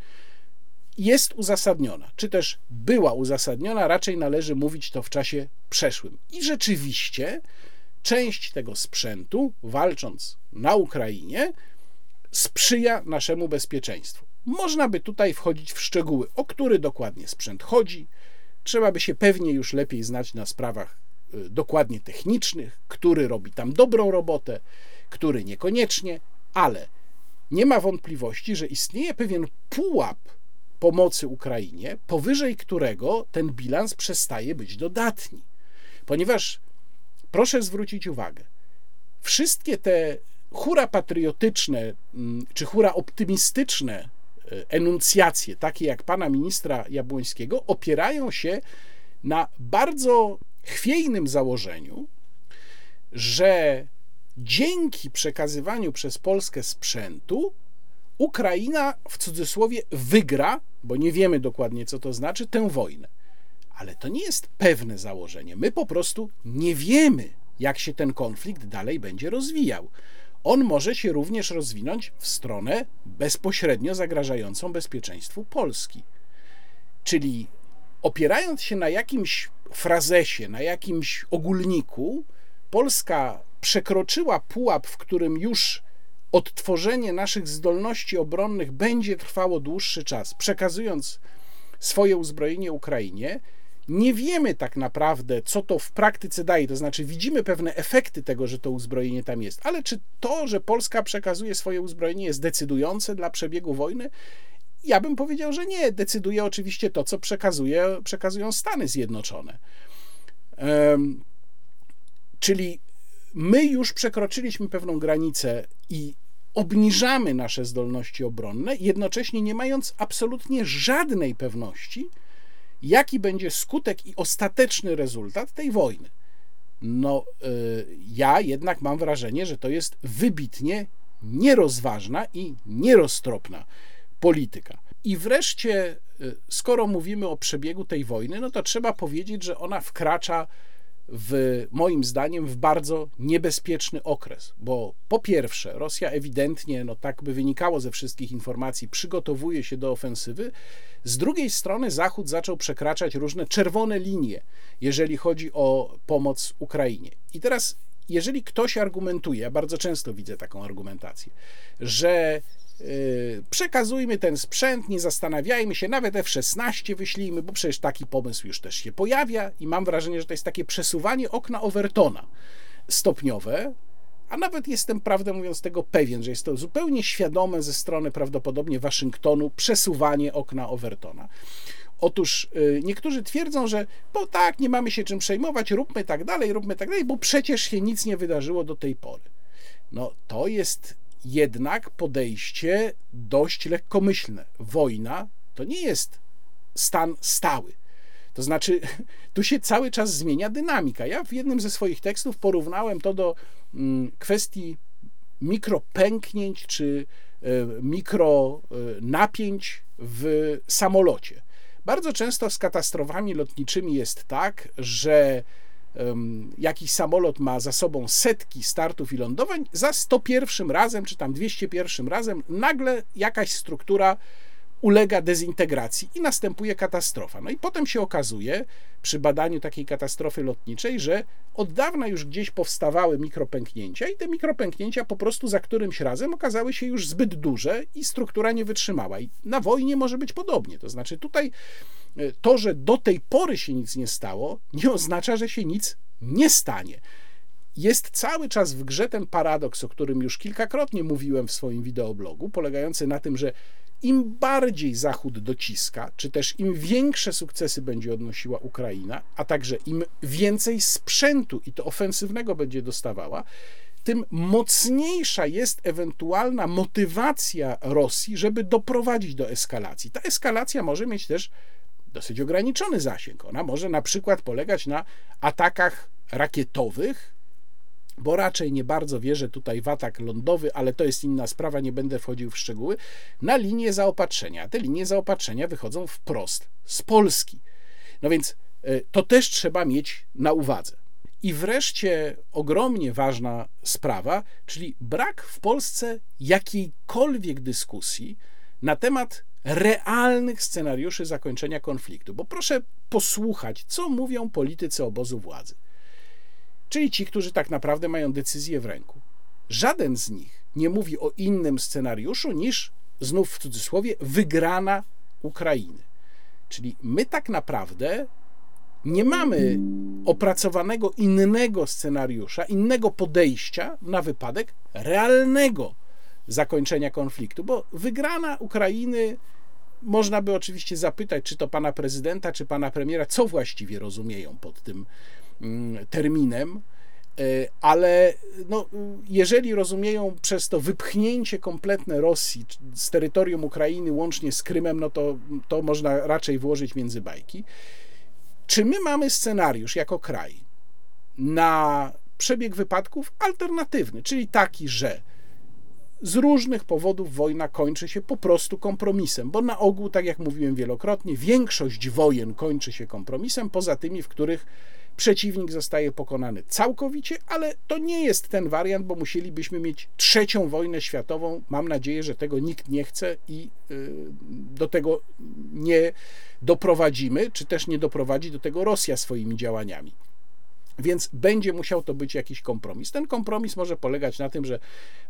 jest uzasadniona, czy też była uzasadniona, raczej należy mówić to w czasie przeszłym. I rzeczywiście część tego sprzętu, walcząc na Ukrainie, sprzyja naszemu bezpieczeństwu. Można by tutaj wchodzić w szczegóły, o który dokładnie sprzęt chodzi. Trzeba by się pewnie już lepiej znać na sprawach y, dokładnie technicznych, który robi tam dobrą robotę, który niekoniecznie, ale nie ma wątpliwości, że istnieje pewien pułap pomocy Ukrainie, powyżej którego ten bilans przestaje być dodatni. Ponieważ proszę zwrócić uwagę, wszystkie te hura patriotyczne mm, czy hura optymistyczne e, enuncjacje, takie jak pana ministra Jabłońskiego, opierają się na bardzo chwiejnym założeniu, że dzięki przekazywaniu przez Polskę sprzętu Ukraina w cudzysłowie wygra, bo nie wiemy dokładnie co to znaczy, tę wojnę. Ale to nie jest pewne założenie. My po prostu nie wiemy, jak się ten konflikt dalej będzie rozwijał. On może się również rozwinąć w stronę bezpośrednio zagrażającą bezpieczeństwu Polski. Czyli opierając się na jakimś frazesie, na jakimś ogólniku, Polska przekroczyła pułap, w którym już odtworzenie naszych zdolności obronnych będzie trwało dłuższy czas, przekazując swoje uzbrojenie Ukrainie, nie wiemy tak naprawdę, co to w praktyce daje. To znaczy, widzimy pewne efekty tego, że to uzbrojenie tam jest, ale czy to, że Polska przekazuje swoje uzbrojenie, jest decydujące dla przebiegu wojny? Ja bym powiedział, że nie. Decyduje oczywiście to, co przekazuje, przekazują Stany Zjednoczone. Um, czyli my już przekroczyliśmy pewną granicę i obniżamy nasze zdolności obronne, jednocześnie nie mając absolutnie żadnej pewności, jaki będzie skutek i ostateczny rezultat tej wojny. no ja jednak mam wrażenie, że to jest wybitnie nierozważna i nieroztropna polityka. I wreszcie, skoro mówimy o przebiegu tej wojny, no to trzeba powiedzieć, że ona wkracza w moim zdaniem w bardzo niebezpieczny okres, bo po pierwsze, Rosja ewidentnie, no tak by wynikało ze wszystkich informacji, przygotowuje się do ofensywy. Z drugiej strony Zachód zaczął przekraczać różne czerwone linie, jeżeli chodzi o pomoc Ukrainie. I teraz, jeżeli ktoś argumentuje, ja bardzo często widzę taką argumentację, że przekazujmy ten sprzęt, nie zastanawiajmy się, nawet F-16 wyślijmy, bo przecież taki pomysł już też się pojawia i mam wrażenie, że to jest takie przesuwanie okna Overtona stopniowe, a nawet jestem, prawdę mówiąc, tego pewien, że jest to zupełnie świadome ze strony prawdopodobnie Waszyngtonu przesuwanie okna Overtona. Otóż yy, niektórzy twierdzą, że bo tak, nie mamy się czym przejmować, róbmy tak dalej, róbmy tak dalej, bo przecież się nic nie wydarzyło do tej pory. No to jest jednak podejście dość lekkomyślne. Wojna to nie jest stan stały. To znaczy, tu się cały czas zmienia dynamika. Ja w jednym ze swoich tekstów porównałem to do mm, kwestii mikropęknięć czy e, mikronapięć w samolocie. Bardzo często z katastrofami lotniczymi jest tak, że jakiś samolot ma za sobą setki startów i lądowań, za 101 razem, czy tam 201 razem, nagle jakaś struktura ulega dezintegracji i następuje katastrofa. No i potem się okazuje przy badaniu takiej katastrofy lotniczej, że od dawna już gdzieś powstawały mikropęknięcia i te mikropęknięcia po prostu za którymś razem okazały się już zbyt duże i struktura nie wytrzymała. I na wojnie może być podobnie. To znaczy tutaj e, to, że do tej pory się nic nie stało, nie oznacza, że się nic nie stanie. Jest cały czas w grze ten paradoks, o którym już kilkakrotnie mówiłem w swoim wideoblogu, polegający na tym, że im bardziej Zachód dociska, czy też im większe sukcesy będzie odnosiła Ukraina, a także im więcej sprzętu i to ofensywnego będzie dostawała, tym mocniejsza jest ewentualna motywacja Rosji, żeby doprowadzić do eskalacji. Ta eskalacja może mieć też dosyć ograniczony zasięg. Ona może na przykład polegać na atakach rakietowych, bo raczej nie bardzo wierzę tutaj w atak lądowy, ale to jest inna sprawa, nie będę wchodził w szczegóły, na linię zaopatrzenia. Te linie zaopatrzenia wychodzą wprost z Polski. No więc e, to też trzeba mieć na uwadze. I wreszcie ogromnie ważna sprawa, czyli brak w Polsce jakiejkolwiek dyskusji na temat realnych scenariuszy zakończenia konfliktu. Bo proszę posłuchać, co mówią politycy obozu władzy czyli ci, którzy tak naprawdę mają decyzję w ręku. Żaden z nich nie mówi o innym scenariuszu niż, znów w cudzysłowie, wygrana Ukrainy. Czyli my tak naprawdę nie mamy opracowanego innego scenariusza, innego podejścia na wypadek realnego zakończenia konfliktu, bo wygrana Ukrainy można by oczywiście zapytać, czy to pana prezydenta, czy pana premiera, co właściwie rozumieją pod tym terminem, e, ale no, jeżeli rozumieją przez to wypchnięcie kompletne Rosji z terytorium Ukrainy łącznie z Krymem, no to, to można raczej włożyć między bajki. Czy my mamy scenariusz jako kraj na przebieg wypadków alternatywny, czyli taki, że z różnych powodów wojna kończy się po prostu kompromisem, bo na ogół, tak jak mówiłem wielokrotnie, większość wojen kończy się kompromisem, poza tymi, w których przeciwnik zostaje pokonany całkowicie, ale to nie jest ten wariant, bo musielibyśmy mieć trzecią wojnę światową. Mam nadzieję, że tego nikt nie chce i y, do tego nie doprowadzimy, czy też nie doprowadzi do tego Rosja swoimi działaniami. Więc będzie musiał to być jakiś kompromis. Ten kompromis może polegać na tym, że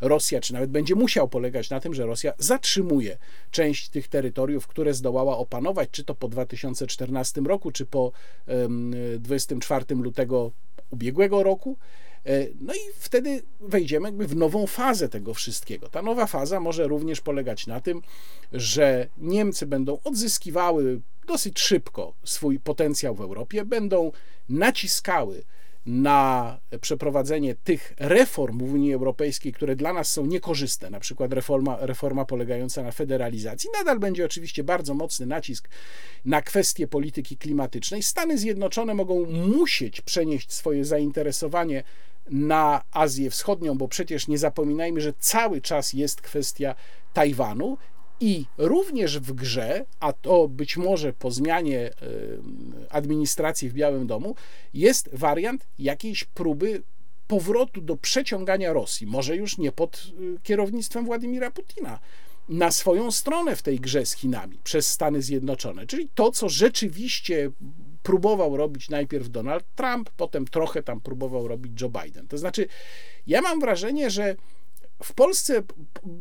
Rosja, czy nawet będzie musiał polegać na tym, że Rosja zatrzymuje część tych terytoriów, które zdołała opanować, czy to po 2014 roku, czy po 24 lutego ubiegłego roku. E, no i wtedy wejdziemy jakby w nową fazę tego wszystkiego. Ta nowa faza może również polegać na tym, że Niemcy będą odzyskiwały dosyć szybko swój potencjał w Europie, będą naciskały na przeprowadzenie tych reform w Unii Europejskiej, które dla nas są niekorzystne, na przykład reforma, reforma polegająca na federalizacji, nadal będzie oczywiście bardzo mocny nacisk na kwestie polityki klimatycznej. Stany Zjednoczone mogą musieć przenieść swoje zainteresowanie na Azję Wschodnią, bo przecież nie zapominajmy, że cały czas jest kwestia Tajwanu i również w grze, a to być może po zmianie administracji w Białym Domu, jest wariant jakiejś próby powrotu do przeciągania Rosji, może już nie pod y, kierownictwem Władimira Putina, na swoją stronę w tej grze z Chinami przez Stany Zjednoczone. Czyli to, co rzeczywiście próbował robić najpierw Donald Trump, potem trochę tam próbował robić Joe Biden. To znaczy, ja mam wrażenie, że w Polsce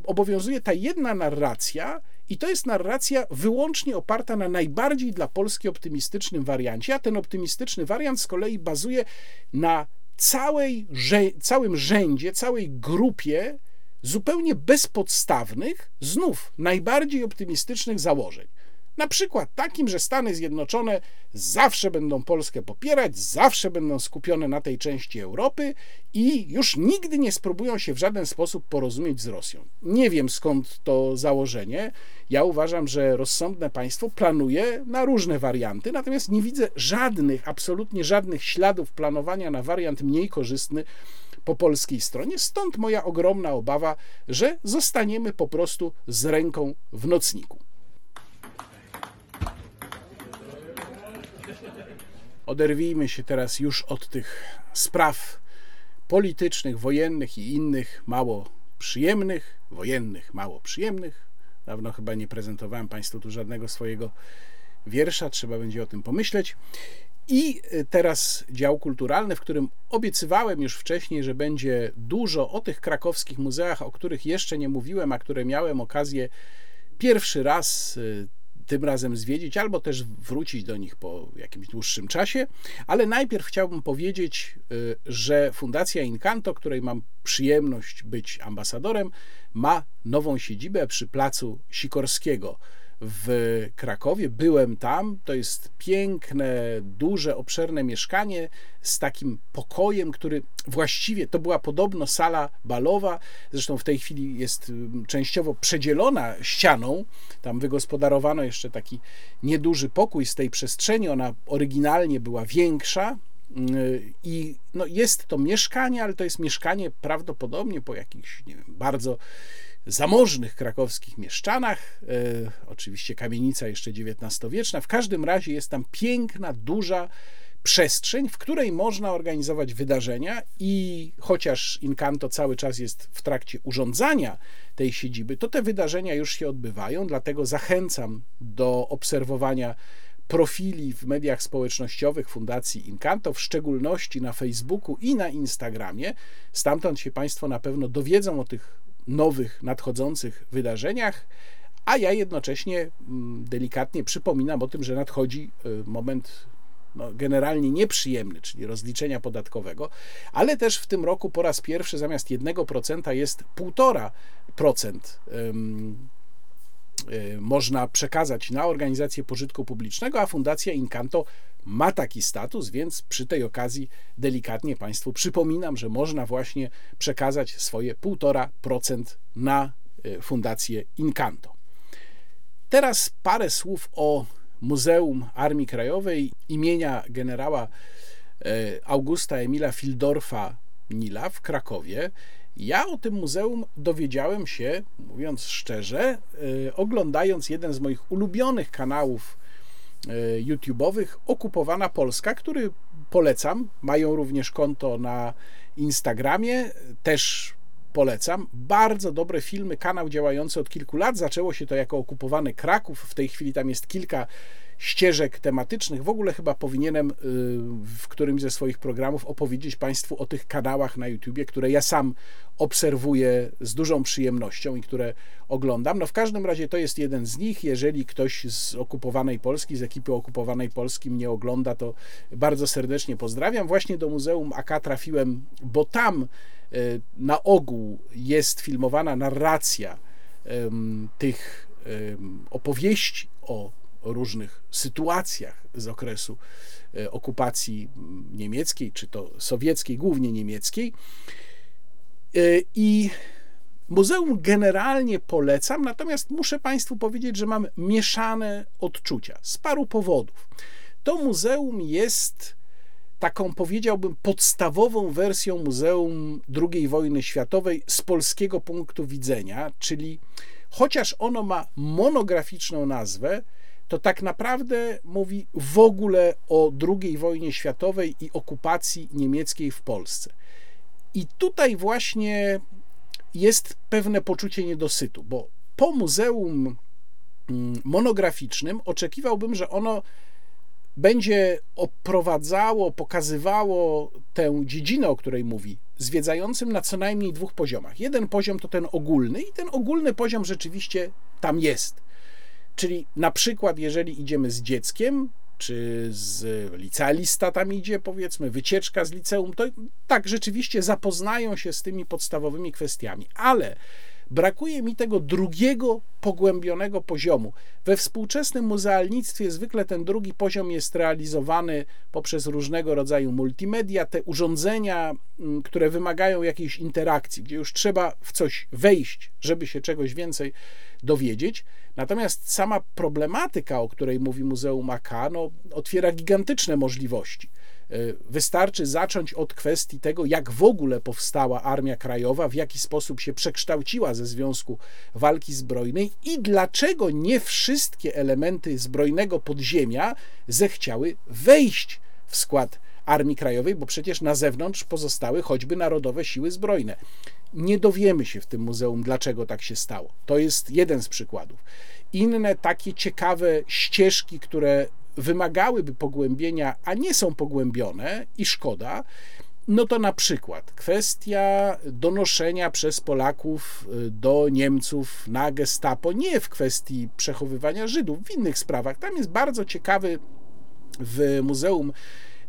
obowiązuje ta jedna narracja, i to jest narracja wyłącznie oparta na najbardziej dla Polski optymistycznym wariancie, a ten optymistyczny wariant z kolei bazuje na całej, całym rzędzie, całej grupie zupełnie bezpodstawnych, znów najbardziej optymistycznych założeń. Na przykład takim, że Stany Zjednoczone zawsze będą Polskę popierać, zawsze będą skupione na tej części Europy i już nigdy nie spróbują się w żaden sposób porozumieć z Rosją. Nie wiem skąd to założenie. Ja uważam, że rozsądne państwo planuje na różne warianty, natomiast nie widzę żadnych, absolutnie żadnych śladów planowania na wariant mniej korzystny po polskiej stronie. Stąd moja ogromna obawa, że zostaniemy po prostu z ręką w nocniku. Oderwijmy się teraz już od tych spraw politycznych, wojennych i innych mało przyjemnych, wojennych, mało przyjemnych. Dawno chyba nie prezentowałem Państwu tu żadnego swojego wiersza, trzeba będzie o tym pomyśleć. I teraz dział kulturalny, w którym obiecywałem już wcześniej, że będzie dużo o tych krakowskich muzeach, o których jeszcze nie mówiłem, a które miałem okazję pierwszy raz tym razem zwiedzić, albo też wrócić do nich po jakimś dłuższym czasie. Ale najpierw chciałbym powiedzieć, y, że Fundacja Incanto, której mam przyjemność być ambasadorem, ma nową siedzibę przy placu Sikorskiego w Krakowie. Byłem tam. To jest piękne, duże, obszerne mieszkanie z takim pokojem, który właściwie to była podobno sala balowa. Zresztą w tej chwili jest mm, częściowo przedzielona ścianą. Tam wygospodarowano jeszcze taki nieduży pokój z tej przestrzeni. Ona oryginalnie była większa. Mm, I no jest to mieszkanie, ale to jest mieszkanie prawdopodobnie po jakichś nie wiem, bardzo zamożnych krakowskich mieszczanach. E, oczywiście kamienica jeszcze XIX-wieczna. W każdym razie jest tam piękna, duża przestrzeń, w której można organizować wydarzenia i chociaż Incanto cały czas jest w trakcie urządzania tej siedziby, to te wydarzenia już się odbywają, dlatego zachęcam do obserwowania profili w mediach społecznościowych Fundacji Incanto, w szczególności na Facebooku i na Instagramie. Stamtąd się Państwo na pewno dowiedzą o tych nowych, nadchodzących wydarzeniach, a ja jednocześnie mm, delikatnie przypominam o tym, że nadchodzi y, moment no, generalnie nieprzyjemny, czyli rozliczenia podatkowego, ale też w tym roku po raz pierwszy zamiast 1% jest 1,5% y, można przekazać na organizację pożytku publicznego, a Fundacja Incanto ma taki status, więc przy tej okazji delikatnie Państwu przypominam, że można właśnie przekazać swoje 1,5% na e, Fundację Incanto. Teraz parę słów o Muzeum Armii Krajowej imienia generała e, Augusta Emila Fildorfa Nila w Krakowie. Ja o tym muzeum dowiedziałem się, mówiąc szczerze, e, oglądając jeden z moich ulubionych kanałów E, YouTube'owych Okupowana Polska, który polecam. Mają również konto na Instagramie, też polecam. Bardzo dobre filmy, kanał działający od kilku lat. Zaczęło się to jako okupowany Kraków. W tej chwili tam jest kilka ścieżek tematycznych. W ogóle chyba powinienem y, w którymś ze swoich programów opowiedzieć Państwu o tych kanałach na YouTubie, które ja sam obserwuję z dużą przyjemnością i które oglądam. No w każdym razie to jest jeden z nich. Jeżeli ktoś z okupowanej Polski, z ekipy okupowanej Polski mnie ogląda, to bardzo serdecznie pozdrawiam. Właśnie do Muzeum AK trafiłem, bo tam y, na ogół jest filmowana narracja tych opowieści o o różnych sytuacjach z okresu e, okupacji niemieckiej, czy to sowieckiej, głównie niemieckiej. E, I muzeum generalnie polecam, natomiast muszę Państwu powiedzieć, że mam mieszane odczucia z paru powodów. To muzeum jest taką, powiedziałbym, podstawową wersją Muzeum II wojny światowej z polskiego punktu widzenia, czyli chociaż ono ma monograficzną nazwę, to tak naprawdę mówi w ogóle o II wojnie światowej i okupacji niemieckiej w Polsce. I tutaj właśnie jest pewne poczucie niedosytu, bo po muzeum mm, monograficznym oczekiwałbym, że ono będzie oprowadzało, pokazywało tę dziedzinę, o której mówi, zwiedzającym na co najmniej dwóch poziomach. Jeden poziom to ten ogólny, i ten ogólny poziom rzeczywiście tam jest. Czyli na przykład, jeżeli idziemy z dzieckiem, czy z licealista tam idzie, powiedzmy, wycieczka z liceum, to tak rzeczywiście zapoznają się z tymi podstawowymi kwestiami, ale Brakuje mi tego drugiego pogłębionego poziomu. We współczesnym muzealnictwie zwykle ten drugi poziom jest realizowany poprzez różnego rodzaju multimedia, te urządzenia, mm, które wymagają jakiejś interakcji, gdzie już trzeba w coś wejść, żeby się czegoś więcej dowiedzieć. Natomiast sama problematyka, o której mówi Muzeum AK, no, otwiera gigantyczne możliwości. E, wystarczy zacząć od kwestii tego, jak w ogóle powstała Armia Krajowa, w jaki sposób się przekształciła ze Związku Walki Zbrojnej i dlaczego nie wszystkie elementy zbrojnego podziemia zechciały wejść w skład Armii Krajowej, bo przecież na zewnątrz pozostały choćby Narodowe Siły Zbrojne. Nie dowiemy się w tym muzeum, dlaczego tak się stało. To jest jeden z przykładów. Inne takie ciekawe ścieżki, które wymagałyby pogłębienia, a nie są pogłębione i szkoda, no to na przykład kwestia donoszenia przez Polaków y, do Niemców na Gestapo, nie w kwestii przechowywania Żydów, w innych sprawach. Tam jest bardzo ciekawy w Muzeum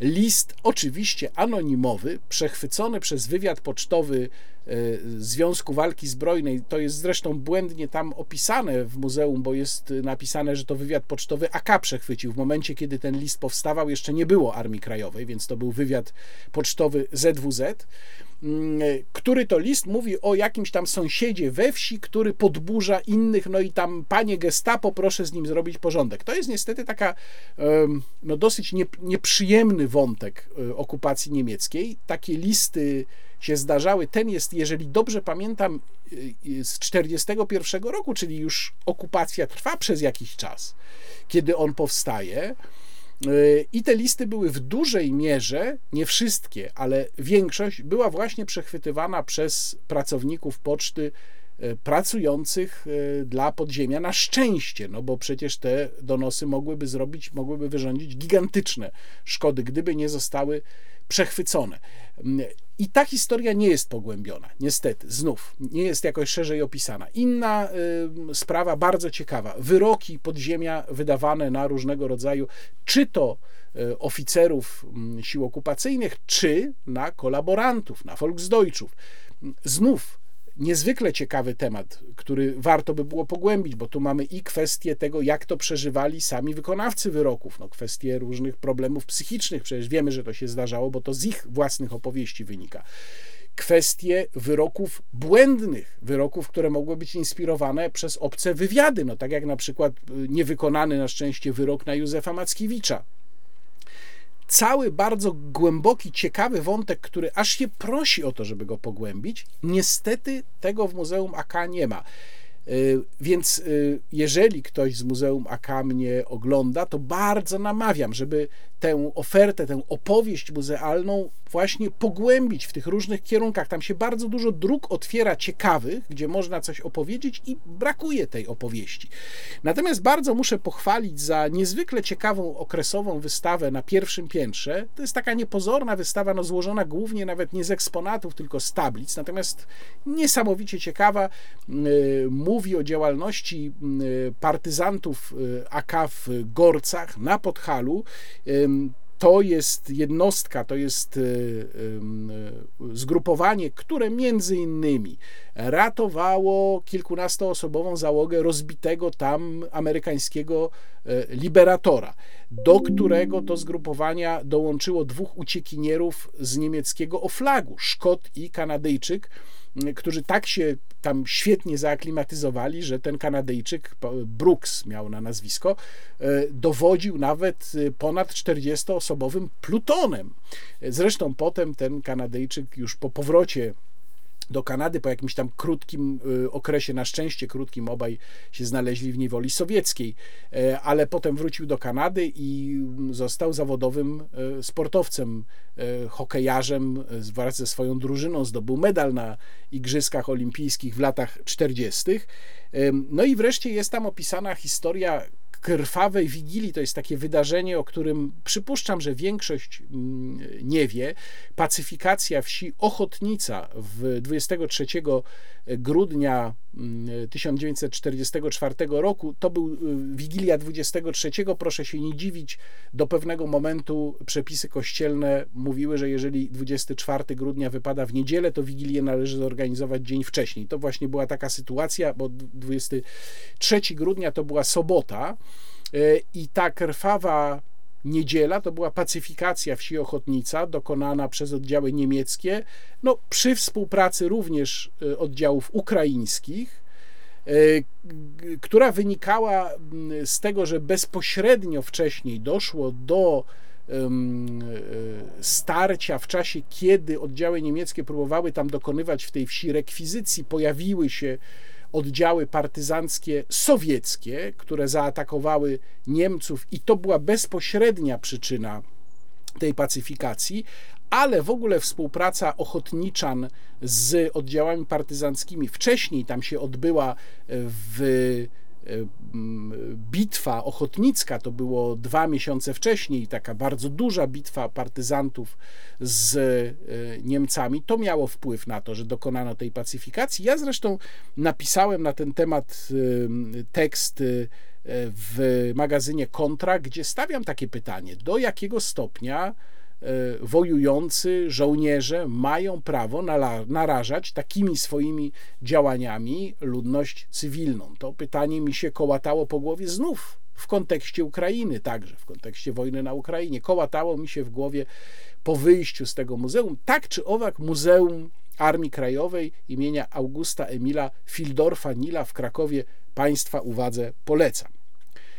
list, oczywiście anonimowy, przechwycony przez wywiad pocztowy e, Związku Walki Zbrojnej. To jest zresztą błędnie tam opisane w muzeum, bo jest napisane, że to wywiad pocztowy AK przechwycił. W momencie, kiedy ten list powstawał, jeszcze nie było Armii Krajowej, więc to był wywiad pocztowy ZWZ. Mm, który to list mówi o jakimś tam sąsiedzie we wsi, który podburza innych, no i tam panie gestapo, proszę z nim zrobić porządek. To jest niestety taka no dosyć nieprzyjemny wątek e, okupacji niemieckiej. Takie listy się zdarzały. Ten jest, jeżeli dobrze pamiętam, e, z 1941 roku, czyli już okupacja trwa przez jakiś czas, kiedy on powstaje. I te listy były w dużej mierze, nie wszystkie, ale większość była właśnie przechwytywana przez pracowników poczty e, pracujących e, dla podziemia na szczęście, no bo przecież te donosy mogłyby zrobić, mogłyby wyrządzić gigantyczne szkody, gdyby nie zostały przechwycone. I ta historia nie jest pogłębiona, niestety, znów, nie jest jakoś szerzej opisana. Inna y, sprawa, bardzo ciekawa, wyroki podziemia wydawane na różnego rodzaju, czy to y, oficerów y, sił okupacyjnych, czy na kolaborantów, na Volksdeutschów. Znów niezwykle ciekawy temat, który warto by było pogłębić, bo tu mamy i kwestię tego, jak to przeżywali sami wykonawcy wyroków, no kwestie różnych problemów psychicznych, przecież wiemy, że to się zdarzało, bo to z ich własnych opowieści wynika. Kwestie wyroków błędnych, wyroków, które mogły być inspirowane przez obce wywiady, no tak jak na przykład y, niewykonany na szczęście wyrok na Józefa Mackiewicza, cały bardzo głęboki, ciekawy wątek, który aż się prosi o to, żeby go pogłębić. Niestety tego w Muzeum AK nie ma. Y, więc y, jeżeli ktoś z Muzeum AK mnie ogląda, to bardzo namawiam, żeby tę ofertę, tę opowieść muzealną właśnie pogłębić w tych różnych kierunkach. Tam się bardzo dużo dróg otwiera ciekawych, gdzie można coś opowiedzieć i brakuje tej opowieści. Natomiast bardzo muszę pochwalić za niezwykle ciekawą okresową wystawę na pierwszym piętrze. To jest taka niepozorna wystawa, no złożona głównie nawet nie z eksponatów, tylko z tablic, natomiast niesamowicie ciekawa. Y, mówi o działalności y, partyzantów y, AK w Gorcach na Podhalu. To jest jednostka, to jest e, zgrupowanie, które między innymi ratowało kilkunastoosobową załogę rozbitego tam amerykańskiego liberatora, do którego to zgrupowania dołączyło dwóch uciekinierów z niemieckiego oflagu, Szkot i Kanadyjczyk, którzy tak się tam świetnie zaaklimatyzowali, że ten Kanadyjczyk, Brooks miał na nazwisko, e, dowodził nawet e, ponad 40-osobowym plutonem. Zresztą potem ten Kanadyjczyk już po powrocie do Kanady po jakimś tam krótkim y, okresie, na szczęście krótkim, obaj się znaleźli w niewoli sowieckiej, e, ale potem wrócił do Kanady i został zawodowym e, sportowcem, e, hokejarzem wraz ze swoją drużyną, zdobył medal na Igrzyskach Olimpijskich w latach 40. No i wreszcie jest tam opisana historia krwawej wigilii to jest takie wydarzenie, o którym przypuszczam, że większość mm, nie wie. Pacyfikacja wsi Ochotnica w 23 grudnia 1944 mm, roku. To był y, Wigilia 23. Proszę się nie dziwić, do pewnego momentu przepisy kościelne mówiły, że jeżeli 24 grudnia wypada w niedzielę, to Wigilię należy zorganizować dzień wcześniej. To właśnie była taka sytuacja, bo 23 grudnia to była sobota y, i ta krwawa niedziela to była pacyfikacja wsi Ochotnica, dokonana przez oddziały niemieckie, no, przy współpracy również y, oddziałów ukraińskich, y, która wynikała mm, z tego, że bezpośrednio wcześniej doszło do y, starcia w czasie, kiedy oddziały niemieckie próbowały tam dokonywać w tej wsi rekwizycji, pojawiły się oddziały partyzanckie sowieckie, które zaatakowały Niemców, i to była bezpośrednia przyczyna tej pacyfikacji, ale w ogóle współpraca ochotniczan z oddziałami partyzanckimi wcześniej tam się odbyła w bitwa ochotnicka, to było dwa miesiące wcześniej, taka bardzo duża bitwa partyzantów z e, Niemcami, to miało wpływ na to, że dokonano tej pacyfikacji. Ja zresztą napisałem na ten temat e, tekst w magazynie Kontra, gdzie stawiam takie pytanie: do jakiego stopnia wojujący żołnierze mają prawo narażać takimi swoimi działaniami ludność cywilną. To pytanie mi się kołatało po głowie znów w kontekście Ukrainy, także w kontekście wojny na Ukrainie. Kołatało mi się w głowie po wyjściu z tego muzeum. Tak czy owak, Muzeum Armii Krajowej imienia Augusta Emila Fildorfa Nila w Krakowie Państwa uwadze polecam.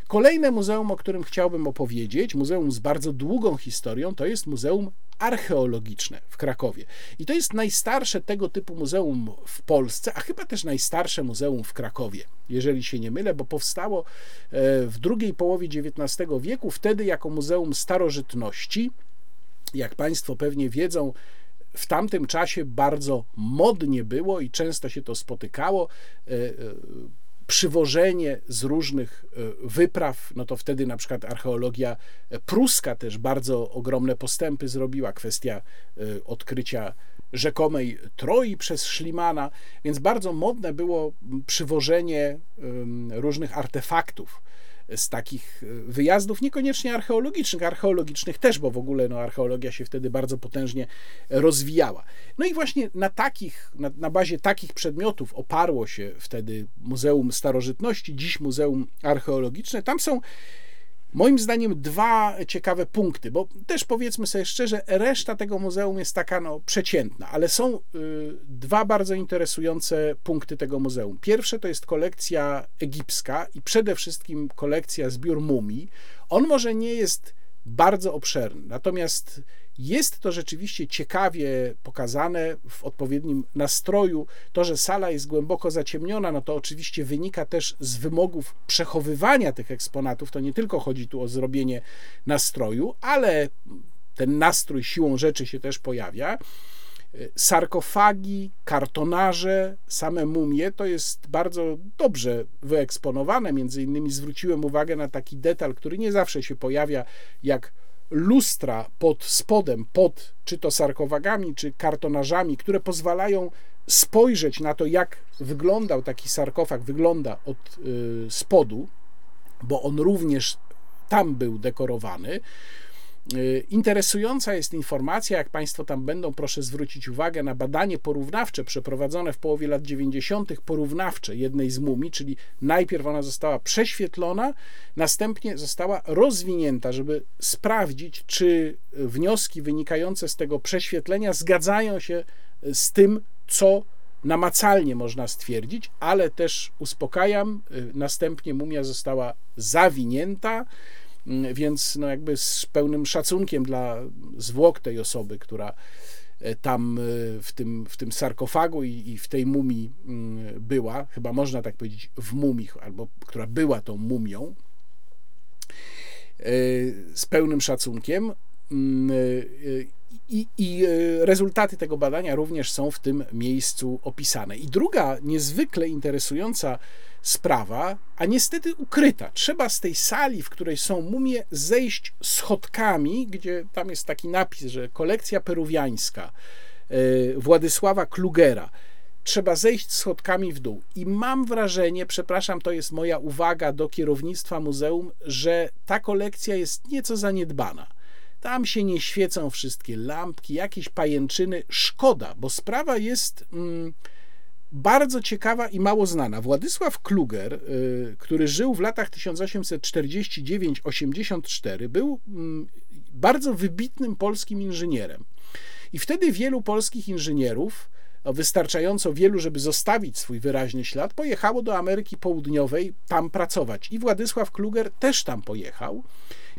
Kolejne muzeum, o którym chciałbym opowiedzieć, muzeum z bardzo długą historią, to jest Muzeum Archeologiczne w Krakowie. I to jest najstarsze tego typu muzeum w Polsce, a chyba też najstarsze muzeum w Krakowie, jeżeli się nie mylę, bo powstało e, w drugiej połowie XIX wieku, wtedy jako Muzeum Starożytności. Jak Państwo pewnie wiedzą, w tamtym czasie bardzo modnie było i często się to spotykało e, e, przywożenie z różnych e, wypraw, no to wtedy na przykład archeologia pruska też bardzo ogromne postępy zrobiła, kwestia e, odkrycia rzekomej Troi przez Szlimana, więc bardzo modne było przywożenie różnych artefaktów z takich e, wyjazdów, niekoniecznie archeologicznych, archeologicznych też, bo w ogóle no, archeologia się wtedy bardzo potężnie rozwijała. No i właśnie na takich, na, na bazie takich przedmiotów oparło się wtedy Muzeum Starożytności, dziś Muzeum Archeologiczne. Tam są Moim zdaniem dwa ciekawe punkty, bo też powiedzmy sobie szczerze, reszta tego muzeum jest taka no, przeciętna, ale są y, dwa bardzo interesujące punkty tego muzeum. Pierwsze to jest kolekcja egipska i przede wszystkim kolekcja zbiór mumii. On może nie jest bardzo obszerny, natomiast jest to rzeczywiście ciekawie pokazane w odpowiednim nastroju. To, że sala jest głęboko zaciemniona, no to oczywiście wynika też z wymogów przechowywania tych eksponatów. To nie tylko chodzi tu o zrobienie nastroju, ale ten nastrój siłą rzeczy się też pojawia. Sarkofagi, kartonarze, same mumie to jest bardzo dobrze wyeksponowane. Między innymi zwróciłem uwagę na taki detal, który nie zawsze się pojawia, jak lustra pod spodem, pod czy to sarkofagami, czy kartonażami, które pozwalają spojrzeć na to, jak wyglądał taki sarkofag, wygląda od y, spodu, bo on również tam był dekorowany. Y, interesująca jest informacja, jak Państwo tam będą, proszę zwrócić uwagę na badanie porównawcze przeprowadzone w połowie lat 90., porównawcze jednej z mumii, czyli najpierw ona została prześwietlona, następnie została rozwinięta, żeby sprawdzić, czy wnioski wynikające z tego prześwietlenia zgadzają się z tym, co namacalnie można stwierdzić, ale też uspokajam, y, następnie mumia została zawinięta więc no jakby z pełnym szacunkiem dla zwłok tej osoby, która e, tam e, w tym, w tym sarkofagu i, i, w tej mumii mm, była, chyba można tak powiedzieć, w mumii, albo która była tą mumią, e, z pełnym szacunkiem. I, I, rezultaty tego badania również są w tym miejscu opisane. I druga niezwykle interesująca sprawa, a niestety ukryta. Trzeba z tej sali, w której są mumie, zejść schodkami, gdzie tam jest taki napis, że kolekcja peruwiańska e, Władysława Klugera. Trzeba zejść schodkami w dół. I mam wrażenie, przepraszam, to jest moja uwaga do kierownictwa muzeum, że ta kolekcja jest nieco zaniedbana. Tam się nie świecą wszystkie lampki, jakieś pajęczyny. Szkoda, bo sprawa jest. Mm, bardzo ciekawa i mało znana. Władysław Kluger, y, który żył w latach 1849-84, był mm, bardzo wybitnym polskim inżynierem. I wtedy wielu polskich inżynierów, wystarczająco wielu, żeby zostawić swój wyraźny ślad, pojechało do Ameryki Południowej tam pracować. I Władysław Kluger też tam pojechał.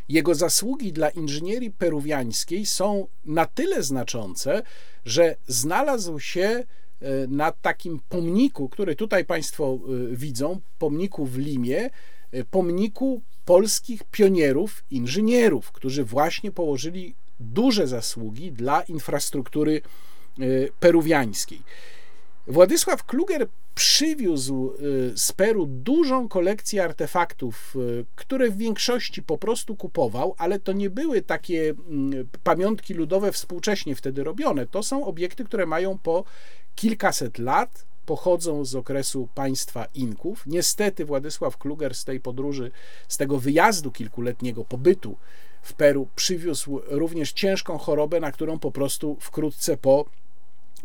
Jego zasługi dla inżynierii peruwiańskiej są na tyle znaczące, że znalazł się E, na takim pomniku, który tutaj Państwo e, widzą, pomniku w Limie, e, pomniku polskich pionierów, inżynierów, którzy właśnie położyli duże zasługi dla infrastruktury peruwiańskiej. Władysław Kluger przywiózł z Peru dużą kolekcję artefaktów, które w większości po prostu kupował, ale to nie były takie mm, pamiątki ludowe współcześnie wtedy robione. To są obiekty, które mają po kilkaset lat, pochodzą z okresu państwa Inków. Niestety Władysław Kluger z tej podróży, z tego wyjazdu kilkuletniego pobytu w Peru przywiózł również ciężką chorobę, na którą po prostu wkrótce po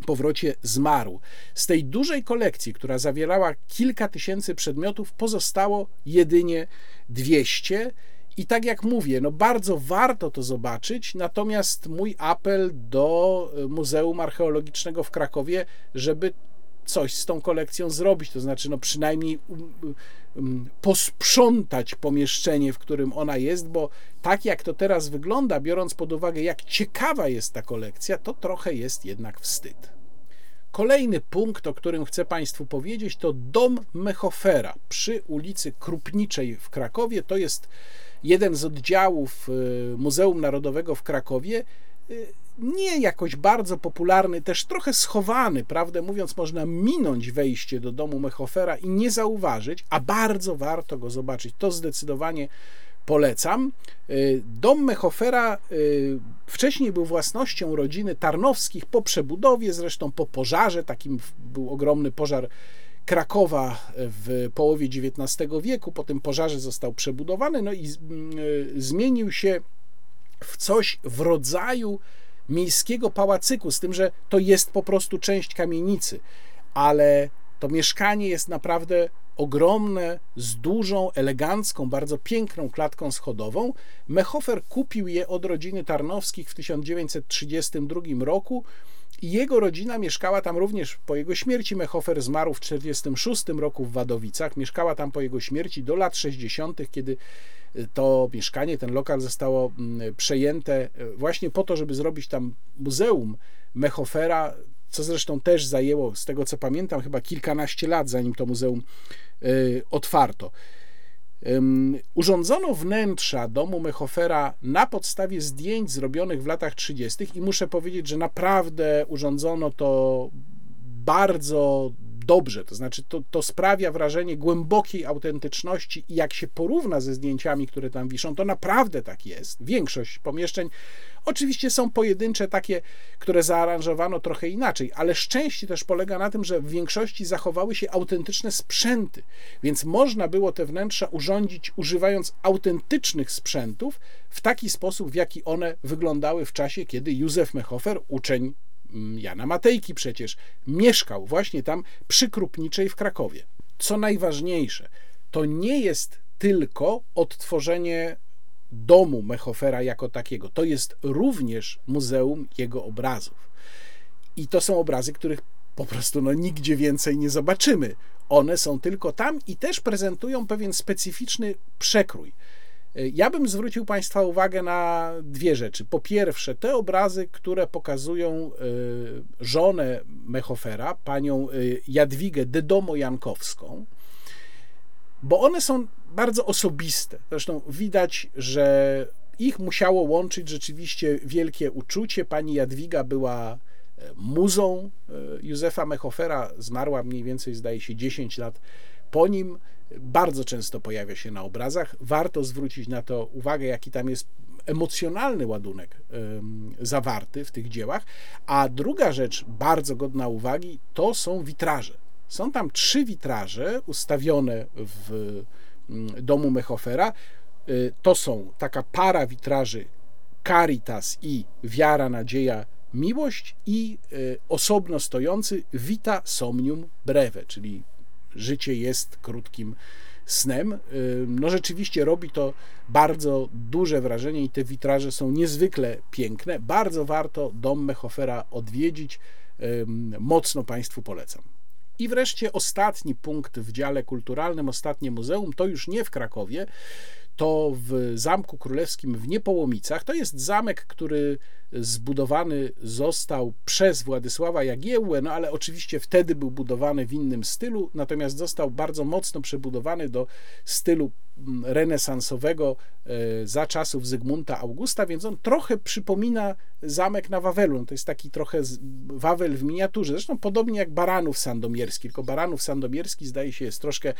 powrocie zmarł. Z tej dużej kolekcji, która zawierała kilka tysięcy przedmiotów, pozostało jedynie 200 i tak jak mówię, no bardzo warto to zobaczyć, natomiast mój apel do e, Muzeum Archeologicznego w Krakowie, żeby coś z tą kolekcją zrobić, to znaczy no przynajmniej um, um, posprzątać pomieszczenie, w którym ona jest, bo tak jak to teraz wygląda, biorąc pod uwagę jak ciekawa jest ta kolekcja, to trochę jest jednak wstyd. Kolejny punkt, o którym chcę Państwu powiedzieć, to dom Mechofera przy ulicy Krupniczej w Krakowie. To jest jeden z oddziałów y, Muzeum Narodowego w Krakowie, y, nie jakoś bardzo popularny, też trochę schowany, prawdę mówiąc, można minąć wejście do domu Mechofera i nie zauważyć, a bardzo warto go zobaczyć. To zdecydowanie polecam. Y, dom Mechofera wcześniej był własnością rodziny Tarnowskich po przebudowie, zresztą po pożarze, takim był ogromny pożar Krakowa w połowie XIX wieku. Po tym pożarze został przebudowany no i y, zmienił się w coś w rodzaju miejskiego pałacyku, z tym, że to jest po prostu część kamienicy, ale to mieszkanie jest naprawdę ogromne, z dużą, elegancką, bardzo piękną klatką schodową. Mechofer kupił je od rodziny Tarnowskich w 1932 roku jego rodzina mieszkała tam również po jego śmierci. Mechofer zmarł w 1946 roku w Wadowicach. Mieszkała tam po jego śmierci do lat 60., kiedy y, to mieszkanie, ten lokal zostało mm, przejęte y, właśnie po to, żeby zrobić tam muzeum Mechofera, co zresztą też zajęło, z tego co pamiętam, chyba kilkanaście lat, zanim to muzeum y, otwarto. Urządzono wnętrza domu Mechofera na podstawie zdjęć zrobionych w latach 30. i muszę powiedzieć, że naprawdę urządzono to bardzo dobrze, to znaczy to, to sprawia wrażenie głębokiej autentyczności i jak się porówna ze zdjęciami, które tam wiszą, to naprawdę tak jest. Większość pomieszczeń Oczywiście są pojedyncze takie, które zaaranżowano trochę inaczej, ale szczęście też polega na tym, że w większości zachowały się autentyczne sprzęty, więc można było te wnętrza urządzić używając autentycznych sprzętów w taki sposób, w jaki one wyglądały w czasie, kiedy Józef Mechofer, uczeń Jana Matejki przecież, mieszkał właśnie tam przy Krupniczej w Krakowie. Co najważniejsze, to nie jest tylko odtworzenie domu Mechofera jako takiego. To jest również muzeum jego obrazów. I to są obrazy, których po prostu no, nigdzie więcej nie zobaczymy. One są tylko tam i też prezentują pewien specyficzny przekrój. Ja bym zwrócił Państwa uwagę na dwie rzeczy. Po pierwsze, te obrazy, które pokazują e, żonę Mechofera, panią e, Jadwigę Dedomo-Jankowską, bo one są bardzo osobiste. Zresztą widać, że ich musiało łączyć rzeczywiście wielkie uczucie. Pani Jadwiga była e, muzą e, Józefa Mechofera, zmarła mniej więcej, zdaje się, 10 lat po nim. Bardzo często pojawia się na obrazach. Warto zwrócić na to uwagę, jaki tam jest emocjonalny ładunek zawarty w tych dziełach. A druga rzecz, bardzo godna uwagi, to są witraże. Są tam trzy witraże ustawione w mm, domu Mechofera. Y, to są taka para witraży Caritas i Wiara, Nadzieja, Miłość i y, osobno stojący Vita Somnium Breve, czyli życie jest krótkim snem. Y, no rzeczywiście robi to bardzo duże wrażenie i te witraże są niezwykle piękne. Bardzo warto dom Mechofera odwiedzić. Mocno Państwu polecam. I wreszcie ostatni punkt w dziale kulturalnym, ostatnie muzeum, to już nie w Krakowie, to w Zamku Królewskim w Niepołomicach. To jest zamek, który zbudowany został przez Władysława Jagiełłę, no ale oczywiście wtedy był budowany w innym stylu, natomiast został bardzo mocno przebudowany do stylu mm, renesansowego e, za czasów Zygmunta Augusta, więc on trochę przypomina zamek na Wawelu. No to jest taki trochę Wawel w miniaturze, zresztą podobnie jak Baranów Sandomierski, tylko Baranów Sandomierski zdaje się jest troszkę e,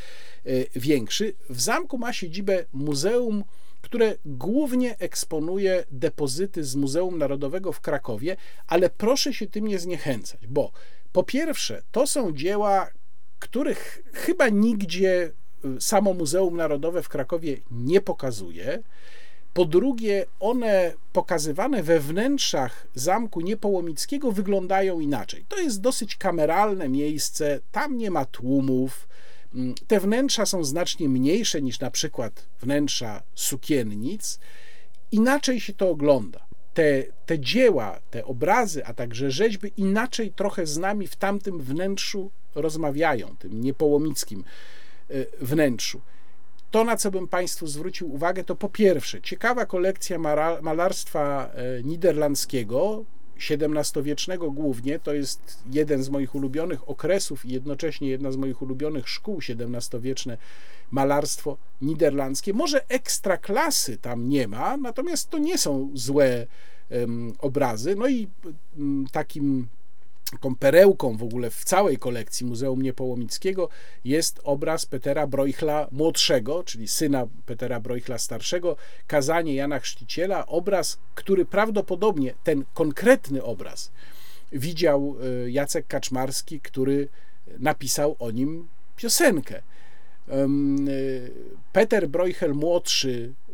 większy. W zamku ma siedzibę Muzeum które głównie eksponuje depozyty z Muzeum Narodowego w Krakowie, ale proszę się tym nie zniechęcać, bo po pierwsze, to są dzieła, których chyba nigdzie y, samo Muzeum Narodowe w Krakowie nie pokazuje. Po drugie, one pokazywane we wnętrzach Zamku Niepołomickiego wyglądają inaczej. To jest dosyć kameralne miejsce, tam nie ma tłumów, te wnętrza są znacznie mniejsze niż na przykład wnętrza sukiennic. Inaczej się to ogląda. Te, te dzieła, te obrazy, a także rzeźby inaczej trochę z nami w tamtym wnętrzu rozmawiają, tym niepołomickim e, wnętrzu. To, na co bym Państwu zwrócił uwagę, to po pierwsze ciekawa kolekcja malarstwa e, niderlandzkiego, XVII-wiecznego głównie, to jest jeden z moich ulubionych okresów i jednocześnie jedna z moich ulubionych szkół XVII-wieczne malarstwo niderlandzkie. Może ekstra klasy tam nie ma, natomiast to nie są złe um, obrazy. No i um, takim taką perełką w ogóle w całej kolekcji Muzeum Niepołomickiego jest obraz Petera Broichla młodszego, czyli syna Petera Broichla starszego, Kazanie Jana Chrzciciela, obraz, który prawdopodobnie, ten konkretny obraz, widział e, Jacek Kaczmarski, który napisał o nim piosenkę. E, Peter Broichel młodszy e,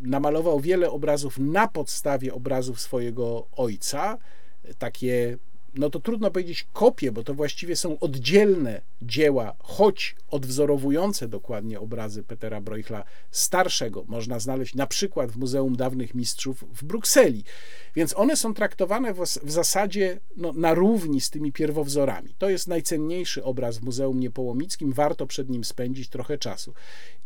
namalował wiele obrazów na podstawie obrazów swojego ojca, takie no to trudno powiedzieć kopie, bo to właściwie są oddzielne dzieła, choć odwzorowujące dokładnie obrazy Petera Broichla starszego. Można znaleźć na przykład w Muzeum Dawnych Mistrzów w Brukseli. Więc one są traktowane w, w zasadzie no, na równi z tymi pierwowzorami. To jest najcenniejszy obraz w Muzeum Niepołomickim, warto przed nim spędzić trochę czasu.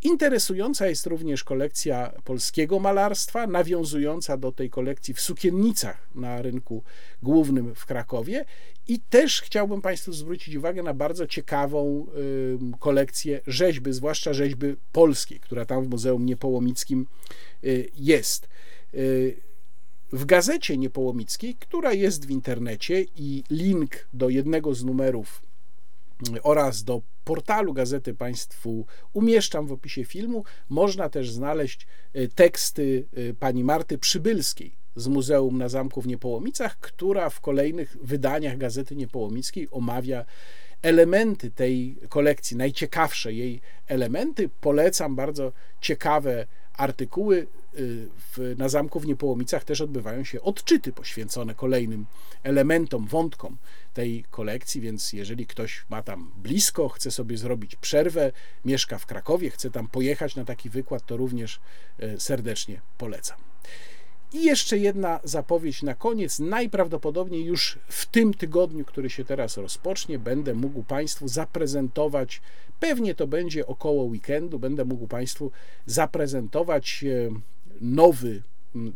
Interesująca jest również kolekcja polskiego malarstwa, nawiązująca do tej kolekcji w sukiennicach na rynku głównym w Krakowie. I też chciałbym Państwu zwrócić uwagę na bardzo ciekawą kolekcję rzeźby, zwłaszcza rzeźby polskiej, która tam w Muzeum Niepołomickim y, jest. Y, w gazecie Niepołomickiej, która jest w internecie i link do jednego z numerów oraz do portalu gazety Państwu umieszczam w opisie filmu. Można też znaleźć y, teksty y, pani Marty Przybylskiej z Muzeum na Zamku w Niepołomicach, która w kolejnych wydaniach Gazety Niepołomickiej omawia elementy tej kolekcji, najciekawsze jej elementy. Polecam bardzo ciekawe artykuły. W, na Zamku w Niepołomicach też odbywają się odczyty poświęcone kolejnym elementom, wątkom tej kolekcji, więc jeżeli ktoś ma tam blisko, chce sobie zrobić przerwę, mieszka w Krakowie, chce tam pojechać na taki wykład, to również y, serdecznie polecam. I jeszcze jedna zapowiedź na koniec. Najprawdopodobniej już w tym tygodniu, który się teraz rozpocznie, będę mógł Państwu zaprezentować, pewnie to będzie około weekendu, będę mógł Państwu zaprezentować e, nowy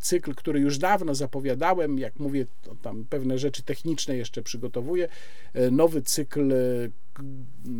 cykl, który już dawno zapowiadałem, jak mówię, tam pewne rzeczy techniczne jeszcze przygotowuję. E, nowy cykl e,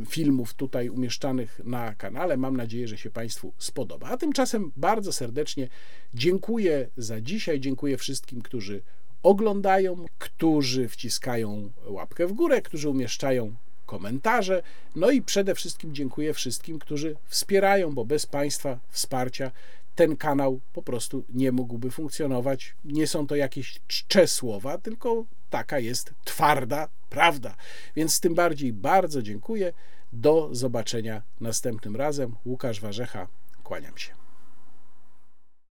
filmów tutaj umieszczanych na kanale. Mam nadzieję, że się Państwu spodoba. A tymczasem bardzo serdecznie dziękuję za dzisiaj. Dziękuję wszystkim, którzy oglądają, którzy wciskają łapkę w górę, którzy umieszczają komentarze. No i przede wszystkim dziękuję wszystkim, którzy wspierają, bo bez Państwa wsparcia ten kanał po prostu nie mógłby funkcjonować. Nie są to jakieś czcze słowa, tylko taka jest twarda prawda. Więc tym bardziej bardzo dziękuję. Do zobaczenia następnym razem. Łukasz Warzecha, kłaniam się.